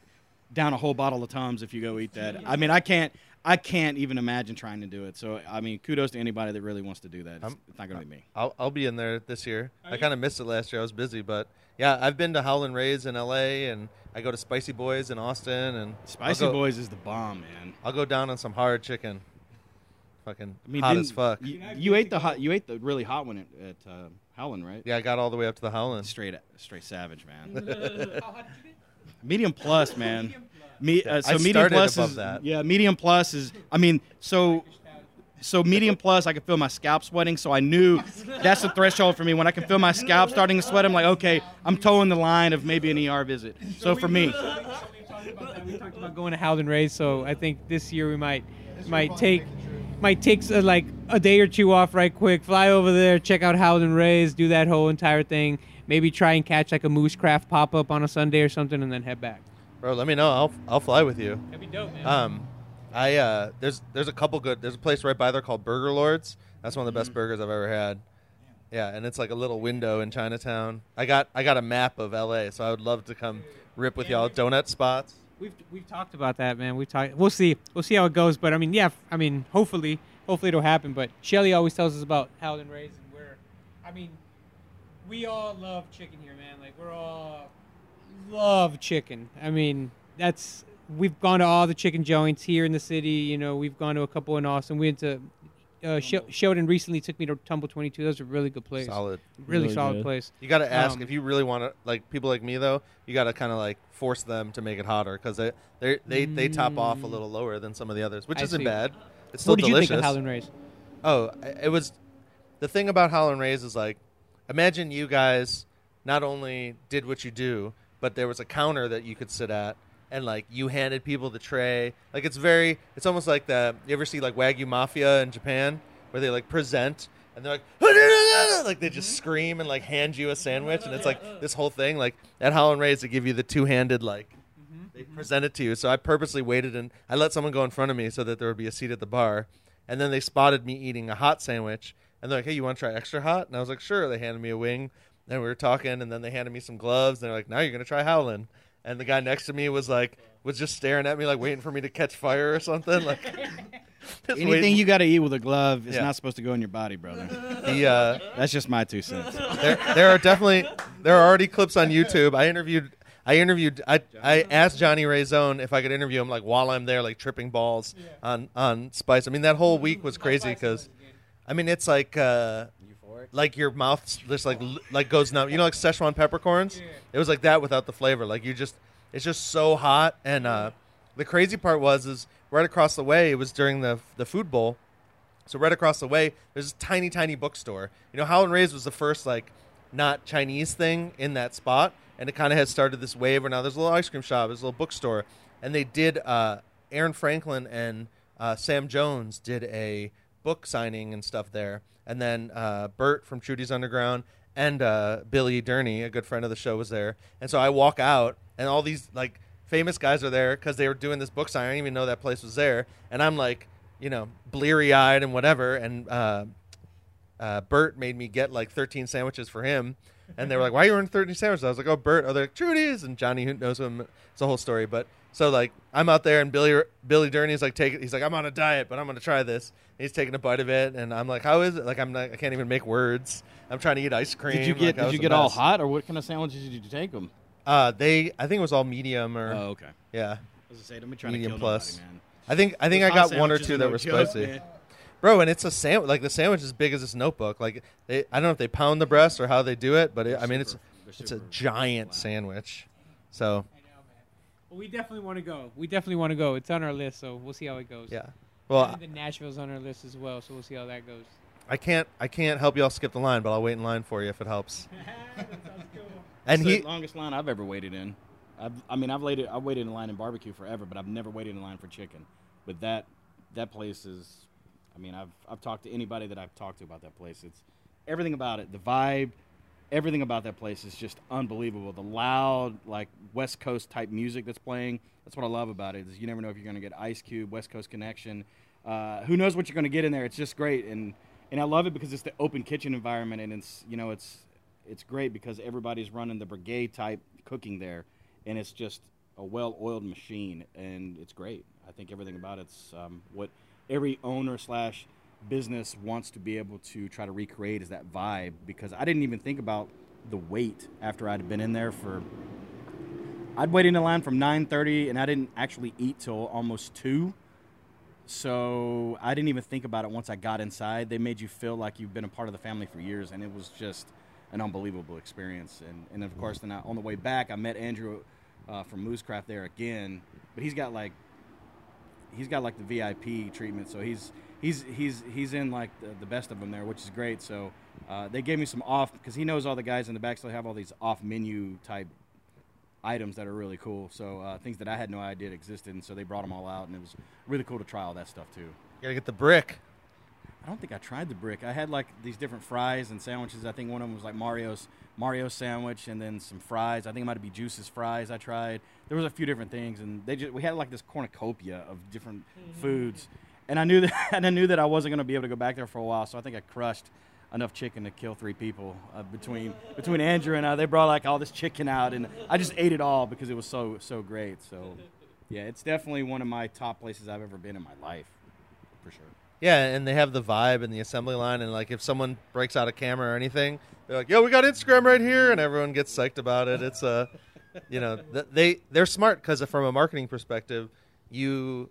down a whole bottle of Tums if you go eat that. I mean, I can't. I can't even imagine trying to do it. So, I mean, kudos to anybody that really wants to do that. It's, it's not going to be me. I'll I'll be in there this year. I kind of missed it last year. I was busy, but yeah, I've been to Howlin' Rays in L.A. and I go to Spicy Boys in Austin and Spicy go, Boys is the bomb, man. I'll go down on some hard chicken. Fucking I mean, hot as fuck. You, you ate the hot. You ate the really hot one at, at uh, Howlin', right? yeah, I got all the way up to the Howlin'. Straight, straight savage, man. How hot did you get? medium plus, man. Me, uh, so I medium plus above is that. yeah. Medium plus is. I mean, so so medium plus, I could feel my scalp sweating. So I knew that's the threshold for me. When I can feel my scalp starting to sweat, I'm like, okay, I'm towing the line of maybe an ER visit. So for me, we talked about that. We talked about going to Howlin' Rays, so I think this year we might might take might take uh, like a day or two off right quick, fly over there, check out Howlin' Rays, do that whole entire thing. Maybe try and catch like a Moo's Craft pop up on a Sunday or something, and then head back. Bro, let me know. I'll I'll fly with you. That'd be dope, man. Um, I uh, there's there's a couple good. There's a place right by there called Burger Lords. That's one of Mm-hmm. the best burgers I've ever had. Yeah, and it's like a little window in Chinatown. I got I got a map of L.A., so I would love to come rip with y'all. Donut spots. We've we've talked about that, man. We've talked. We'll see. We'll see how it goes. But I mean, yeah. I mean, hopefully, hopefully it'll happen. But Shelly always tells us about Howlin' Rays, and we're, I mean, we all love chicken here, man. Like we're all love chicken. I mean, that's we've gone to all the chicken joints here in the city. You know, we've gone to a couple in Austin. We went to uh, Shel- Sheldon recently took me to Tumble Twenty Two. That was a really good place. Solid. Really, Really solid good. place. You got to ask Um, if you really want to, like people like me though. You got to kind of like force them to make it hotter because they they they they top off a little lower than some of the others, which Mm. I isn't see. bad. It's still What did delicious. you think of Howlin' Rays? Oh, it was the thing about Howlin' Rays is like, imagine you guys not only did what you do, but there was a counter that you could sit at, and like you handed people the tray. Like it's very, it's almost like the you ever see like Wagyu Mafia in Japan, where they like present and they're like, like they just mm-hmm. scream and like hand you a sandwich, and it's like this whole thing. Like at Howlin' Rays, they give you the two handed like mm-hmm. they present it to you. So I purposely waited and I let someone go in front of me so that there would be a seat at the bar. And then they spotted me eating a hot sandwich. And they're like, hey, you want to try extra hot? And I was like, sure. They handed me a wing. And we were talking. And then they handed me some gloves. And they're like, now you're going to try Howlin'. And the guy next to me was like, was just staring at me, like waiting for me to catch fire or something. Like, just Anything waiting. you got to eat with a glove is Yeah. not supposed to go in your body, brother. The, uh, That's just my two cents. there, there are definitely there are already clips on YouTube. I interviewed I interviewed I, I asked Johnny Ray Zone if I could interview him like while I'm there like tripping balls on on Spice. I mean that whole week was crazy because I mean it's like uh like your mouth just like like goes numb. You know like Szechuan peppercorns? It was like that without the flavor. Like you just it's just so hot and uh the crazy part was is right across the way it was during the the food bowl so right across the way, there's this tiny, tiny bookstore. You know, Howlin' Rays was the first like not Chinese thing in that spot, and it kind of has started this wave where now there's a little ice cream shop, there's a little bookstore, and they did. Uh, Aaron Franklin and uh, Sam Jones did a book signing and stuff there, and then uh, Bert from Trudy's Underground and uh, Billy Durney, a good friend of the show, was there. And so I walk out, and all these like famous guys are there because they were doing this book signing. I didn't even know that place was there, and I'm like you know, bleary eyed and whatever. And uh, uh, Bert made me get like 13 sandwiches for him. And they were like, "Why are you ordering 13 sandwiches?" I was like, "Oh, Bert." Oh, they're like, "Trudy's," and Johnny who knows him. It's a whole story. But so like, I'm out there, and Billy Billy Durney's like, "Take," he's like, "I'm on a diet, but I'm gonna try this." And he's taking a bite of it, and I'm like, "How is it?" Like, I'm not, I can't even make words. I'm trying to eat ice cream. Did you get Like, Did you get all hot, or what kind of sandwiches did you take them? Uh, they, I think it was all medium or Oh, okay. yeah. I was say, don't be trying Medium to kill plus. nobody, man. I think I think Those I got one or two that no were joke, spicy. man. Bro, and it's a sandwich. Like the sandwich is big as this notebook. Like they, I don't know if they pound the breast or how they do it, but it, I mean it's super- they're it's a giant flat. sandwich. So Well, we definitely want to go. We definitely want to go. It's on our list, so we'll see how it goes. yeah. Well, And then Nashville's on our list as well, so we'll see how that goes. I can't I can't help y'all skip the line, but I'll wait in line for you if it helps. cool. And It's he, the longest line I've ever waited in. I've, I mean, I've waited. I've waited in line in barbecue forever, but I've never waited in line for chicken. But that that place is. I mean, I've I've talked to anybody that I've talked to about that place. It's everything about it, the vibe, everything about that place is just unbelievable. The loud, like West Coast type music that's playing. That's what I love about it. Is you never know if you're going to get Ice Cube, West Coast Connection. Uh, who knows what you're going to get in there? It's just great, and and I love it because it's the open kitchen environment, and it's you know it's it's great because everybody's running the brigade type cooking there, and it's just a well-oiled machine, and it's great. I think everything about it's um, what every owner slash business wants to be able to try to recreate is that vibe. Because I didn't even think about the wait after I'd been in there for. I'd wait in line from 9:30, and I didn't actually eat till almost two. So I didn't even think about it once I got inside. They made you feel like you've been a part of the family for years, and it was just an unbelievable experience. And, and of course, then I, on the way back, I met Andrew uh, from Moo's Craft there again, but he's got like he's got like the VIP treatment, so he's he's he's he's in like the, the best of them there, which is great. So uh, they gave me some off because he knows all the guys in the back, so they have all these off menu type items that are really cool. So uh, things that I had no idea existed, and so they brought them all out, and it was really cool to try all that stuff too. You gotta get the brick. I don't think I tried the brick. I had like these different fries and sandwiches. I think one of them was like Mario's Mario sandwich, and then some fries. I think it might be Juice's fries. I tried. There was a few different things, and they just we had like this cornucopia of different foods, and I knew that and I knew that I wasn't going to be able to go back there for a while. So I think I crushed enough chicken to kill three people uh, between between Andrew and I. They brought like all this chicken out, and I just ate it all because it was so so great. So yeah, it's definitely one of my top places I've ever been in my life, for sure. Yeah, and they have the vibe and the assembly line, and like if someone breaks out a camera or anything, they're like, "Yo, we got Instagram right here," and everyone gets psyched about it. It's uh, you know, th- they they're smart because from a marketing perspective, you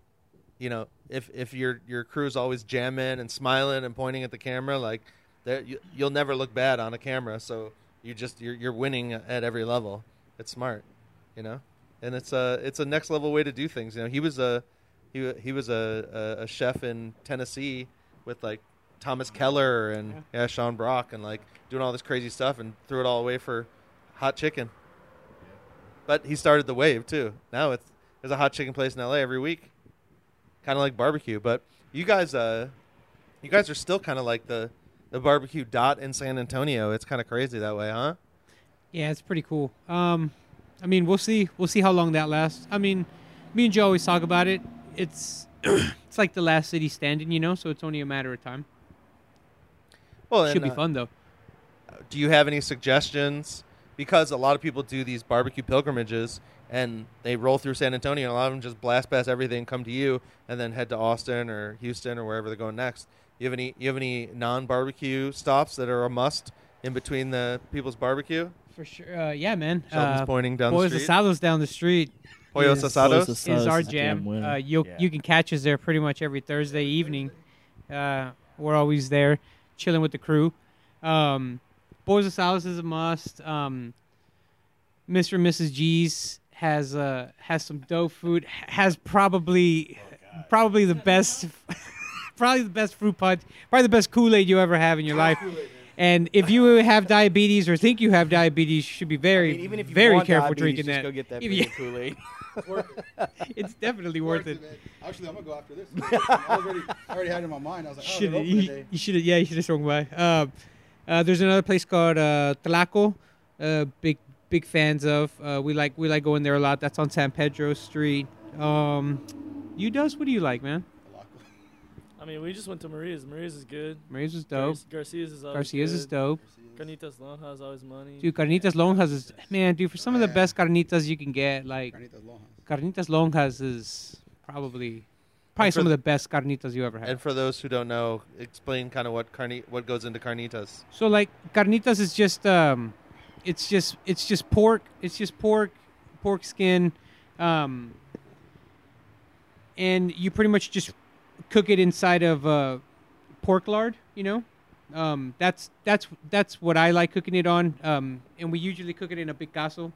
you know, if if your your crew's always jamming and smiling and pointing at the camera, like you, you'll never look bad on a camera. So you just you're you're winning at every level. It's smart, you know, and it's a it's a next level way to do things. You know, he was a he he was a a, a chef in Tennessee with like Thomas Keller and yeah. Sean Brock and like doing all this crazy stuff and threw it all away for hot chicken. But he started the wave too. Now it's there's a hot chicken place in LA every week, kind of like barbecue. But you guys, uh, you guys are still kind of like the the barbecue dot in San Antonio. It's kind of crazy that way, huh? Yeah, it's pretty cool. Um, I mean, we'll see. We'll see how long that lasts. I mean, me and Joe always talk about it. It's it's like the last city standing, you know. So it's only a matter of time. Well, it Should and, be uh, fun though. do you have any suggestions? Because a lot of people do these barbecue pilgrimages and they roll through San Antonio, and a lot of them just blast past everything, come to you, and then head to Austin or Houston or wherever they're going next. You have any? You have any non-barbecue stops that are a must in between the people's barbecue? For sure. Uh, yeah, man. Sheldon's Uh, pointing down Boys the street. Asados down the street. Pollos is- Asados? Pollos is our jam. Uh, you Yeah. you can catch us there pretty much every Thursday evening. Uh, we're always there, chilling with the crew. Um, Boys Asados is a must. Um, Mr. and Mrs. G's has uh has some dope food. Has probably probably the best probably the best fruit punch. Probably the best Kool Aid you ever have in your life. And if you have diabetes or think you have diabetes, you should be very, I mean, even if you very careful drinking that. go get that big you- Kool-Aid. it's definitely worth it. man. Actually, I'm gonna go after this. I already, I already had it in my mind. I was like, oh, open you, today. you should yeah you should have swung by. Uh, uh, there's another place called uh, Tlaco. Uh, big big fans of. Uh, we like we like going there a lot. That's on San Pedro Street. Um, you does what do you like, man? I mean, we just went to Maria's. Maria's is good. Maria's is dope. Gar- Garcia's is always Garcia's good. is dope. Carnitas Lonja is always money. Dude, Carnitas Lonjas is man, dude. For some of the best carnitas you can get, like Carnitas Lonjas. Carnitas Lonjas is probably probably some of the- the best carnitas you ever had. And for those who don't know, explain kind of what carni- what goes into carnitas. So like carnitas is just um it's just it's just pork. It's just pork, pork skin. Um and you pretty much just cook it inside of uh pork lard, you know? Um that's that's that's what I like cooking it on. Um and we usually cook it in a big castle,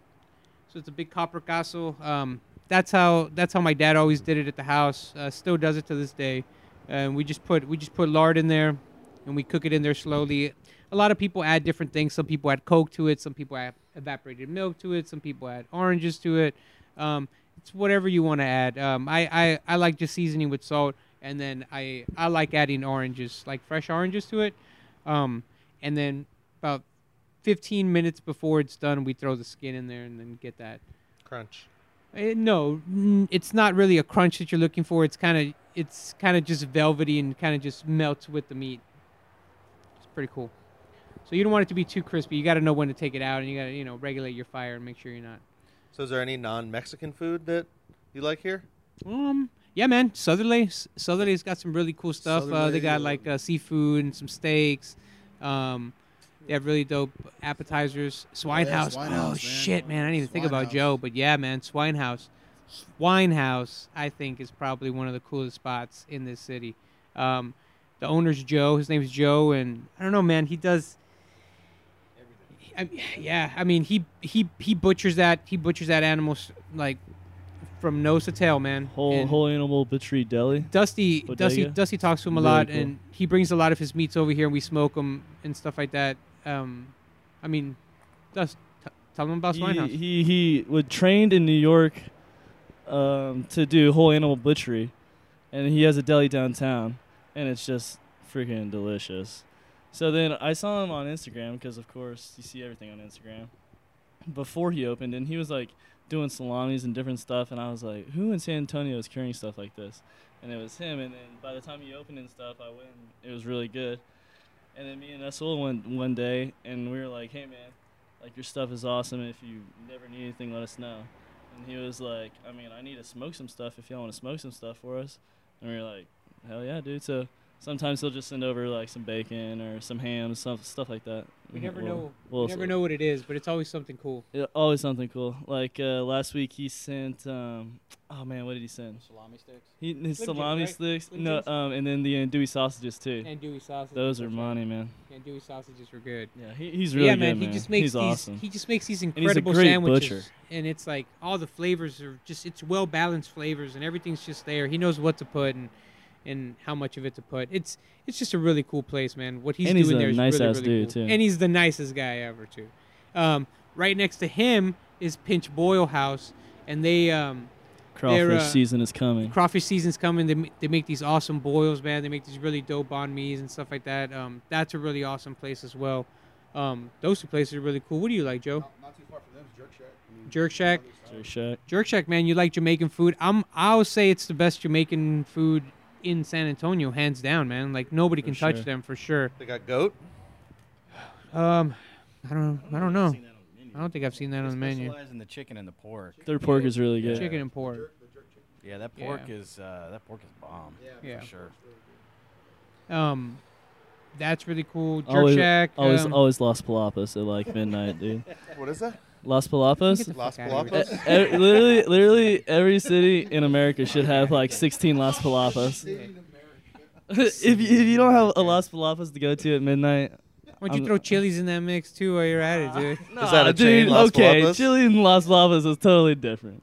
So it's a big copper castle. Um that's how that's how my dad always did it at the house. Uh, still does it to this day. And we just put we just put lard in there and we cook it in there slowly. A lot of people add different things. Some people add Coke to it. Some people add evaporated milk to it. Some people add oranges to it. Um, it's whatever you want to add. Um, I, I, I like just seasoning with salt, and then I, I like adding oranges, like fresh oranges to it. Um, and then about 15 minutes before it's done, we throw the skin in there and then get that. Crunch. Eh, no, it's not really a crunch that you're looking for. It's kind of it's kind of just velvety and kind of just melts with the meat. It's pretty cool. So you don't want it to be too crispy. You got to know when to take it out, and you got to you know regulate your fire and make sure you're not. So is there any non-Mexican food that you like here? Um, yeah, man. Southerleigh, S- Southerleigh's got some really cool stuff. Uh, they Southerleigh, got like uh, seafood and some steaks. Um, they have really dope appetizers. Swinehouse. Swinehouse, oh man. shit, man! I didn't even think about Swinehouse. Joe, but yeah, man, Swinehouse. Swinehouse, I think, is probably one of the coolest spots in this city. Um, the owner's Joe. His name's Joe, and I don't know, man. He does. I, yeah, I mean, he he he butchers that. He butchers that animal like from nose to tail, man. Whole And whole animal butchery deli. Dusty, Dusty, Bodega? Dusty talks to him a Really lot, cool. and he brings a lot of his meats over here, and we smoke them and stuff like that. Um, I mean, Dust, t- tell him about He, Swinehouse. he he was trained in New York um, to do whole animal butchery, and he has a deli downtown, and it's just freaking delicious. So then I saw him on Instagram because of course you see everything on Instagram. Before he opened, and he was like doing salamis and different stuff, and I was like, who in San Antonio is carrying stuff like this? And it was him. And then by the time he opened and stuff, I went. And it was really good. And then me and Esaul went one day, and we were like, hey man, like your stuff is awesome. If you never need anything, let us know. And he was like, I mean, I need to smoke some stuff if y'all want to smoke some stuff for us. And we were like, hell yeah, dude. So Sometimes he'll just send over like some bacon or some ham, stuff stuff like that. We never We'll- know. we'll we never know what it is, but it's always something cool. Yeah, always something cool. Like uh, last week, he sent. Um, oh man, what did he send? Salami sticks. He his Slim salami right? sticks. Slim No, um, and then the andouille sausages too. Andouille sausages. Those are money, right. man. Andouille sausages were good. Yeah, he, he's really yeah, good, man. man. He just makes he's these. awesome. He just makes these he's a incredible great sandwiches, butcher. and it's like all the flavors are just. It's well balanced flavors, and everything's just there. He knows what to put and and how much of it to put. It's it's just a really cool place, man. What he's And he's doing a there is nice really ass really dude, cool. too. And he's the nicest guy ever too. Um, right next to him is Pinch Boil House, and they um, Crawfish uh, season is coming. crawfish season's coming. They, they make these awesome boils, man. They make these really dope banh mi's and stuff like that. Um, that's a really awesome place as well. Um, those two places are really cool. What do you like, Joe? Not too far from them Jerk Shack. I mean, Jerk Shack. Jerk Shack. Jerk Shack, man. You like Jamaican food? I'm. I would say it's the best Jamaican food in San Antonio, hands down, man. Like nobody For can touch them for sure. They got goat. Um, I don't. I don't know. Seen that on the menu. I don't think I've seen that on the menu. specialize in the chicken and the pork. Their pork is really good. Chicken and pork. Yeah, that pork Yeah. is uh, that pork is bomb. Yeah. for sure. Um, that's really cool. Jerk Always, Shack. always, um, always Las Palapas at like midnight, dude. What is that? Las Palapas. Las fuck outta here. Palapas? E- e- literally, literally every city in America should have like 16 Las Palapas. if, you, if you don't have a Las Palapas to go to at midnight, Why don't you I'm- throw Chili's in that mix too while you're at it, dude? Is that a Nah, chain, dude, Las okay, Palapas? chili in Las Palapas is totally different.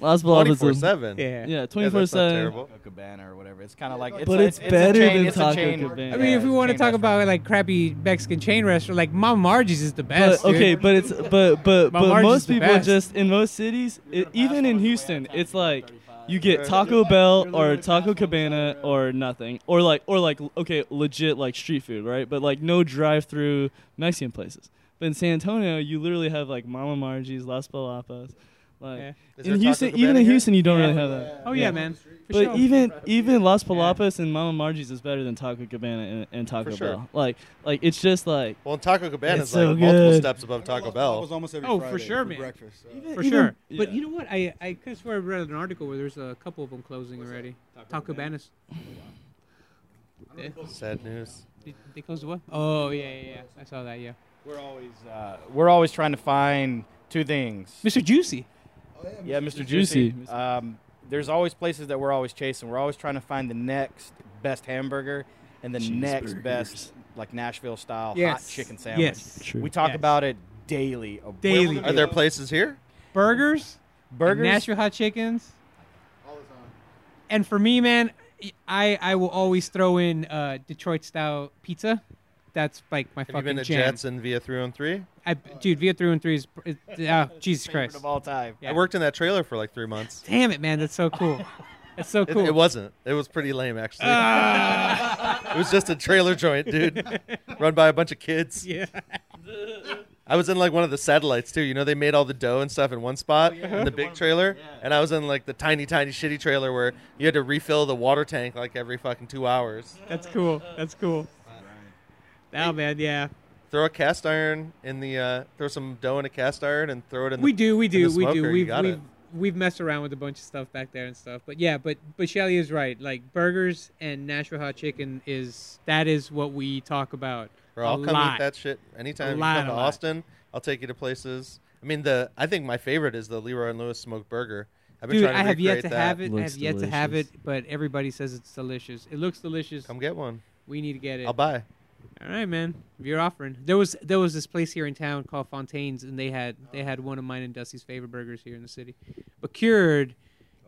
Las Palapas Twenty-four is seven. Yeah. yeah, Yeah, 24 that's not seven. terrible. Taco Cabana or whatever. It's kind of like, it's But a, it's it's better a chain, than it's a Taco Cabana. I mean, if we want to chain talk about like crappy Mexican chain restaurant, like Mama Margie's is the best. But, okay, but it's but but but most people best. just in most cities, it, even in Houston, it's like you get Taco Bell or Taco Cabana or nothing, or like or like okay, legit like street food, right? But like no drive-through Mexican places. But in San Antonio, you literally have like Mama Margie's, Las Palapas. Like Yeah. In Houston, even in here? Houston, you don't Yeah. really have that. oh yeah, man. For But sure. even even Las Palapas and Mama Margie's is better than Taco Cabana and, and Taco For sure. Bell. Like like it's just like Well, Taco Cabana It's is like so multiple steps above Taco That was Bell. almost every Oh, for Friday sure, man. breakfast. so. for even- sure. But you know what? I I could have swear I read an article where there's a couple of them closing already. Taco Cabanas. Sad news. they- they closed what? Oh yeah, yeah, yeah. I saw that. Yeah. We're always uh, we're always trying to find two things. Mr. Juicy. Yeah, Mr. Juicy. Juicy. Um, there's always places that we're always chasing. We're always trying to find the next best hamburger and the next best like Nashville style hot chicken sandwich. Yes. True. We talk Yes. about it daily. of where Daily. we're gonna Are there go. places here? Burgers. burgers? Nashville hot chickens. All the time. And for me, man, I I will always throw in uh, Detroit style pizza. That's like my Have you fucking been to jam. Jets and Via 313? I, dude, Via 313 is, is uh, Jesus Favorite Christ. of all time. Yeah. I worked in that trailer for like three months. Damn it, man, that's so cool. That's so It, cool. it wasn't. It was pretty lame, actually. Ah. it was just a trailer joint, dude, run by a bunch of kids. yeah. I was in like one of the satellites too. You know, they made all the dough and stuff in one spot in the big trailer, and I was in like the tiny, tiny, shitty trailer where you had to refill the water tank like every fucking two hours. That's cool. That's cool. Oh man, yeah. Throw a cast iron in the, uh, throw some dough in a cast iron and throw it in. We the, do, we do, we do. We've we've we've messed around with a bunch of stuff back there and stuff. But yeah, but but Shelly is right. Like burgers and Nashville hot chicken is that is what we talk about. Or a I'll come lot. eat that shit anytime you lot, come to a lot. Austin. I'll take you to places. I mean, the I think my favorite is the Leroy and Lewis smoked burger. I've been Dude, trying to I have yet recreate to that. have it. I Looks have yet to have it, but everybody says it's delicious. It looks delicious. Come get one. We need to get it. I'll buy. All right, man. If you're offering, there was there was this place here in town called Fontaine's, and they had they had one of mine and Dusty's favorite burgers here in the city. But Cured,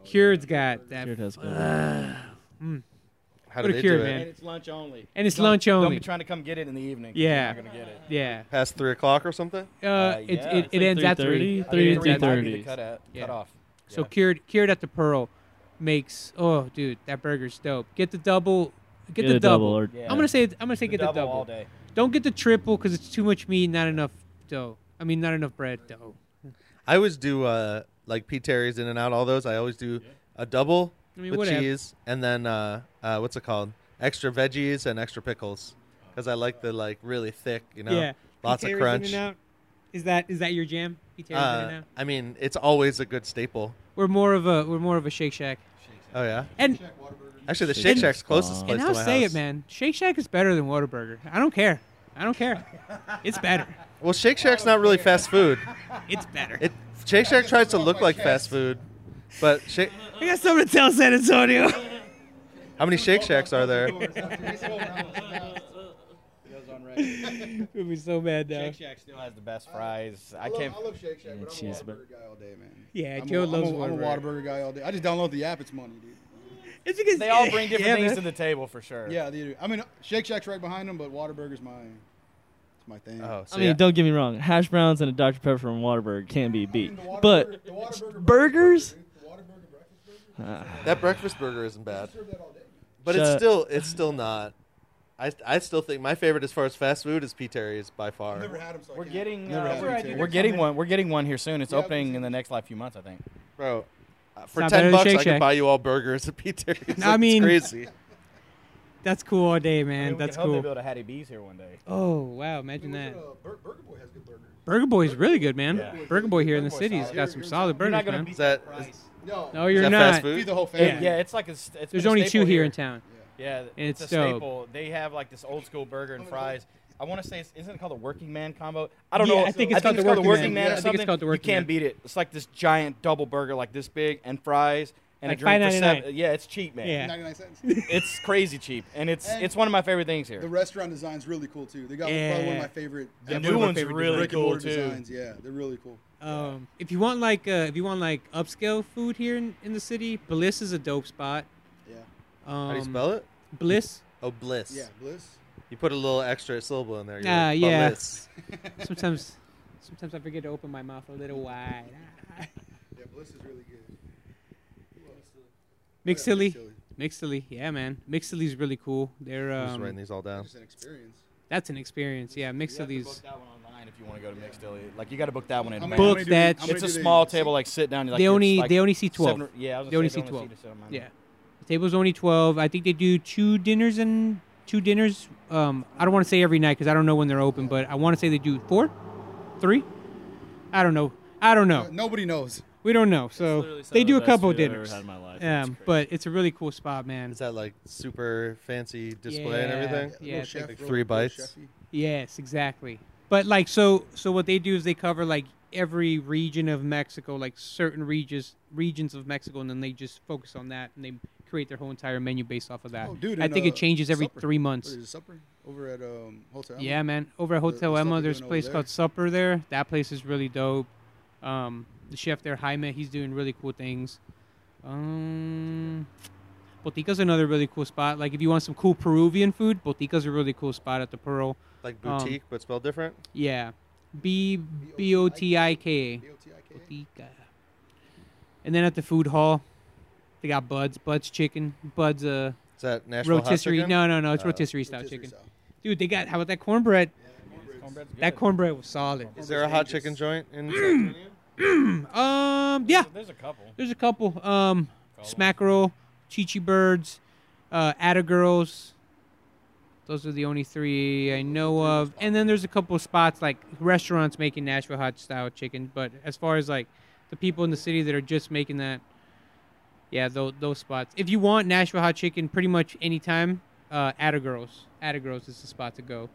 Cured's got that. Cured has good uh, mm. How What do a they cure, do man. it? And it's lunch only. And it's Don't- lunch only. Don't be trying to come get it in the evening. 'cause Yeah. You're not gonna get it. Yeah. Past three o'clock or something? Uh, Uh, it yeah. it, It's it like ends at 3:30, three. I think Three It and three ends at might be 3:30. cut, at, Yeah. cut off. So Yeah. Cured Cured at the Pearl makes oh dude that burger's dope. Get the double. Get, Get the double double. or- Yeah. I'm gonna say I'm gonna say The get the double double. all day. Don't get the triple because it's too much meat, not enough dough. I mean, not enough bread dough. I always do uh, like P. Terry's In and Out, all those. I always do a double I mean, with whatever. cheese and then uh, uh, what's it called? Extra veggies and extra pickles because I like the like really thick, you know, yeah. lots of crunch. Is that is that your jam? P-Terry's Uh, In-N-Out? I mean, it's always a good staple. We're more of a we're more of a Shake Shack. Oh yeah, And Actually, the Shake Shake Shack's closest Shack. place and to I'll my say house. it, man. Shake Shack is better than Whataburger. I don't care. I don't care. It's better. Well, Shake Shack's not really fast food. It's better. It Shake Shack tries to look like fast food, but Shake. I got something to tell San Antonio. How many Shake Shacks are there? We'd be so mad now. Shake Shack still has the best fries. I can't. I love Shake Shack, but I'm a cheese, Whataburger guy all day, man. Yeah, I'm Joe a, loves I'm a, I'm a Whataburger. Whataburger guy all day. I just download the app. It's money, dude. It's because They all bring different yeah, things man. to the table for sure. Yeah, they do. I mean, Shake Shack's right behind them, but Whataburger's my, it's my thing. Oh, so I mean, yeah. don't get me wrong. Hash browns and a Dr Pepper from Whataburger can't be I mean, beat. the But the Whataburger burgers? breakfast burger, dude. The Whataburger breakfast burger. uh, that breakfast burger isn't bad, Serve that all day. but it's still it's still not. I I still think my favorite as far as fast food is P Terry's by far. Never had them, so We're can't. getting Never uh, had we're, Pizza Hut. we're getting one. We're getting one here soon. It's Yeah, opening in the next like few months, I think. Bro, for not ten better than bucks Shake I could Shack. buy you all burgers at P Terry's. I mean- it's crazy. That's cool all day, I man. mean, we That's can hope They cool. build a Hattie B's here one day. Oh wow, imagine Hey, that. uh, Bur- Burger Boy has good burgers. Burger Boy's really good, man. Yeah. Burger Boy here in the Burger Boy's city's solid. got some You're- solid You're burgers, not gonna man. beat Is that the price. No, No, you're that not. fast food? feed the whole family. Yeah. Yeah, it's like a. st- It's There's been a only two staple here in town. Yeah, And it's, it's a dope. staple. They have like this old school burger and fries. I want to say, it's, isn't it called the Working Man combo? I don't Yeah, know. I think it's called the Working Working Man. Man. Yeah, or I think it's something. called the Working You can't Man. beat it. It's like this giant double burger, like this big, and fries and Like a drink for seven. Yeah, it's cheap, man. Yeah. 99 cents. It's crazy cheap, and it's And it's one of my favorite things here. The restaurant design's really cool too. They got Yeah. probably one of my favorite. The ever new one's favorite really brick and cool, mortar too. Designs. Yeah, they're really cool. Um, if you want like uh, if you want like upscale food here in, in the city, Bliss is a dope spot. Yeah. Um, how do you spell it? Bliss. Oh, bliss. Yeah, Bliss. You put a little extra syllable in there. you're Ah, like, yeah. bliss. Sometimes, sometimes I forget to open my mouth a little wide. Yeah, Bliss is really good. Mixtli, Chili. Mixtli, yeah, man. Mixtli's really cool. They're I'm just um, writing these all down. Just an experience. that's an experience. Yeah, You book that one online if you want to go to Mixtli. Like you got to book that one in advance. Book many that they- It's a do they- small table, like sit down. Like They only like they only see twelve. seven- yeah, I was They gonna only say see 12. seat seven, man. Yeah, the table's only twelve. I think they do two dinners and two dinners. Um, I don't want to say every night because I don't know when they're open, but I want to say they do four, three. I don't know. I don't know. Uh, nobody knows. We don't know. So they do the a best couple food I've ever dinners. had in my life. Um, but it's a really cool spot, man. Is that like super fancy display and everything? Yeah, Little chef, like three real bites. chefy. Yes, exactly. But like so so what they do is they cover like every region of Mexico, like certain regions regions of Mexico and then they just focus on that and they create their whole entire menu based off of that. Oh, dude, I and, think it uh, changes every Supper. 3 months. is it, supper over at um, Hotel. Emma? Yeah, man. Over at Hotel the Emma, they're there's a place there. called Supper there. That place is really dope. Um, the chef there, Jaime, he's doing really cool things. Um, Botika's another really cool spot. Like if you want some cool Peruvian food, Botika's a really cool spot at the Pearl. Like Um, boutique, but spelled different. Yeah, B B O T I K. B-O-T-I-K. Botika. And then at the food hall, they got Buds, Buds chicken, Buds uh Is that Nashville rotisserie. chicken? No, no, no, it's Oh. rotisserie style Rotisserie chicken. style. Dude, they got how about that cornbread? Cornbread's That good. cornbread was solid. Is there a hot chicken joint in San Um, yeah, There's a couple. there's a couple. Um, Smack Roll, Chichi Birds, uh, Atta Girls. Those are the only three I know of. And then there's a couple of spots like restaurants making Nashville hot style chicken. But as far as like the people in the city that are just making that, yeah, those, those spots. If you want Nashville hot chicken, pretty much anytime, uh, Atta Girls. Atta Girls is the spot to go.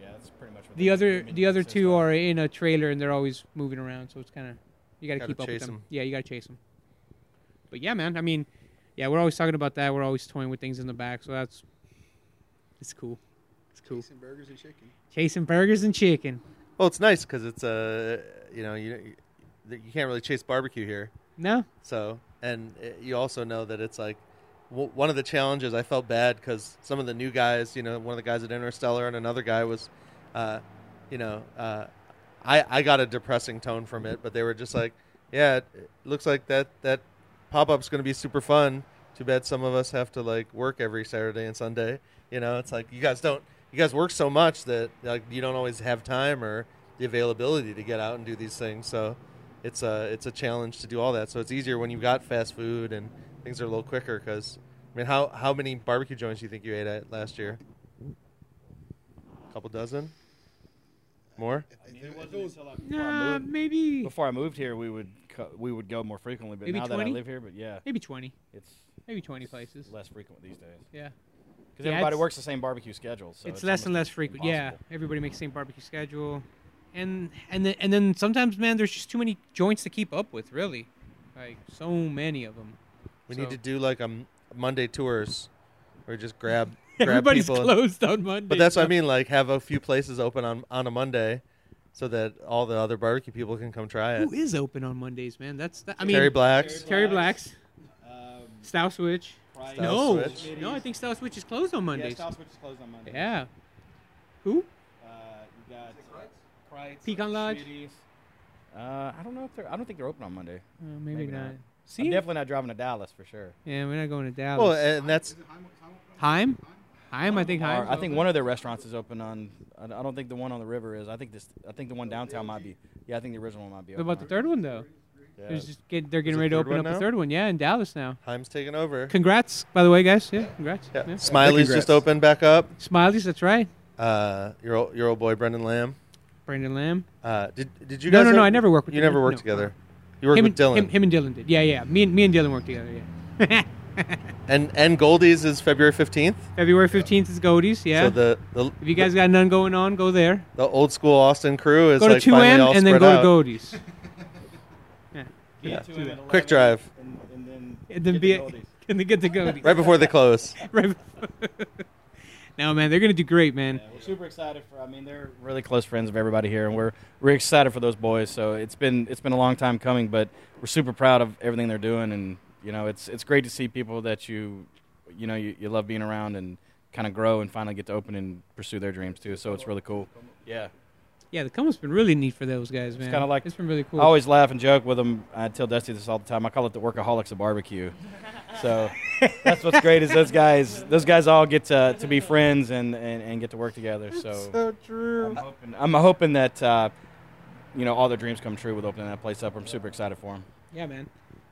Yeah, that's pretty much what The other the other Consist two of. are in a trailer and they're always moving around, so it's kind of you got to keep up with them. them. 'em. Yeah, you got to chase them. But yeah, man. I mean, yeah, we're always talking about that. We're always toying with things in the back, so that's it's cool. It's cool. Chasing burgers and chicken. Chasing burgers and chicken. Well, it's nice because it's uh, you know you you can't really chase barbecue here. No, So, and uh, you also know that it's like w- one of the challenges. I felt bad because some of the new guys, you know, one of the guys at Interstellar and another guy was, uh, you know, uh, I I got a depressing tone from it, but they were just like, yeah, it, it looks like that that pop up's going to be super fun. Too bad some of us have to like work every Saturday and Sunday. You know, it's like you guys don't. You guys work so much that like you don't always have time or the availability to get out and do these things. So it's a it's a challenge to do all that. So it's easier when you've got fast food and things are a little quicker. Because I mean, how how many barbecue joints do you think you ate at last year? A couple dozen, more. I mean, it wasn't until like before, nah, I moved, maybe before I moved here, we would co- we would go more frequently. But Maybe now that 20? I live here, but yeah, maybe twenty. it's maybe 20 places. less frequent these days Yeah. because Yeah, everybody it's- works the same barbecue schedule. So it's, it's, less and almost less frequent. Yeah, impossible. everybody makes the same barbecue schedule, and and then and then sometimes, man, there's just too many joints to keep up with. Really, like so many of them. We So- need to do like a m- Monday tours, or just grab grab Everybody's people. closed on Monday. But that's what I mean. Like have a few places open on on a Monday, so that all the other barbecue people can come try it. Who is open on Mondays, man? That's the, I mean Terry Blacks. Terry Blacks, Um, Stiles Switch. Price- no, Switch. no, I think Stiles Switch is closed on Yeah, Mondays. Stiles Switch is closed on Monday. Yeah. Who? You got Pecan Lodge? Schmitty's. Uh, I don't know if they're. I don't think they're open on Monday. Uh, maybe, Maybe not. not. See? I'm definitely not driving to Dallas for sure. yeah, we're not going to Dallas. Well, and that's Heim? Heim, I think Heim. I think one of their restaurants is open on. I I don't think the one on the river is. I think this. I think the one downtown might be. Yeah, I think the original one might be. What Open. about the third one though? Yeah. There's just get, they're getting ready to open up now? a third one. Yeah, in Dallas now. Heim's taking over. Congrats, by the way, guys. Yeah, congrats. Yeah. Yeah. Smiley's Congrats. just opened back up. Smileys, that's right. Uh, your old, your old boy Brendan Lamb. Brandon Lamb. Uh, did did you No, guys? no, no, ever- I never worked with You him. never worked No. together. You worked him, with Dylan. him, him and Dylan did. Yeah, yeah. Me and me and Dylan worked together. Yeah. and and Goldee's is February fifteenth. February fifteenth is Goldee's. Yeah. So the the if you guys got none going on, go there. the old school Austin crew is Go to like two finally M all and then spread go out. to Goldee's. yeah. Be at 2 a.m. at Quick drive. And, and then. And then get be to Goldee's. and then get to Goldee's. right before they close. right. No, man, they're gonna do great, man. Yeah, we're super excited for. I mean, they're really close friends of everybody here, and we're we're excited for those boys. So it's been it's been a long time coming, but we're super proud of everything they're doing, and you know, it's it's great to see people that you you know you, you love being around and kind of grow and finally get to open and pursue their dreams too. So it's really cool. Yeah, Yeah, the come's been really neat for those guys, man. It's kinda like- it's been really cool. I always laugh and joke with them. I tell Dusty this all the time. I call it the workaholics of barbecue. So that's what's great is those guys. Those guys all get to, to be friends and, and, and get to work together. So true. I'm hoping, I'm hoping that uh, you know all their dreams come true with opening that place up. I'm super excited for them. Yeah, man.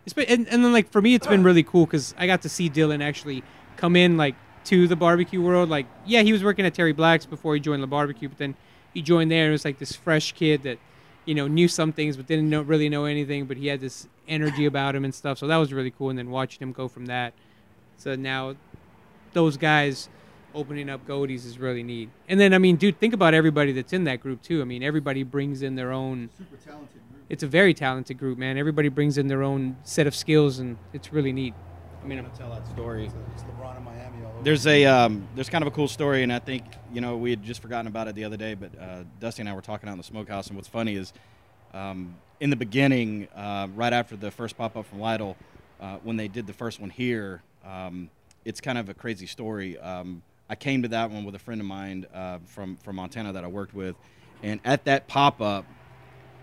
It's been, and, and then like for me, it's been really cool because I got to see Dylan actually come in like to the barbecue world. Like, yeah, he was working at Terry Black's before he joined the barbecue, but then he joined there and it was like this fresh kid that you know knew some things but didn't know really know anything, but he had this energy about him and stuff. So that was really cool. And then watching him go from that, so now those guys opening up Goldee's is really neat. And then I mean, dude, think about everybody that's in that group too. I mean, everybody brings in their own Super talented group. it's a very talented group, man. Everybody brings in their own set of skills, and it's really neat. Mean, gonna tell that story. It's, it's LeBron in Miami all over. There's a um, there's kind of a cool story, and I think you know we had just forgotten about it the other day, but uh, Dusty and I were talking out in the smokehouse, and what's funny is um, in the beginning, uh, right after the first pop up from Lytle, uh, when they did the first one here, um, it's kind of a crazy story. Um, I came to that one with a friend of mine uh, from from Montana that I worked with, and at that pop up,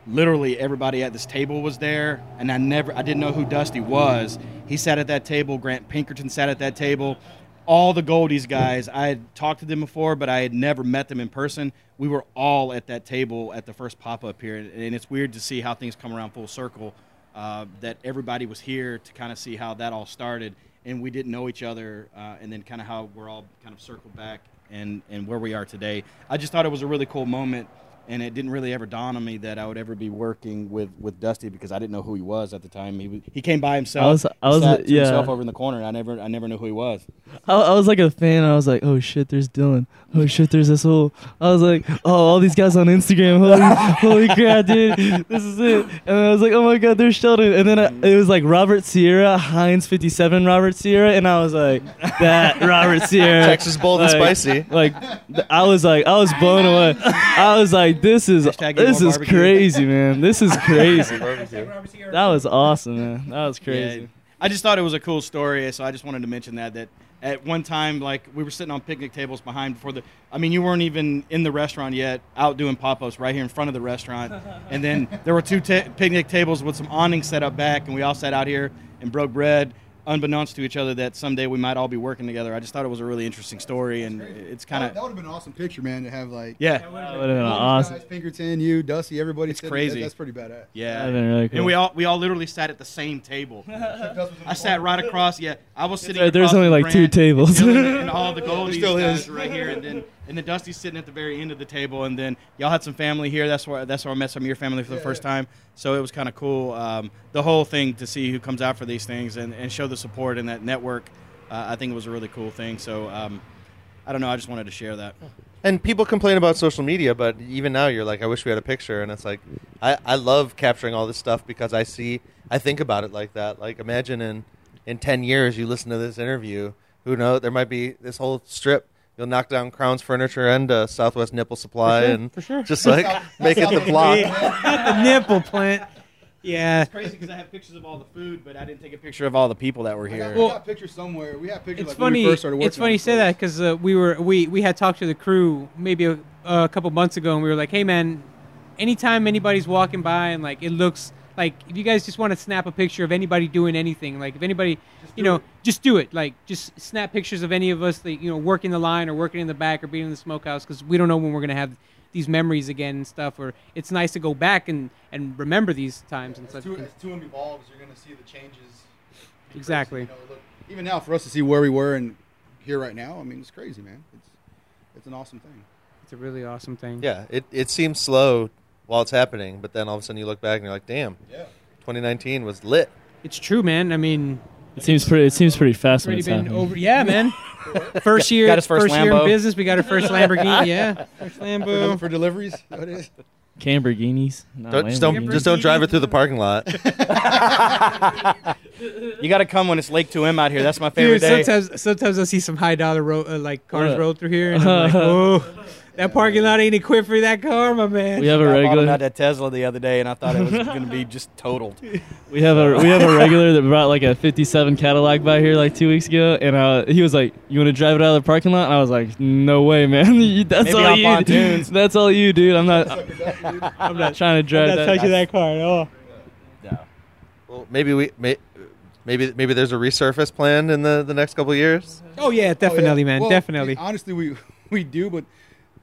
literally everybody at this table was there and i never i didn't know who dusty was. He sat at that table grant pinkerton sat at that table. All the goldees guys i had talked to them before but i had never met them in person. We were all at that table at the first pop-up here and it's weird to see how things come around full circle uh, that everybody was here to kind of see how that all started and we didn't know each other uh, and then kind of how we're all kind of circled back and, and where we are today. I just thought it was a really cool moment and it didn't really ever dawn on me that I would ever be working with, with Dusty because I didn't know who he was at the time. He was, he came by himself. I was- I was- sat yeah. himself over in the corner. And I never I never knew who he was. I, I was like a fan. I was like, oh shit, there's Dylan. Oh shit, there's this whole. I was like, oh, all these guys on Instagram. Holy, holy crap, dude, this is it. And I was like, oh my god, there's Sheldon. And then I, it was like Robert Sierra, Heinz 57 Robert Sierra, and I was like, that Robert Sierra. Texas bold and spicy. Like, I was like, I was blown away. I was like, this is Hashtag this is barbecue. crazy, man. This is crazy. That was awesome, man. That was crazy. Yeah, I just thought it was a cool story, so I just wanted to mention that. That at one time, like we were sitting on picnic tables behind before the. I mean, you weren't even in the restaurant yet, out doing pop-ups right here in front of the restaurant, and then there were two ta- picnic tables with some awnings set up back, and we all sat out here and broke bread. Unbeknownst to each other, that someday we might all be working together. I just thought it was a really interesting story, and it's kind of that would have been an awesome picture, man, to have like yeah, That would have been all awesome. guys, Pinkerton, you, Dusty, everybody. It's crazy. that- that's pretty badass. yeah. That been really cool. And we all we all literally sat at the same table. I sat right across. Yeah, I was sitting. right, there's only from like two tables. and and all the Goldees still guys is. right here, and then and then Dusty's sitting at the very end of the table, and then y'all had some family here. That's where that's where I met some of your family for the first time. So it was kind of cool. Um, the whole thing to see who comes out for these things and, and show the support and that network. Uh, I think it was a really cool thing. So um, I don't know. I just wanted to share that. And people complain about social media, but even now you're like, I wish we had a picture. And it's like, I, I love capturing all this stuff because I see, I think about it like that. Like, imagine in, in 10 years you listen to this interview. Who knows? There might be this whole strip. You'll knock down Crown's Furniture and uh, Southwest Nipple Supply and for sure. just like make it the block. the nipple plant. Yeah. It's crazy because I have pictures of all the food, but I didn't take a picture of all the people that were I here. got, Well- we got pictures somewhere. We have pictures It's like when we funny. first started working It's funny you say place. that because uh, we were we we had talked to the crew maybe a, a couple months ago, and we were like, "Hey, man, anytime anybody's walking by and like it looks like if you guys just want to snap a picture of anybody doing anything, like if anybody, you know, just do it. Like just snap pictures of any of us that you know working the line or working in the back or being in the smokehouse because we don't know when we're gonna have these memories again and stuff. Or it's nice to go back and and remember these times and As stuff. two, as two evolves, you're gonna see the changes. Exactly. crazy, you know, look, even now, for us to see where we were and here right now, I mean, it's crazy, man. It's it's an awesome thing. It's a really awesome thing. Yeah, it, it seems slow while it's happening, but then all of a sudden you look back and you're like, damn, Yeah. 2019 was lit. It's true, man. I mean, It seems pretty. It seems pretty fast when already it's been happening. over. Yeah, man. First year, Got his first first year in business. We got our first Lamborghini. Yeah, first For, Lambo. for deliveries, what it is. Camborghinis. Don't, just don't just don't drive it through the parking lot. You got to come when it's Lake 2M out here. That's my favorite Dude, day. sometimes sometimes I see some high dollar ro- uh, like cars Yeah. roll through here, and I'm like, oh, that parking lot ain't equipped for that car, my man. We have a I bought him regular. out that Tesla the other day, and I thought it was going to be just totaled. We have a we have a regular that brought like a '57 Cadillac by here like two weeks ago, and uh, he was like, "You want to drive it out of the parking lot?" And I was like, "No way, man. That's Maybe all on you. pontoons. That's all you, dude. I'm not. I'm not trying to drive I'm not that. touching that car at all. well, maybe we may, maybe maybe there's a resurface planned in the, the next couple of years. Oh yeah, definitely, Oh, yeah. man, Well, definitely. Honestly, we we do, but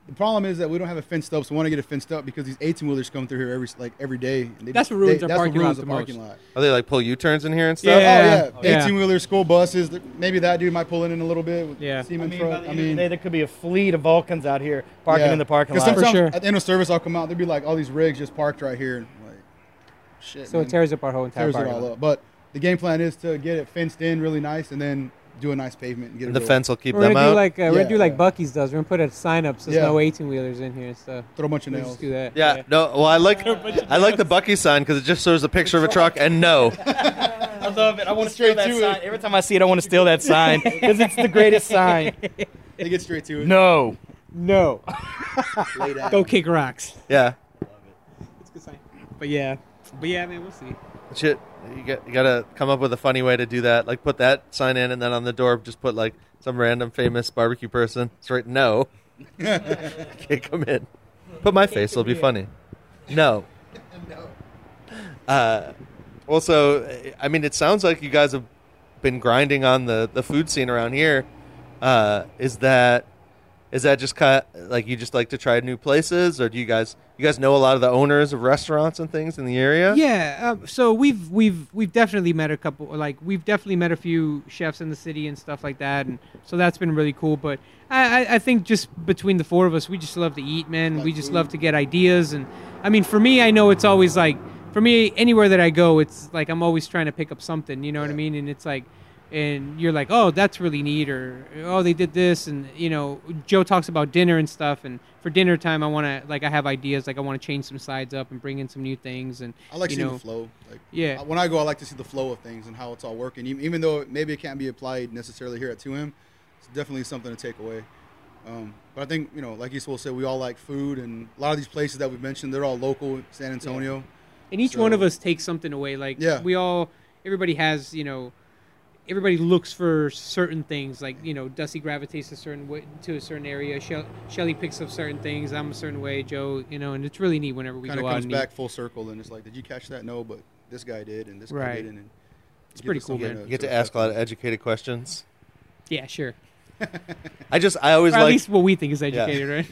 the problem is that we don't have it fenced up. So we want to get it fenced up because these 18 wheelers come through here every like every day. And they That's just- what ruins they, our that's what parking ruins lot the the parking lot. Are they like pull U turns in here and stuff? Yeah. Oh yeah, Yeah. 18 wheelers, school buses. Maybe that dude might pull in in a little bit. With Yeah. See him I mean, front. by the I end the mean, day, there could be a fleet of Vulcans out here parking yeah. in the parking lot. Sometimes sure. at the end of service, I'll come out. There'd be like all these rigs just parked right here. Like, shit. So man. it tears up our whole entire tears it all lot. up. But the game plan is to get it fenced in really nice and then do a nice pavement and get And it the rolling. fence will keep We're them gonna do out. like uh, we're gonna do like yeah. Buc-ee's does. We're gonna put a sign up says Yeah. no 18 wheelers in here and stuff. Throw a bunch of We'll nails. just do that. yeah, no. Well, I like I like the Bucky sign because it just shows a picture of a truck and no. I love it. I want to Straight steal that to sign. it. Every time I see it, I want to steal that sign because it's the greatest sign. They get straight to it. No. No, go kick rocks. Yeah, I love it. It's a good sign. But yeah, but yeah, man, we'll see. Shit. You got you got to come up with a funny way to do that. Like put that sign in, and then on the door just put like some random famous barbecue person. It's right. No, can't come in. Put my face. It'll be funny. No. No. Uh, also, I mean, it sounds like you guys have been grinding on the, the food scene around here. Uh, is that is that just kind of, like you just like to try new places, or do you guys you guys know a lot of the owners of restaurants and things in the area? Yeah, um, so we've we've we've definitely met a couple. Like we've definitely met a few chefs in the city and stuff like that, and so that's been really cool. But I, I, I think just between the four of us, we just love to eat, man. We just food. love to get ideas, and I mean, for me, I know it's always like for me, anywhere that I go, it's like I'm always trying to pick up something. You know what I mean? And it's like. And you're like, oh, that's really neat, or oh, they did this, and you know, Joe talks about dinner and stuff. And for dinner time, I want to like I have ideas, like I want to change some sides up and bring in some new things. And I like you seeing know, the flow. Like Yeah. when I go, I like to see the flow of things and how it's all working. Even, though maybe it can't be applied necessarily here at 2M, it's definitely something to take away. Um, but I think you know, like Esaul said, we all like food, and a lot of these places that we've mentioned, they're all local, San Antonio. and each So- one of us takes something away like Yeah. we all everybody has you know everybody looks for certain things like you know dusty gravitates a certain way to a certain area Shell, shelly picks up certain things i'm a certain way joe you know and it's really neat whenever we Kind go of out comes and back full circle, and it's like, did you catch that? No, but this guy did, and this guy Right. didn't. And It's pretty cool, man. You get to ask a lot of educated questions. yeah sure I just I always or at like least what we think is educated right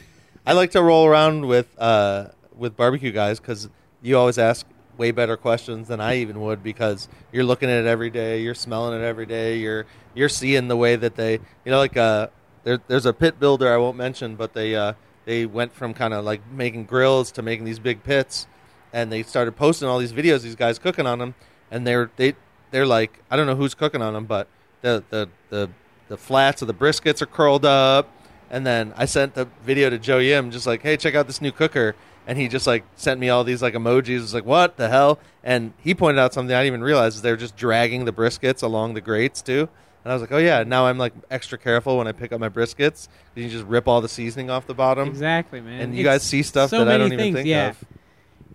I like to roll around with uh, with barbecue guys because you always ask way better questions than I even would because you're looking at it every day, you're smelling it every day, you're you're seeing the way that they you know like uh there, there's a pit builder I won't mention, but they uh, they went from kind of like making grills to making these big pits, and they started posting all these videos these guys cooking on them, and they're they they're like I don't know who's cooking on them, but the the the the flats of the briskets are curled up. And then I sent the video to Joe Yim, just like, hey, check out this new cooker. And he just like sent me all these like emojis. It was like, what the hell? And he pointed out something I didn't even realize is they're just dragging the briskets along the grates too. And I was like, oh yeah, now I'm like extra careful when I pick up my briskets. You just rip all the seasoning off the bottom. Exactly, man. And you It's guys see stuff so that I don't even think yeah. of.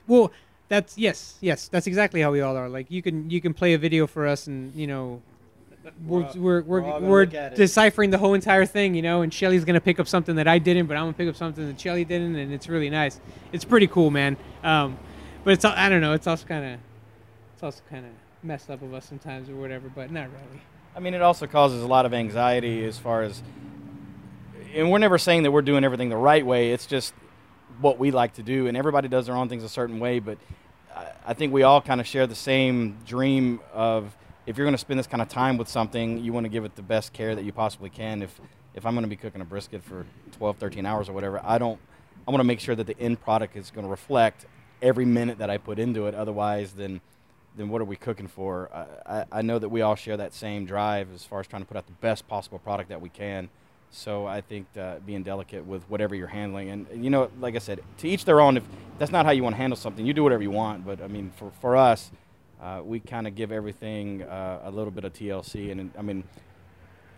Well, that's yes, yes. That's exactly how we all are. Like you can you can play a video for us, and you know, we're We're we're we're we're, all gonna we're look at it. deciphering the whole entire thing, you know. And Shelly's gonna pick up something that I didn't, but I'm gonna pick up something that Shelly didn't, and it's really nice. It's pretty cool, man. Um, but it's I don't know. It's also kind of it's also kind of messed up of us sometimes or whatever, but not really. I mean, it also causes a lot of anxiety as far as, and we're never saying that we're doing everything the right way. It's just what we like to do, and everybody does their own things a certain way. But I- I think we all kind of share the same dream of if you're going to spend this kind of time with something, you want to give it the best care that you possibly can. If if I'm going to be cooking a brisket for 12, 13 hours or whatever, I don't. I want to make sure that the end product is going to reflect every minute that I put into it. Otherwise, then then what are we cooking for? I, I, know that we all share that same drive as far as trying to put out the best possible product that we can. So I think uh, being delicate with whatever you're handling, and, and you know, like I said, to each their own. If that's not how you want to handle something, you do whatever you want. But I mean, for for us, uh, we kind of give everything uh, a little bit of TLC, and I mean,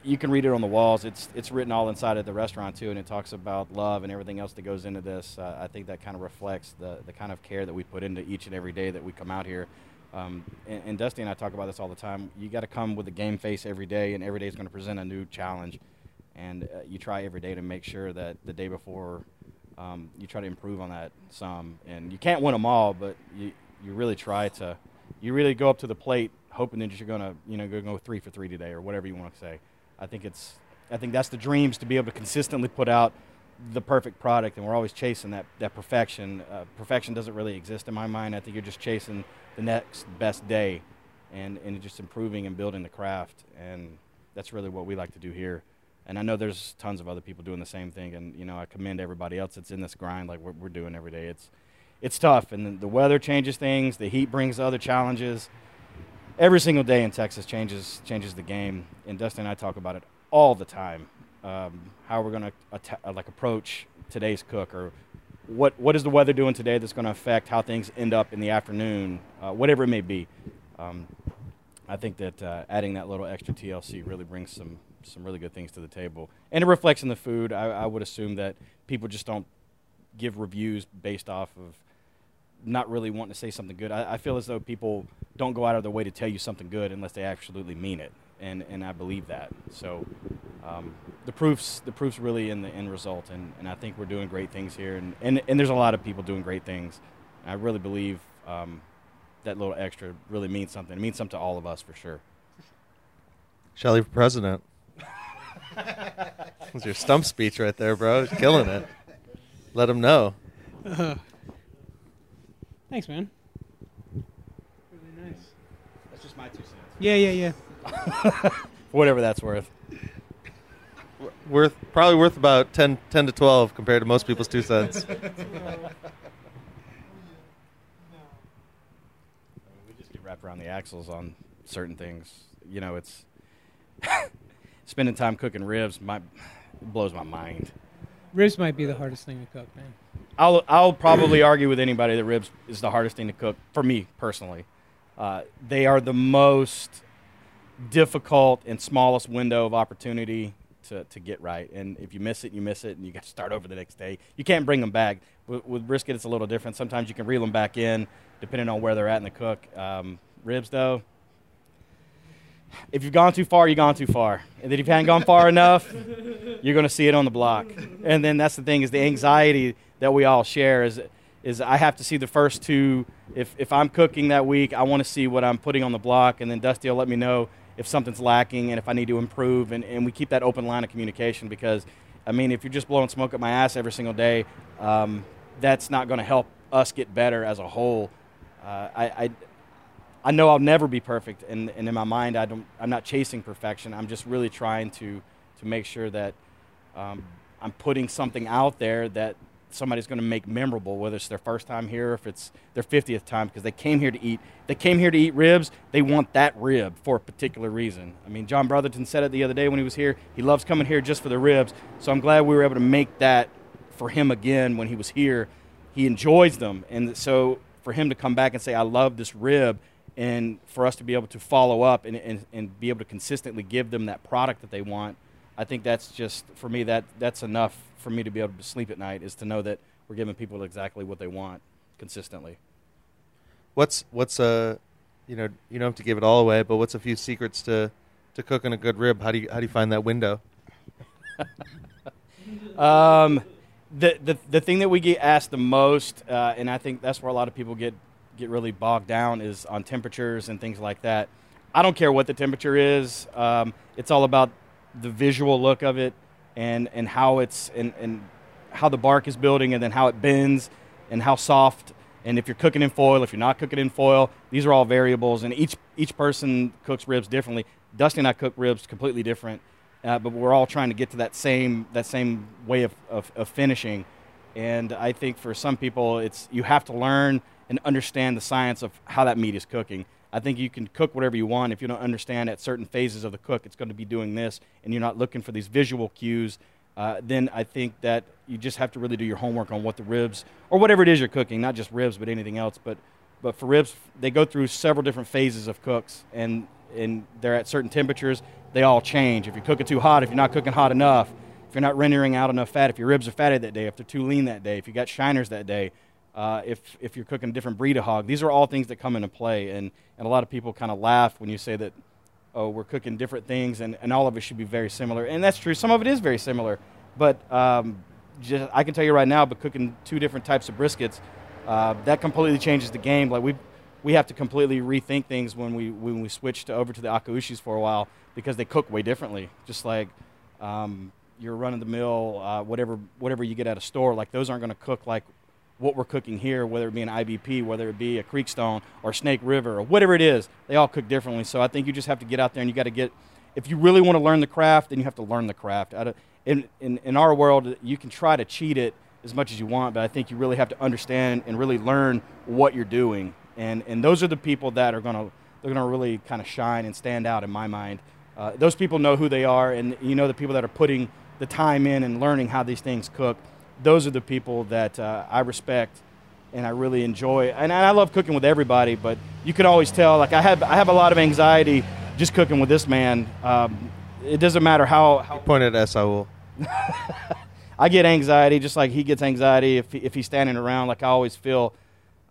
you can read it on the walls. It's it's written all inside of the restaurant too, and it talks about love and everything else that goes into this. Uh, I think that kind of reflects the the kind of care that we put into each and every day that we come out here. Um, and, and Dusty and I talk about this all the time. You got to come with a game face every day, and every day is going to present a new challenge. And uh, you try every day to make sure that the day before, um, you try to improve on that some. And you can't win them all, but you you really try to. You really go up to the plate hoping that you're going to you know go, three for three today or whatever you want to say. I think it's I think that's the dreams to be able to consistently put out the perfect product, and we're always chasing that that perfection. Uh, perfection doesn't really exist in my mind. I think you're just chasing the next best day, and and just improving and building the craft, and that's really what we like to do here. And I know there's tons of other people doing the same thing, and you know I commend everybody else that's in this grind like we're, we're doing every day. It's it's tough, and the- the weather changes things. The heat brings other challenges every single day in Texas changes changes the game. And Dustin and I talk about it all the time. Um, how we're going to uh, like approach today's cook, or what what is the weather doing today that's going to affect how things end up in the afternoon, uh, whatever it may be. Um, I think that uh, adding that little extra TLC really brings some some really good things to the table, and it reflects in the food. I, I would assume that people just don't give reviews based off of not really wanting to say something good. I, I feel as though people don't go out of their way to tell you something good unless they absolutely mean it, and and I believe that. So um, the proofs the proofs really in the end result, and, and I think we're doing great things here, and, and and there's a lot of people doing great things. I really believe um, that little extra really means something. It means something to all of us for sure. Shelly for president. That's your stump speech right there, bro. Killing it. Let him know. Thanks, man. Really nice. That's just my two cents. Yeah, yeah, yeah. Whatever that's worth. Worth probably worth about 10, 10 to twelve compared to most people's two cents. We just get wrapped around the axles on certain things. You know, it's spending time cooking ribs. My it blows my mind. Ribs might be the hardest thing to cook, man. I'll I'll probably argue with anybody that ribs is the hardest thing to cook for me personally. Uh, they are the most difficult and smallest window of opportunity to, to get right. And if you miss it, you miss it, and you got to start over the next day. You can't bring them back. With, with brisket, it's a little different. Sometimes you can reel them back in, depending on where they're at in the cook. Um, ribs, though, if you've gone too far, you've gone too far. And then if you haven't gone far enough, you're going to see it on the block. And then that's the thing is the anxiety that we all share is is I have to see the first two. If if I'm cooking that week, I want to see what I'm putting on the block, and then Dusty will let me know if something's lacking and if I need to improve. And, and we keep that open line of communication because, I mean, if you're just blowing smoke up my ass every single day, um, that's not going to help us get better as a whole. Uh, I, I I know I'll never be perfect, and, and in my mind, I don't. I'm not chasing perfection. I'm just really trying to to make sure that um, I'm putting something out there that somebody's going to make memorable, whether it's their first time here or if it's their 50th time, because they came here to eat. They came here to eat ribs. They want that rib for a particular reason. I mean, John Brotherton said it the other day when he was here. He loves coming here just for the ribs. So I'm glad we were able to make that for him again when he was here. He enjoys them, and so for him to come back and say, "I love this rib," and for us to be able to follow up and, and, and be able to consistently give them that product that they want, I think that's just for me that that's enough for me to be able to sleep at night is to know that we're giving people exactly what they want consistently. What's what's a, you know, you don't have to give it all away, but what's a few secrets to to cooking a good rib? How do you how do you find that window? Um, the, the the thing that we get asked the most, uh, and I think that's where a lot of people get get really bogged down, is on temperatures and things like that. I don't care what the temperature is. Um, it's all about the visual look of it and and how it's and, and how the bark is building, and then how it bends and how soft. And if you're cooking in foil, if you're not cooking in foil, these are all variables, and each each person cooks ribs differently. Dusty and I cook ribs completely different uh, but we're all trying to get to that same that same way of, of, of finishing. And I think for some people, it's you have to learn and understand the science of how that meat is cooking. I think you can cook whatever you want if you don't understand at certain phases of the cook it's going to be doing this, and you're not looking for these visual cues. Uh, then I think that you just have to really do your homework on what the ribs or whatever it is you're cooking, not just ribs but anything else. But but for ribs, they go through several different phases of cooks, and and they're at certain temperatures they all change. If you're cooking too hot, if you're not cooking hot enough, if you're not rendering out enough fat, if your ribs are fatty that day, if they're too lean that day, if you got shiners that day, uh, if, if you're cooking a different breed of hog, these are all things that come into play. And, and a lot of people kind of laugh when you say that, oh, we're cooking different things and, and all of it should be very similar. And that's true. Some of it is very similar. But um, just, I can tell you right now, but cooking two different types of briskets, uh, that completely changes the game. Like we we have to completely rethink things when we when we switch to over to the Akaushis for a while because they cook way differently. Just like um, your run of the mill, uh, whatever whatever you get at a store, like those aren't going to cook like what we're cooking here, whether it be an IBP, whether it be a Creekstone or Snake River or whatever it is. They all cook differently. So I think you just have to get out there and you got to get. If you really want to learn the craft, then you have to learn the craft. In, in, in our world, you can try to cheat it as much as you want, but I think you really have to understand and really learn what you're doing. And, and those are the people that are going to they're going to really kind of shine and stand out in my mind uh, those people know who they are, and you know the people that are putting the time in and learning how these things cook. Those are the people that uh, I respect and I really enjoy. And I love cooking with everybody, but you can always tell. Like I have, I have a lot of anxiety just cooking with this man. Um, it doesn't matter how. how Pointed at Saul. I get anxiety just like he gets anxiety if he, if he's standing around. Like I always feel,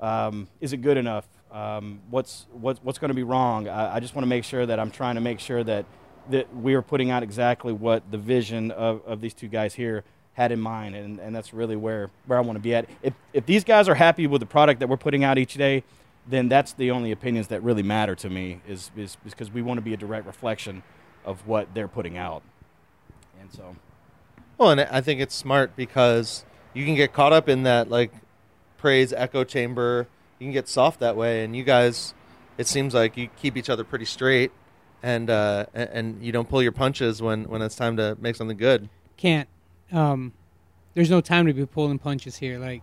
um, is it good enough? Um, what's what, what's going to be wrong? I, I just want to make sure that I'm trying to make sure that that we are putting out exactly what the vision of, of these two guys here had in mind, and, and that's really where, where I want to be at. If, if these guys are happy with the product that we're putting out each day, then that's the only opinions that really matter to me, is, is because we want to be a direct reflection of what they're putting out. And so. Well, and I think it's smart because you can get caught up in that, like, praise echo chamber. You can get soft that way, and you guys, it seems like you keep each other pretty straight and uh, and you don't pull your punches when when it's time to make something good. Can't. Um, there's no time to be pulling punches here. Like,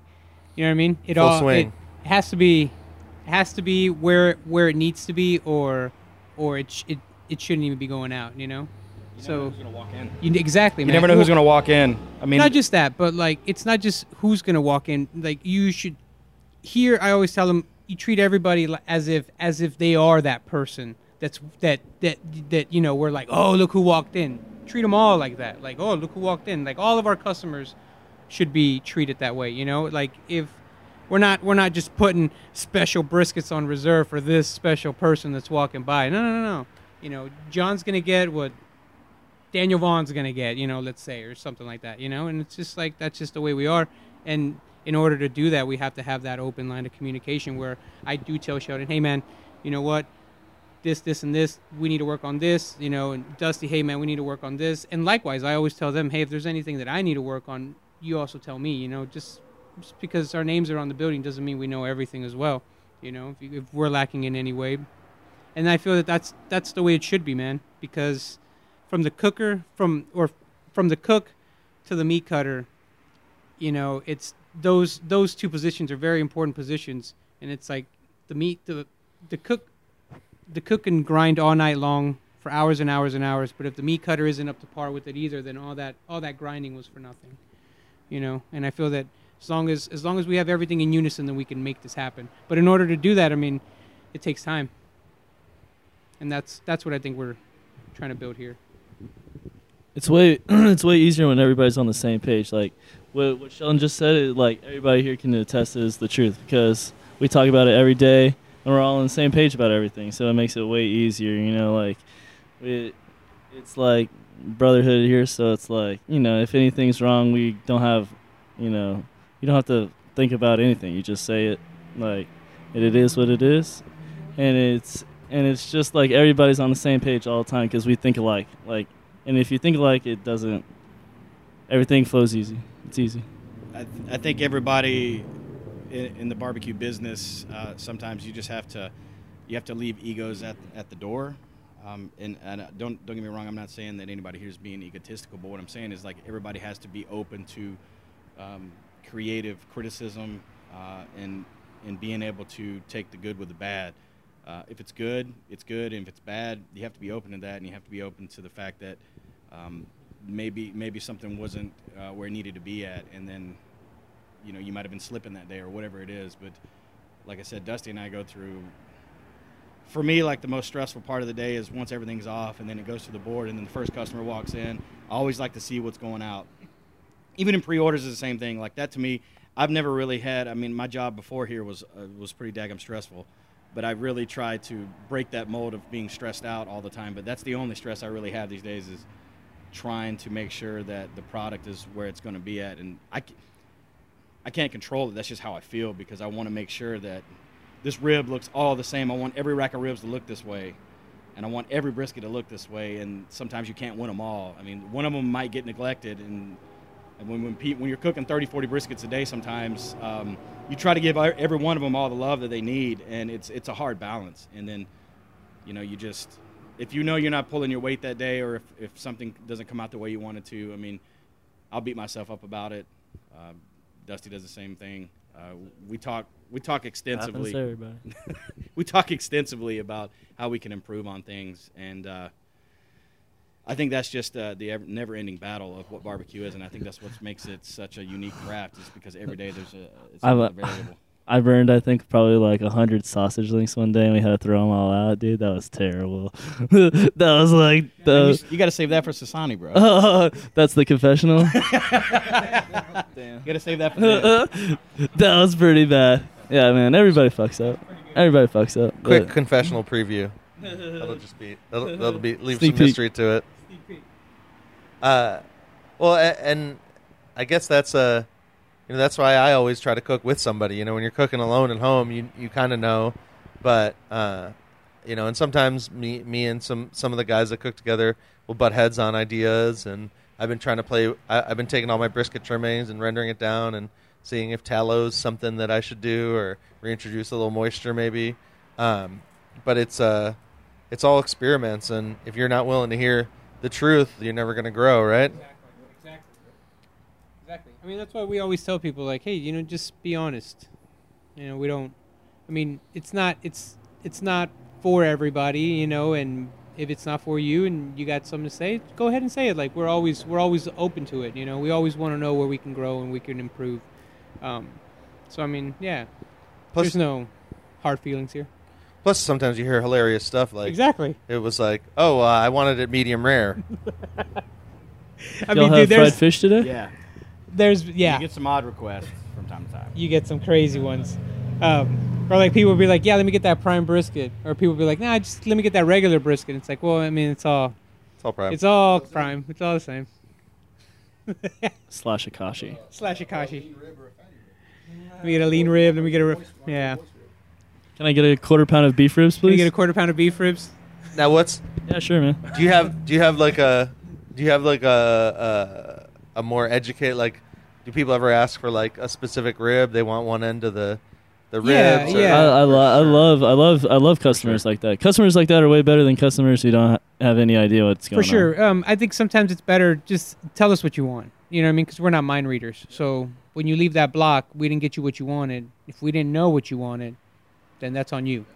you know what I mean? It Full all swing. It has to be, it has to be where where it needs to be, or or it sh- it it shouldn't even be going out. You know. You so who's going to walk in. You, exactly. You man. never know who's going to walk in. I mean, not just that, but like it's not just who's gonna walk in. Like you should. Here, I always tell them you treat everybody as if as if they are that person. That's that that that you know we're like oh look who walked in. Treat them all like that. Like oh look who walked in. Like all of our customers should be treated that way. You know, like if we're not we're not just putting special briskets on reserve for this special person that's walking by. No, no, no, no. You know, John's gonna get what Daniel Vaughn's gonna get, you know, let's say, or something like that, you know, and it's just like that's just the way we are. And in order to do that, we have to have that open line of communication where I do tell Sheldon, hey man, you know what, this, this, and this, we need to work on this, you know, and Dusty, hey man, we need to work on this. And likewise, I always tell them, hey, if there's anything that I need to work on, you also tell me, you know, just, just because our names are on the building doesn't mean we know everything as well, you know, if, if we're lacking in any way. And I feel that that's that's the way it should be, man, because from the cooker from or from the cook to the meat cutter, you know, it's those those two positions are very important positions, and it's like the meat the the cook the cook can grind all night long for hours and hours and hours, but if the meat cutter isn't up to par with it either, then all that all that grinding was for nothing, you know. And I feel that as long as as long as we have everything in unison, then we can make this happen. But in order to do that, I mean, it takes time, and that's that's what I think we're trying to build here. It's way it's way easier when everybody's on the same page. Like what, what Sheldon just said, it, like everybody here can attest is the truth because we talk about it every day and we're all on the same page about everything. So it makes it way easier. You know, like it, it's like brotherhood here. So it's like you know, if anything's wrong, we don't have, you know, you don't have to think about anything. You just say it like it, is what it is, and it's and it's just like everybody's on the same page all the time because we think alike. Like, and if you think alike, it doesn't. Everything flows easy. It's easy. I, th- I think everybody in, in the barbecue business uh, sometimes you just have to you have to leave egos at, at the door. Um, and, and uh, don't don't get me wrong I'm not saying that anybody here is being egotistical but what I'm saying is like everybody has to be open to um, creative criticism uh, and and being able to take the good with the bad. Uh, if it's good it's good and if it's bad you have to be open to that and you have to be open to the fact that um, maybe maybe something wasn't uh, where it needed to be at, and then you know you might have been slipping that day or whatever it is. But like I said, Dusty and I go through. For me, like the most stressful part of the day is once everything's off, and then it goes to the board, and then the first customer walks in. I always like to see what's going out. Even in pre-orders is the same thing. Like that to me, I've never really had. I mean, my job before here was uh, was pretty daggum stressful, but I really try to break that mold of being stressed out all the time. But that's the only stress I really have these days is trying to make sure that the product is where it's going to be at. And I, I can't control it. That's just how I feel because I want to make sure that this rib looks all the same. I want every rack of ribs to look this way. And I want every brisket to look this way. And sometimes you can't win them all. I mean, one of them might get neglected. And, and when, when, pe- when you're cooking 30, 40 briskets a day, sometimes um, you try to give every one of them all the love that they need. And it's, it's a hard balance. And then, you know, you just, if you know you're not pulling your weight that day or if, if something doesn't come out the way you want it to, I mean, I'll beat myself up about it. Uh, Dusty does the same thing. Uh, we talk we talk extensively. we talk extensively about how we can improve on things, and uh, I think that's just uh, the ever, never-ending battle of what barbecue is, and I think that's what makes it such a unique craft. Is because every day there's a it's variable. I burned, I think, probably like a hundred sausage links one day, and we had to throw them all out, dude. That was terrible. that was like you, the. you got to save that for Sasani, bro. that's the confessional. You got to save that for them. that was pretty bad. Yeah, man. Everybody fucks up. Everybody fucks up. Quick but- confessional preview. That'll just be that'll, that'll be leave Sneak some peek. mystery to it. Uh, well, a- and I guess that's uh, you know, that's why I always try to cook with somebody. You know, when you're cooking alone at home, you you kind of know, but uh, you know, and sometimes me me and some some of the guys that cook together will butt heads on ideas, and I've been trying to play. I, I've been taking all my brisket trimmings and rendering it down and seeing if tallow's something that I should do or reintroduce a little moisture maybe. Um, but it's uh, it's all experiments, and if you're not willing to hear the truth, you're never going to grow, right? Exactly. Exactly. I mean, that's why we always tell people, like, hey, you know, just be honest. You know, we don't. I mean, it's not. It's it's not for everybody, you know. And if it's not for you, and you got something to say, go ahead and say it. Like we're always we're always open to it. You know, we always want to know where we can grow and we can improve. Um, so I mean, yeah. Plus- There's no hard feelings here. Plus, sometimes you hear hilarious stuff like exactly. it was like, oh, uh, I wanted it medium rare. I Y'all mean, have dude, there's fried fish today? Yeah. There's yeah. You get some odd requests from time to time. you get some crazy ones. Um, or like people will be like, yeah, let me get that prime brisket. Or people will be like, nah, just let me get that regular brisket. It's like, well, I mean, it's all, It's all prime. it's all prime. It's all the same. Slash Akaushi. Slash Akaushi. Let me get a lean rib. Let me get a, rib. yeah. Can I get a quarter pound of beef ribs, Let me please? get a quarter pound of beef ribs. now, what's yeah, sure, man. do you have? Do you have like a? Do you have like a a, a more educate like? Do people ever ask for like a specific rib? They want one end of the the Yeah, ribs. or- yeah. I, I, lo- I love, I love, I love customers like that. Customers like that are way better than customers who don't ha- have any idea what's going on. For sure. Um, I think sometimes it's better just tell us what you want. You know what I mean? Because we're not mind readers. So when you leave that block, we didn't get you what you wanted. If we didn't know what you wanted, then that's on you.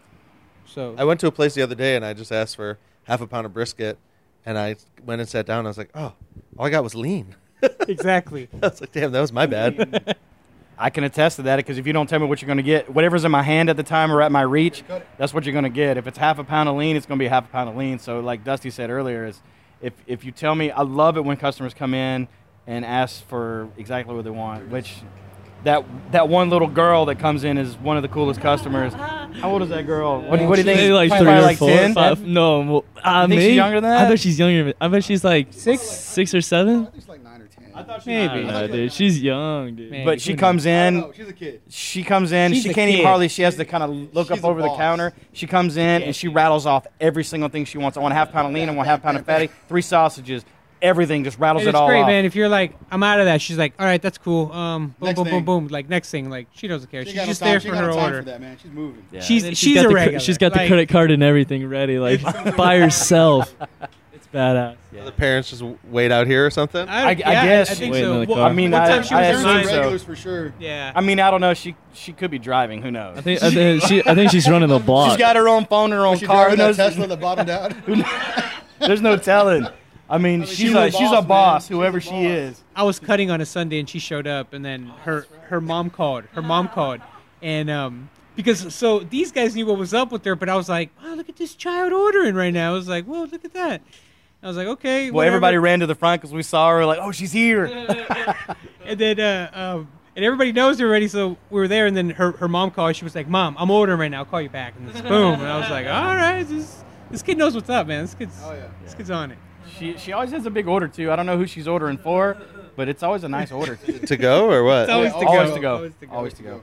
So I went to a place the other day and I just asked for half a pound of brisket, and I went and sat down. And I was like, oh, all I got was lean. exactly. I was like, damn, that was my bad. I can attest to that because if you don't tell me what you're going to get, whatever's in my hand at the time or at my reach, that's what you're going to get. If it's half a pound of lean, it's going to be half a pound of lean. So, like Dusty said earlier, is if if you tell me, I love it when customers come in and ask for exactly what they want. Which that that one little girl that comes in is one of the coolest customers. How old is that girl? What, do you- what do you think? Maybe like three or like four, 10? five. No, well, uh, You think she's younger than that. I that? bet she's younger. I bet she's like Six? six or seven. I think it's like nine or ten. I thought she I Maybe. don't dude. She's young, dude. Man. But she who knows? comes I in. don't know, she's a kid. She comes in. She's she a can't even kid. hardly. She has to kind of look She's up a over the boss. counter. She comes in and she rattles off every single thing she wants. I want a half pound of lean. I want a half pound of fatty. Three sausages. Everything just rattles And it it's all great, off. man. If you're like, I'm out of that, she's like, all right, that's cool. Um, boom, Next boom, thing. boom, boom. Like next thing, like she doesn't care. She She's ain't got no just time- there she for ain't got her no time order. For that, man. She's moving. Yeah. She's And she's got a the, cre- regular. She's got the Like, credit card and everything ready, like by herself. It's badass. The parents just wait out here or something. I, I- I yeah, guess. I think Wait in so. the Well, car. I mean, one I- time she I was assume driving- so. regulars for sure. Yeah. I mean, I don't know. She she could be driving. Who knows? I think I think she I think she's running the block. She's got her own phone, and her own She car. Who driving that knows? Tesla that bottomed out. There's no telling. I mean, she's she's a a she's boss, a boss, man. whoever She's a she boss. is. I was cutting on a Sunday and she showed up, and then her her mom called. Her mom called, and um because so these guys knew what was up with her, but I was like, wow, look at this child ordering right now. I was like, whoa, look at that. I was like, okay. Well, whatever. everybody ran to the front because we saw her. Like, oh, she's here. And then uh um and everybody knows her already, so we were there. And then her, her mom called. She was like, "Mom, I'm ordering right now. I'll call you back." And it's boom. And I was like, "All right, this this kid knows what's up, man. This kid's Oh yeah. this kid's on it." She she always has a big order too. I don't know who she's ordering for, but it's always a nice order. to go or what? It's always Yeah, to always go. to go. Always to go. Always to go.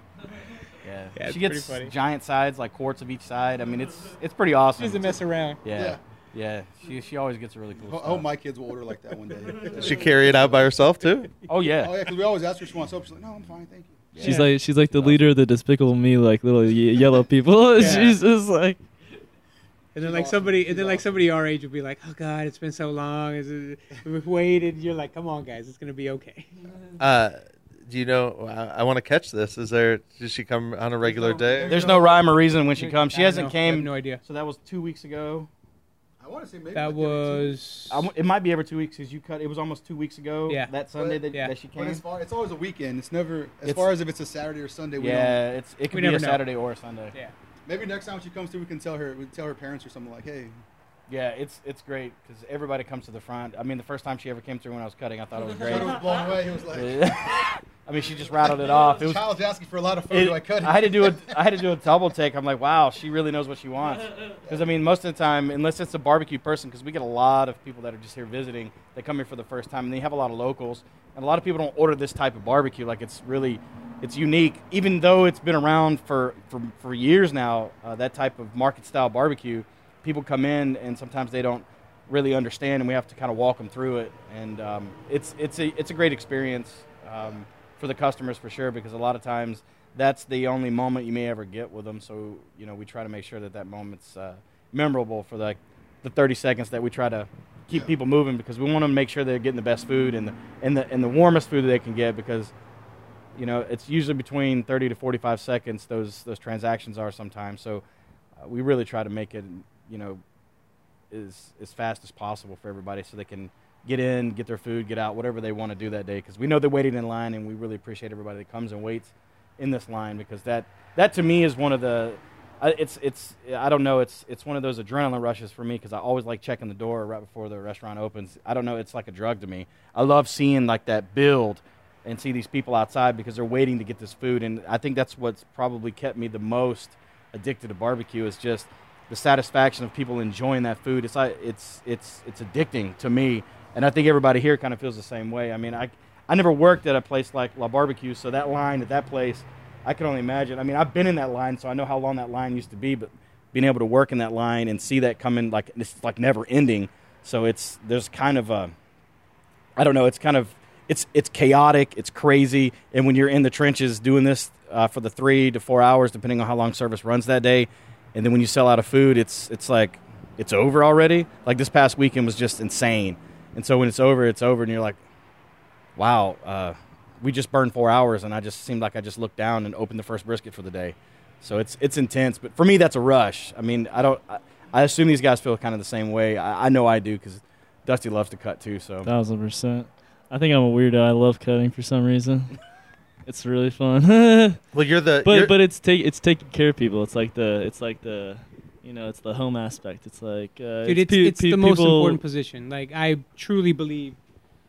Yeah. Yeah, she gets giant sides, like quarts of each side. I mean, it's it's pretty awesome. She doesn't mess around. yeah. Yeah. yeah. She she always gets a really cool I stuff. hope my kids will order like that one day. Does she carry it out by herself too? oh yeah. Oh yeah, because we always ask her if she wants soap. She's like, no, I'm fine, thank you. She's like she's like the leader of the Despicable Me, like little ye- yellow people. Yeah. she's just like And then like somebody, and then like somebody our age would be like, "Oh God, it's been so long. Is it, we've waited." You're like, "Come on, guys, it's gonna be okay." Uh, do you know? I, I want to catch this. Is there? Does she come on a regular day? There's no rhyme or reason when she comes. She hasn't know. I have came. no idea. So that was two weeks ago. I want to say maybe That like was weeks. I w it might be every two weeks because you cut. It was almost two weeks ago. Yeah. That Sunday that, Yeah. that she But came. as far, it's always a weekend. It's never as It's- far as if it's a Saturday or Sunday. We don't. Yeah, it's it could be never a know. Saturday or a Sunday. yeah. Maybe next time she comes through, we can tell her. We can tell her parents or something like, hey, Yeah, it's it's great because everybody comes to the front. I mean, the first time she ever came through when I was cutting, I thought it was great. was blown away. He was like, I mean, she just rattled it off. It was. child's asking for a lot of food. It, I cut? I had to do a I had to do a double take. I'm like, wow, she really knows what she wants. Because I mean, most of the time, unless it's a barbecue person, because we get a lot of people that are just here visiting, they come here for the first time, and they have a lot of locals, and a lot of people don't order this type of barbecue. Like it's really, it's unique, even though it's been around for for, for years now. Uh, that type of market style barbecue, people come in, and sometimes they don't really understand, and we have to kind of walk them through it. And um, it's it's a it's a great experience. Um, for the customers for sure because a lot of times that's the only moment you may ever get with them so you know we try to make sure that that moment's uh, memorable for like the 30 seconds that we try to keep people moving because we want to make sure they're getting the best food and the and the and the warmest food that they can get because you know it's usually between 30 to 45 seconds those those transactions are sometimes so uh, we really try to make it you know as as fast as possible for everybody so they can get in, get their food, get out, whatever they want to do that day. Because we know they're waiting in line, and we really appreciate everybody that comes and waits in this line because that that to me is one of the it's it's I don't know it's it's one of those adrenaline rushes for me because I always like checking the door right before the restaurant opens. I don't know, it's like a drug to me. I love seeing like that build and see these people outside because they're waiting to get this food, and I think that's what's probably kept me the most addicted to barbecue is just the satisfaction of people enjoying that food. It's like it's it's it's addicting to me, and I think everybody here kind of feels the same way. I mean, I I never worked at a place like La Barbecue, so that line at that place, I can only imagine. I mean, I've been in that line, so I know how long that line used to be, but being able to work in that line and see that coming like it's like never ending. So it's there's kind of a I don't know. It's kind of it's it's chaotic. It's crazy. And when you're in the trenches doing this uh, for the three to four hours, depending on how long service runs that day, and then when you sell out of food, it's it's like it's over already. Like this past weekend was just insane. And so when it's over, it's over, and you're like, wow, uh, we just burned four hours, and I just seemed like I just looked down and opened the first brisket for the day. So it's it's intense, but for me that's a rush. I mean, I don't. I, I assume these guys feel kind of the same way. I, I know I do because Dusty loves to cut too. So Thousand percent. I think I'm a weirdo. I love cutting for some reason. it's really fun. Well, you're the. but you're- but it's take it's taking care of people. It's like the it's like the you know it's the home aspect. It's like uh, Dude, it's, pe- it's pe- the most important position. Like I truly believe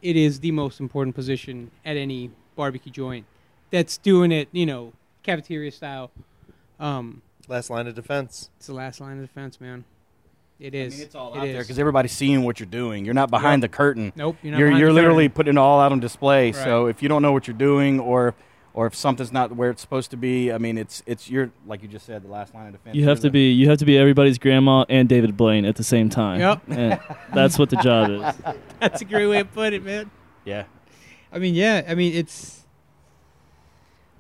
it is the most important position at any barbecue joint that's doing it, you know, cafeteria style. Um, last line of defense. it's the last line of defense, man. It I mean, it's all It out there is. because everybody's seeing what you're doing. You're not behind the curtain. Nope, you're not you're you're the literally curtain. putting it all out on display. Right. So if you don't know what you're doing, or or if something's not where it's supposed to be, I mean, it's it's your like you just said, the last line of defense. You have to the- be you have to be everybody's grandma and David Blaine at the same time. Yep. And that's what the job is. That's a great way to put it, man. Yeah. I mean, yeah. I mean, it's.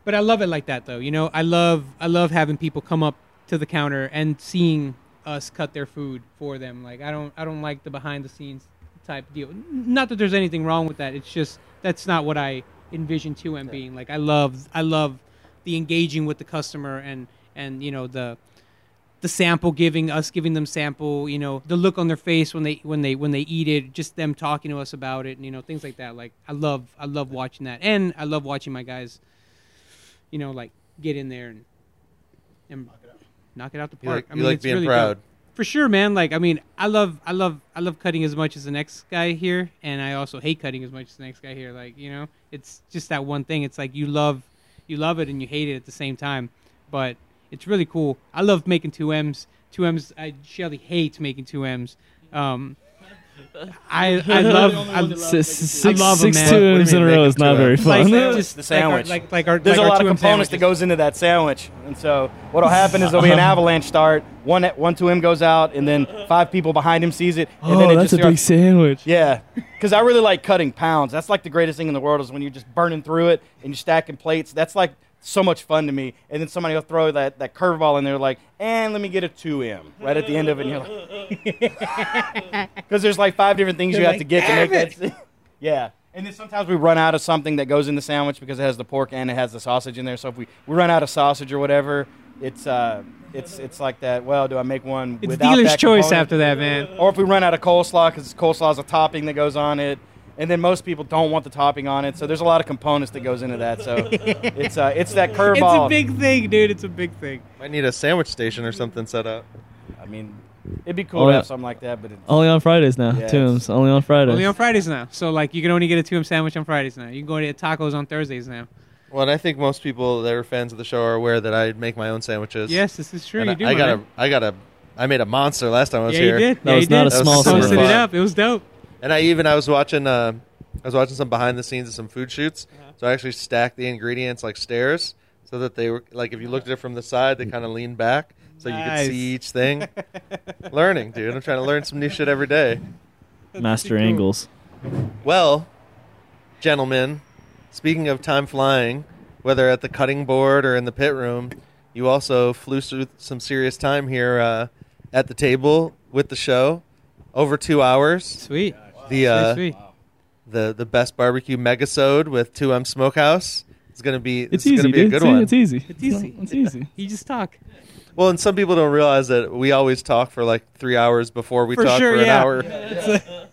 But I love it like that, though. You know, I love I love having people come up to the counter and seeing us cut their food for them. Like I don't I don't like the behind the scenes type deal. Not that there's anything wrong with that. It's just that's not what I envision 2M being. Like I love I love the engaging with the customer and and you know the the sample giving us giving them sample you know the look on their face when they when they when they eat it just them talking to us about it and you know things like that like i love i love watching that and i love watching my guys you know like get in there and and knock it out the You park. Like, I you mean, like it's being really proud. dope. for sure man. Like i mean i love i love i love cutting as much as the next guy here and i also hate cutting as much as the next guy here. Like you know it's just that one thing. It's like you love you love it and you hate it at the same time. But it's really cool. I love making 2ms 2ms i shelly hates making 2ms um I I love I, S- six, six man. two What do you in a row is not very fun. like just The like our- sandwich. like like our There's like a lot of components that goes into that sandwich, and so what'll happen is there'll be an uh-huh. avalanche start. One one to him goes out, and then five people behind him sees it, and oh, then it that's just a big sandwich. Yeah, because I really like cutting pounds. That's like the greatest thing in the world is when you're just burning through it and you're stacking plates. That's like so much fun to me. And then somebody will throw that, that curveball in there, like, and let me get a 2M right at the end of it. And you're like, because there's like five different things you They're have to get to make "Damn that. yeah. And then sometimes we run out of something that goes in the sandwich because it has the pork and it has the sausage in there. So if we, we run out of sausage or whatever, it's uh, it's it's like that. Well, do I make one it's without dealer's that choice component? after that man Or if we run out of coleslaw, because coleslaw is a topping that goes on it, and then most people don't want the topping on it, so there's a lot of components that goes into that. So it's uh, it's that it's curveball. a big thing dude it's a big thing Might need a sandwich station or something set up. I mean, it'd be cool Oh, to yeah. have something like that, but it's, Only on Fridays now. Yeah, Tombs. Only on Fridays. only on Fridays now so like you can only get a 2M sandwich on Fridays now you can go to tacos on Thursdays now Well, and I think most people that are fans of the show are aware that I make my own sandwiches. yes this is true And you I, do I got man. a, I got a, I made a monster last time I was yeah here. you did That yeah, was you not did. a small posted sandwich. it up it was dope And I even I was watching uh, I was watching some behind the scenes of some food shoots. Uh-huh. So I actually stacked the ingredients like stairs so that they were like if you looked at it from the side, they kind of leaned back so you could see each thing. Learning, dude. I'm trying to learn some new shit every day. Master cool. angles. Well, gentlemen, speaking of time flying, whether at the cutting board or in the pit room, you also flew through some serious time here uh, at the table with the show. Over two hours. sweet The uh, sweet, sweet. the the best barbecue megasode with 2M Smokehouse is going to be It's this easy, going to be a good It's, one. it's easy. It's easy. It's easy. you just talk Well, and some people don't realize that we always talk for like three hours before we For talk sure, for an yeah. hour.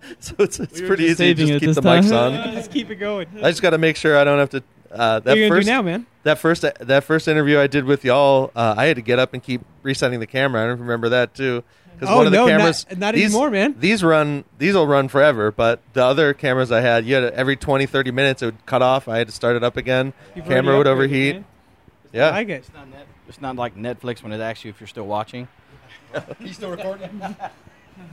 so it's, it's We pretty just easy just keep this the mics on. just keep it going I just got to make sure I don't have to. Uh, what that are you gonna first do now man that first that first interview I did with y'all, uh, I had to get up and keep resetting the camera. I don't remember that too. Because Oh, one of the no, not- cameras, not these, anymore, man. These run, these will run forever. But the other cameras I had, you had every 20, 30 minutes it would cut off. I had to start it up again. You've Camera would overheat. man. I Yeah, like it it's, not net, it's not like Netflix when it asks you if you're still watching. He's still recording.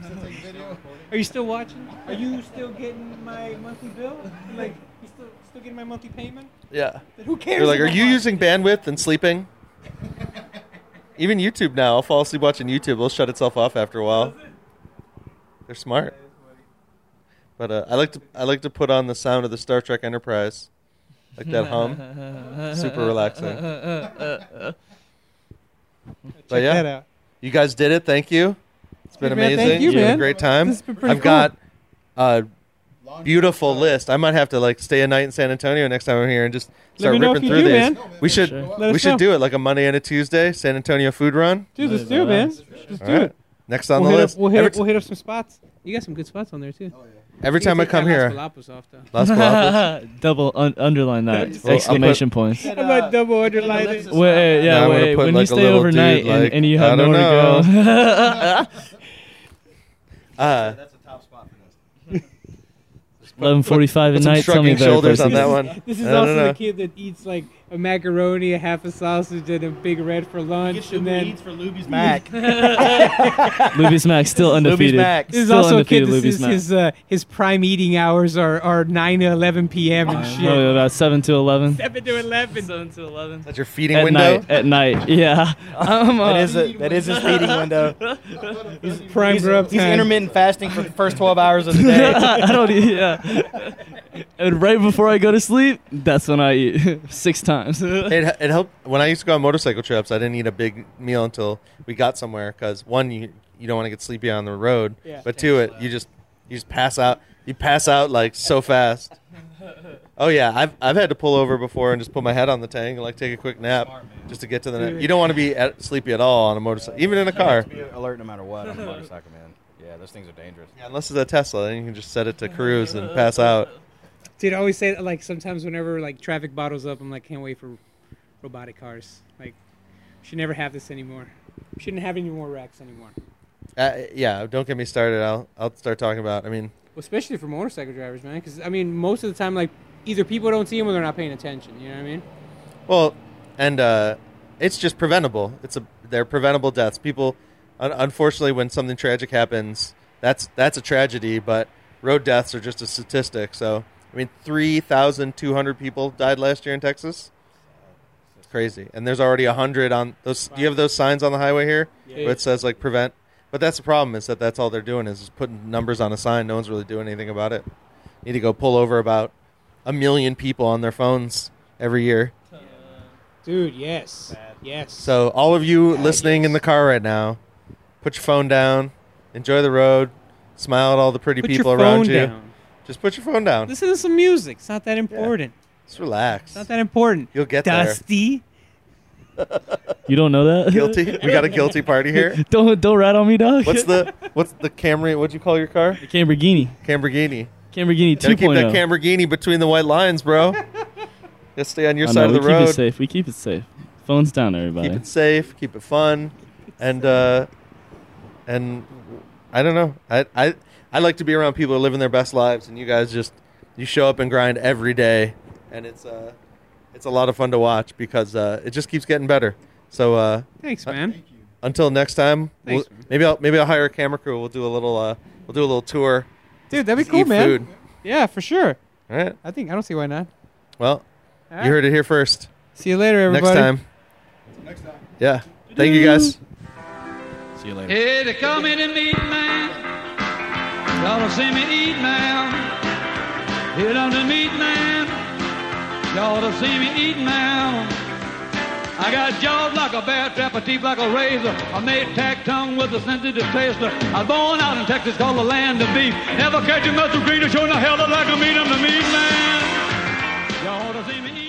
still taking video. Are you still watching? Are you still getting my monthly bill? Like, you still still getting my monthly payment? yeah. Then who cares? You're like, are you using bandwidth and sleeping? Even YouTube now, I'll fall asleep watching YouTube. It'll shut itself off after a while. They're smart. But uh, I like to I like to put on the sound of the Star Trek Enterprise, like that hum. Super relaxing. But yeah, you guys did it. Thank you. It's been Hey, man, amazing. thank you, It's been a great time. This has been pretty I've cool. got uh, beautiful list. I might have to like stay a night in San Antonio next time I'm here and just Let start me know ripping if you through do, these. man. We should Sure. Let we us should do it like a Monday and a Tuesday San Antonio food run. Dude, let's do it, man. Let's do right. it. Next on We'll the hit, list. up, we'll, hit every, up, we'll hit up some spots. You got some good spots on there too. every time I come here, Las off though. Las Double un- underline that Just exclamation points. How about double underline it? Wait, yeah, Now I'm gonna wait. put, When like, you a stay little overnight dude, and, like, and you I have don't nowhere to go. Uh, That's a top spot for this. Eleven forty-five at night. Tell me shrugging about shoulders on that one. This is I also know. the kid that eats like a macaroni, a half a sausage, and a big red for lunch, and then for Luby's Mac. Luby's Mac still undefeated. Mac. this is Still also a kid. This is Mac. his uh, his prime eating hours are, are nine to eleven p.m. and shit. Oh, about seven to eleven. Seven to eleven. Seven to eleven. That's your feeding At window. night. At night. Yeah. I'm, uh, That is a, that is his feeding window. Prime He's, grub he's time. intermittent fasting for the first 12 hours of the day. I don't eat. Yeah. And right before I go to sleep, that's when I eat six times. It, it helped when I used to go on motorcycle trips. I didn't eat a big meal until we got somewhere because one, you you don't want to get sleepy on the road, Yeah. but two, it you just you just pass out. You pass out like so fast. Oh yeah, I've I've had to pull over before and just put my head on the tank and like take a quick nap just to get to the. Net. You don't want to be at, sleepy at all on a motorcycle, even in a car. Be alert no matter what on a motorcycle, man. Yeah, those things are dangerous. Yeah, unless it's a Tesla, then you can just set it to cruise and pass out. Dude, I always say that, like sometimes whenever like traffic bottles up, I'm like, can't wait for robotic cars. Like, should never have this anymore. Shouldn't have any more wrecks anymore. Uh, yeah, don't get me started. I'll I'll start talking about. I mean, Well, especially for motorcycle drivers, man. Because I mean, most of the time, like either people don't see them or they're not paying attention. You know what I mean? Well, and uh, it's just preventable. It's a they're preventable deaths. People, un- unfortunately, when something tragic happens, that's that's a tragedy. But road deaths are just a statistic. So I mean, three thousand two hundred people died last year in Texas. It's crazy, and there's already hundred on those. Do you have those signs on the highway here where it says like prevent? But that's the problem is that that's all they're doing is just putting numbers on a sign. No one's really doing anything about it. Need to go pull over about a million people on their phones every year. Dude, yes, yes. So all of you listening in the car right now, put your phone down, enjoy the road, smile at all the pretty put people your around you. down. Just put your phone down. Listen to some music. It's not that important. Just relax. It's not that important. You'll get there. Dusty. You don't know that? there. Guilty. We got a guilty party here. don't don't rat on me, dog. What's the what's the Camry? What'd you call your car? the Lamborghini? Camborghini. Lamborghini Gotta keep that 2.0. Camborghini between the white lines, bro. Just stay on your I side know, of the we keep it road. safe. We keep it safe. Phones down, everybody. Keep it safe. Keep it fun, and uh, and I don't know. I I I like to be around people who are living their best lives, and you guys just you show up and grind every day, and it's uh it's a lot of fun to watch because uh, it just keeps getting better. So uh, Thanks, man. Thank until next time, we'll, maybe I'll maybe I'll hire a camera crew. We'll do a little uh we'll do a little tour. Dude, that'd be cool, man. food. Yeah, for sure. All right. I think I don't see why not. Well, All you heard it here first. See you later, everybody. Next time. Next time. Yeah. Thank you guys. See you later. Hey, they call me the meat man. Y'all don't see me eat now. Hit on the meat man. Y'all don't see me eat now. I got jaws like a bear trap, a teeth like a razor. I made tack tongue with a sensitive taster. I was born out in Texas, called the land of beef. Never catch a muscle green or showing the hell of like a meat. I'm the meat man. Y'all don't see me eat.